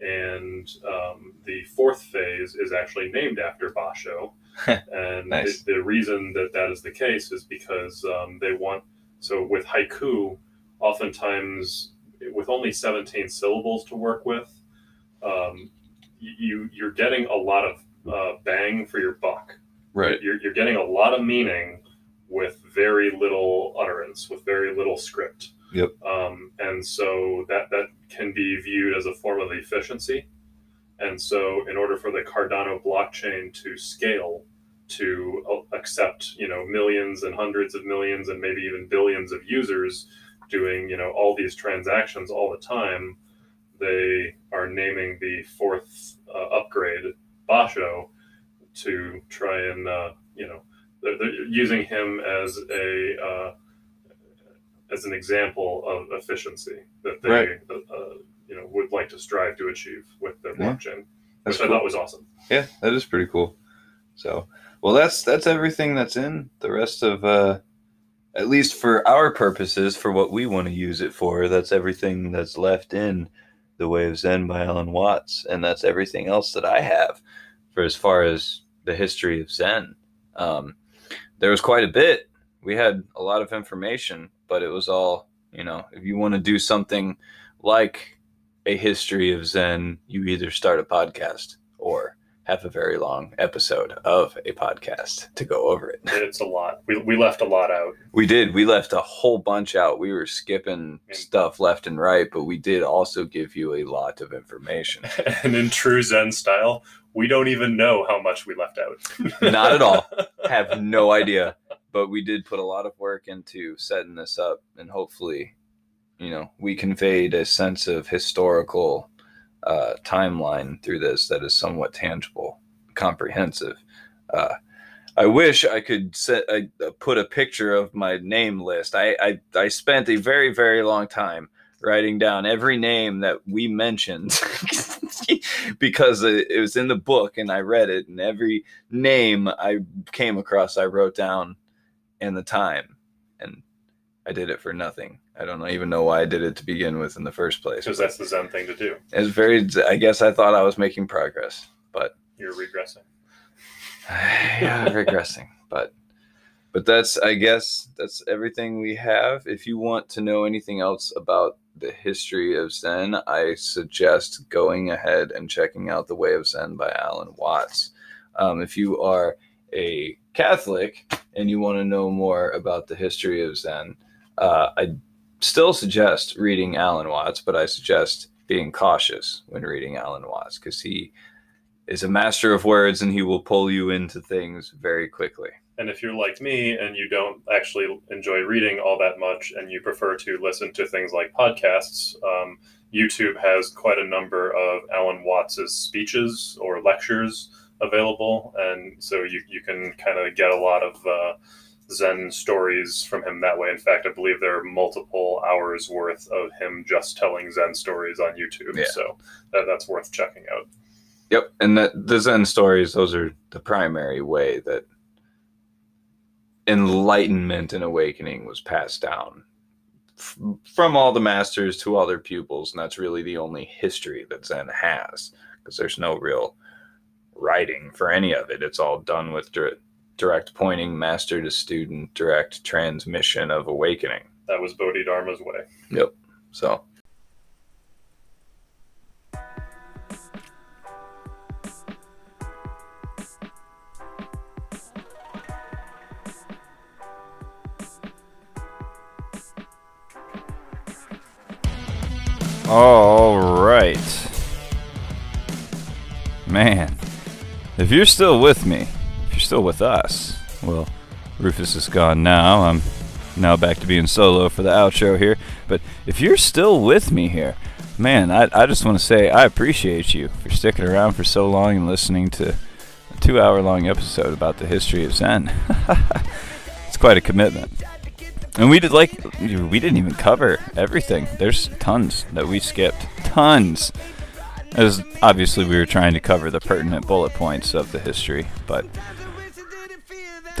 And um, the fourth phase is actually named after Basho. and nice. the, the, reason that that is the case is because um, they want, so with haiku, oftentimes with only 17 syllables to work with, um, you, you're getting a lot of uh, bang for your buck. Right. You're, you're getting a lot of meaning with very little utterance, with very little script. Yep. Um, and so that that can be viewed as a form of efficiency. And so, in order for the Cardano blockchain to scale, to uh, accept you know millions and hundreds of millions and maybe even billions of users doing you know all these transactions all the time, they are naming the fourth uh, upgrade Basho to try and uh, you know they're, they're using him as a uh, as an example of efficiency that they right. uh, uh you know would like to strive to achieve with their yeah. blockchain, that's which cool. I thought was awesome. Yeah, that is pretty cool. So, well, that's that's everything that's in the rest of. Uh, at least for our purposes, for what we want to use it for, that's everything that's left in The Way of Zen by Alan Watts. And that's everything else that I have for as far as the history of Zen. Um, there was quite a bit. We had a lot of information, but it was all, you know, if you want to do something like a history of Zen, you either start a podcast or have a very long episode of a podcast to go over it. It's a lot. We, we left a lot out. We did. We left a whole bunch out. We were skipping stuff left and right, but we did also give you a lot of information. and in true Zen style, we don't even know how much we left out. Not at all. Have no idea. But we did put a lot of work into setting this up, and hopefully, you know, we conveyed a sense of historical uh, timeline through this that is somewhat tangible, comprehensive. Uh, I wish I could set put a picture of my name list. I, I I spent a very very long time writing down every name that we mentioned because it was in the book and I read it, and every name I came across, I wrote down and the time, I did it for nothing. I don't even know why I did it to begin with in the first place. Because that's the Zen thing to do. It's very. I guess I thought I was making progress, but you're regressing. yeah, regressing, but but that's I guess that's everything we have. If you want to know anything else about the history of Zen, I suggest going ahead and checking out The Way of Zen by Alan Watts. Um, if you are a Catholic and you want to know more about the history of Zen, uh, I still suggest reading Alan Watts, but I suggest being cautious when reading Alan Watts because he is a master of words and he will pull you into things very quickly. And if you're like me and you don't actually enjoy reading all that much and you prefer to listen to things like podcasts, um, YouTube has quite a number of Alan Watts's speeches or lectures available. And so you, you can kind of get a lot of uh, Zen stories from him that way. In fact, I believe there are multiple hours worth of him just telling Zen stories on YouTube. Yeah. So that, that's worth checking out. Yep. And that the Zen stories, those are the primary way that enlightenment and awakening was passed down f- from all the masters to all their pupils. And that's really the only history that Zen has because there's no real writing for any of it. It's all done with direct, direct pointing, master to student, direct transmission of awakening. That was Bodhidharma's way. Yep. So All right. Man, if you're still with me, still with us, well, Rufus is gone now. I'm now back to being solo for the outro here. But if you're still with me here, man, I, I just want to say I appreciate you for sticking around for so long and listening to a two hour long episode about the history of Zen. it's quite a commitment. And we did like we didn't even cover everything. There's tons that we skipped. Tons. As obviously we were trying to cover the pertinent bullet points of the history, but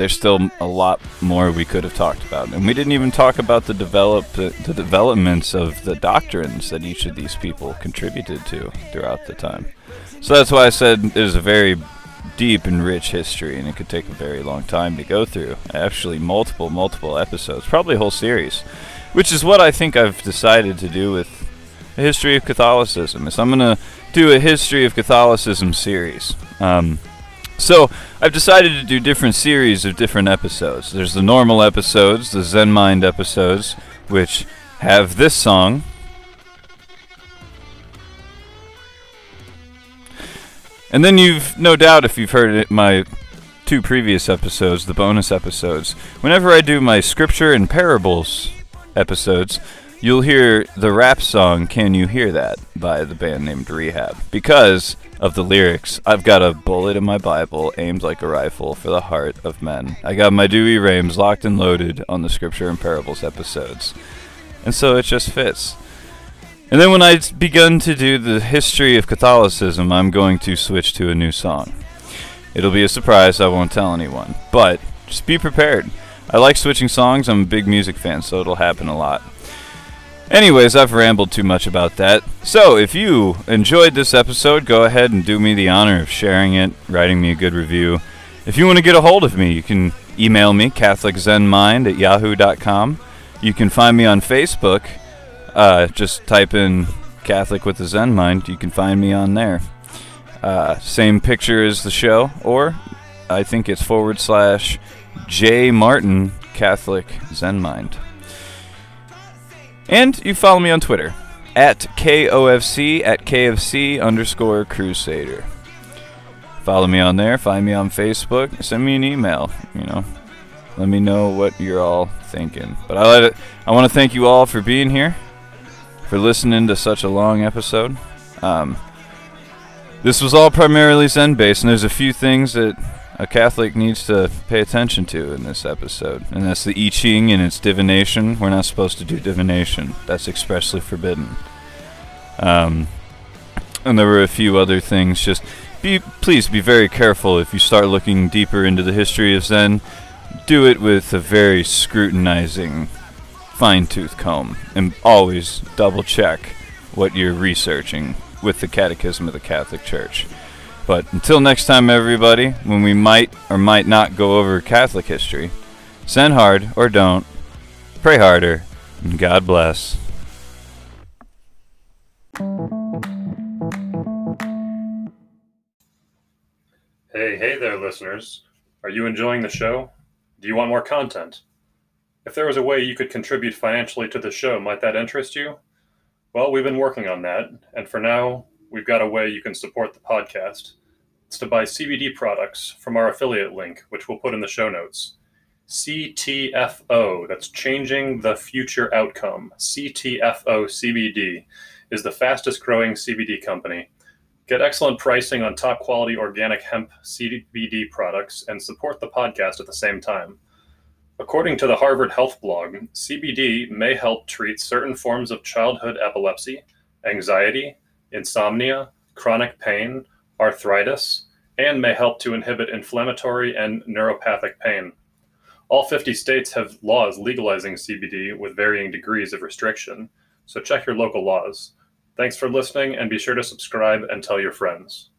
there's still a lot more we could have talked about. And we didn't even talk about the develop the, developments of the doctrines that each of these people contributed to throughout the time. So that's why I said it is a very deep and rich history, and it could take a very long time to go through. Actually, multiple, multiple episodes, probably a whole series, which is what I think I've decided to do with the history of Catholicism. Is I'm gonna do a history of Catholicism series. Um, so I've decided to do different series of different episodes. There's the normal episodes, the Zen Mind episodes, which have this song And then you've no doubt if you've heard it, my two previous episodes, the bonus episodes, whenever I do my scripture and parables episodes, you'll hear the rap song Can You Hear That by the band named Rehab. Because of the lyrics, I've got a bullet in my Bible aimed like a rifle for the heart of men. I got my Douay-Rheims locked and loaded on the scripture and parables episodes. And so it just fits. And then when I begun to do the history of Catholicism, I'm going to switch to a new song. It'll be a surprise, I won't tell anyone. But just be prepared. I like switching songs, I'm a big music fan, so it'll happen a lot. Anyways, I've rambled too much about that. So, if you enjoyed this episode, go ahead and do me the honor of sharing it, writing me a good review. If you want to get a hold of me, you can email me, CatholicZenMind at yahoo.com. You can find me on Facebook uh, just type in Catholic with the Zen Mind. You can find me on there. Uh, same picture as the show, or I think it's forward slash J Martin Catholic Zen Mind. And you follow me on Twitter at KOFC at KFC underscore Crusader. Follow me on there. Find me on Facebook. Send me an email. You know, let me know what you're all thinking. But I let it. I want to thank you all for being here for listening to such a long episode. Um, this was all primarily Zen based, and there's a few things that a Catholic needs to pay attention to in this episode, and that's the I Ching and its divination. We're not supposed to do divination, that's expressly forbidden. Um, and there were a few other things. Just be please be very careful if you start looking deeper into the history of Zen. Do it with a very scrutinizing, fine tooth comb, and always double check what you're researching with the Catechism of the Catholic Church. But until next time, everybody, when we might or might not go over Catholic history, send hard or don't, pray harder, and God bless. Hey, hey there, listeners. Are you enjoying the show? Do you want more content? If there was a way you could contribute financially to the show, might that interest you? Well, we've been working on that, and for now, we've got a way you can support the podcast. It's to buy CBD products from our affiliate link, which we'll put in the show notes. CTFO, that's Changing the Future Outcome. CTFO CBD is the fastest growing CBD company. Get excellent pricing on top quality organic hemp CBD products and support the podcast at the same time. According to the Harvard Health blog, CBD may help treat certain forms of childhood epilepsy, anxiety, insomnia, chronic pain, arthritis, and may help to inhibit inflammatory and neuropathic pain. All 50 states have laws legalizing CBD with varying degrees of restriction, so check your local laws. Thanks for listening and be sure to subscribe and tell your friends.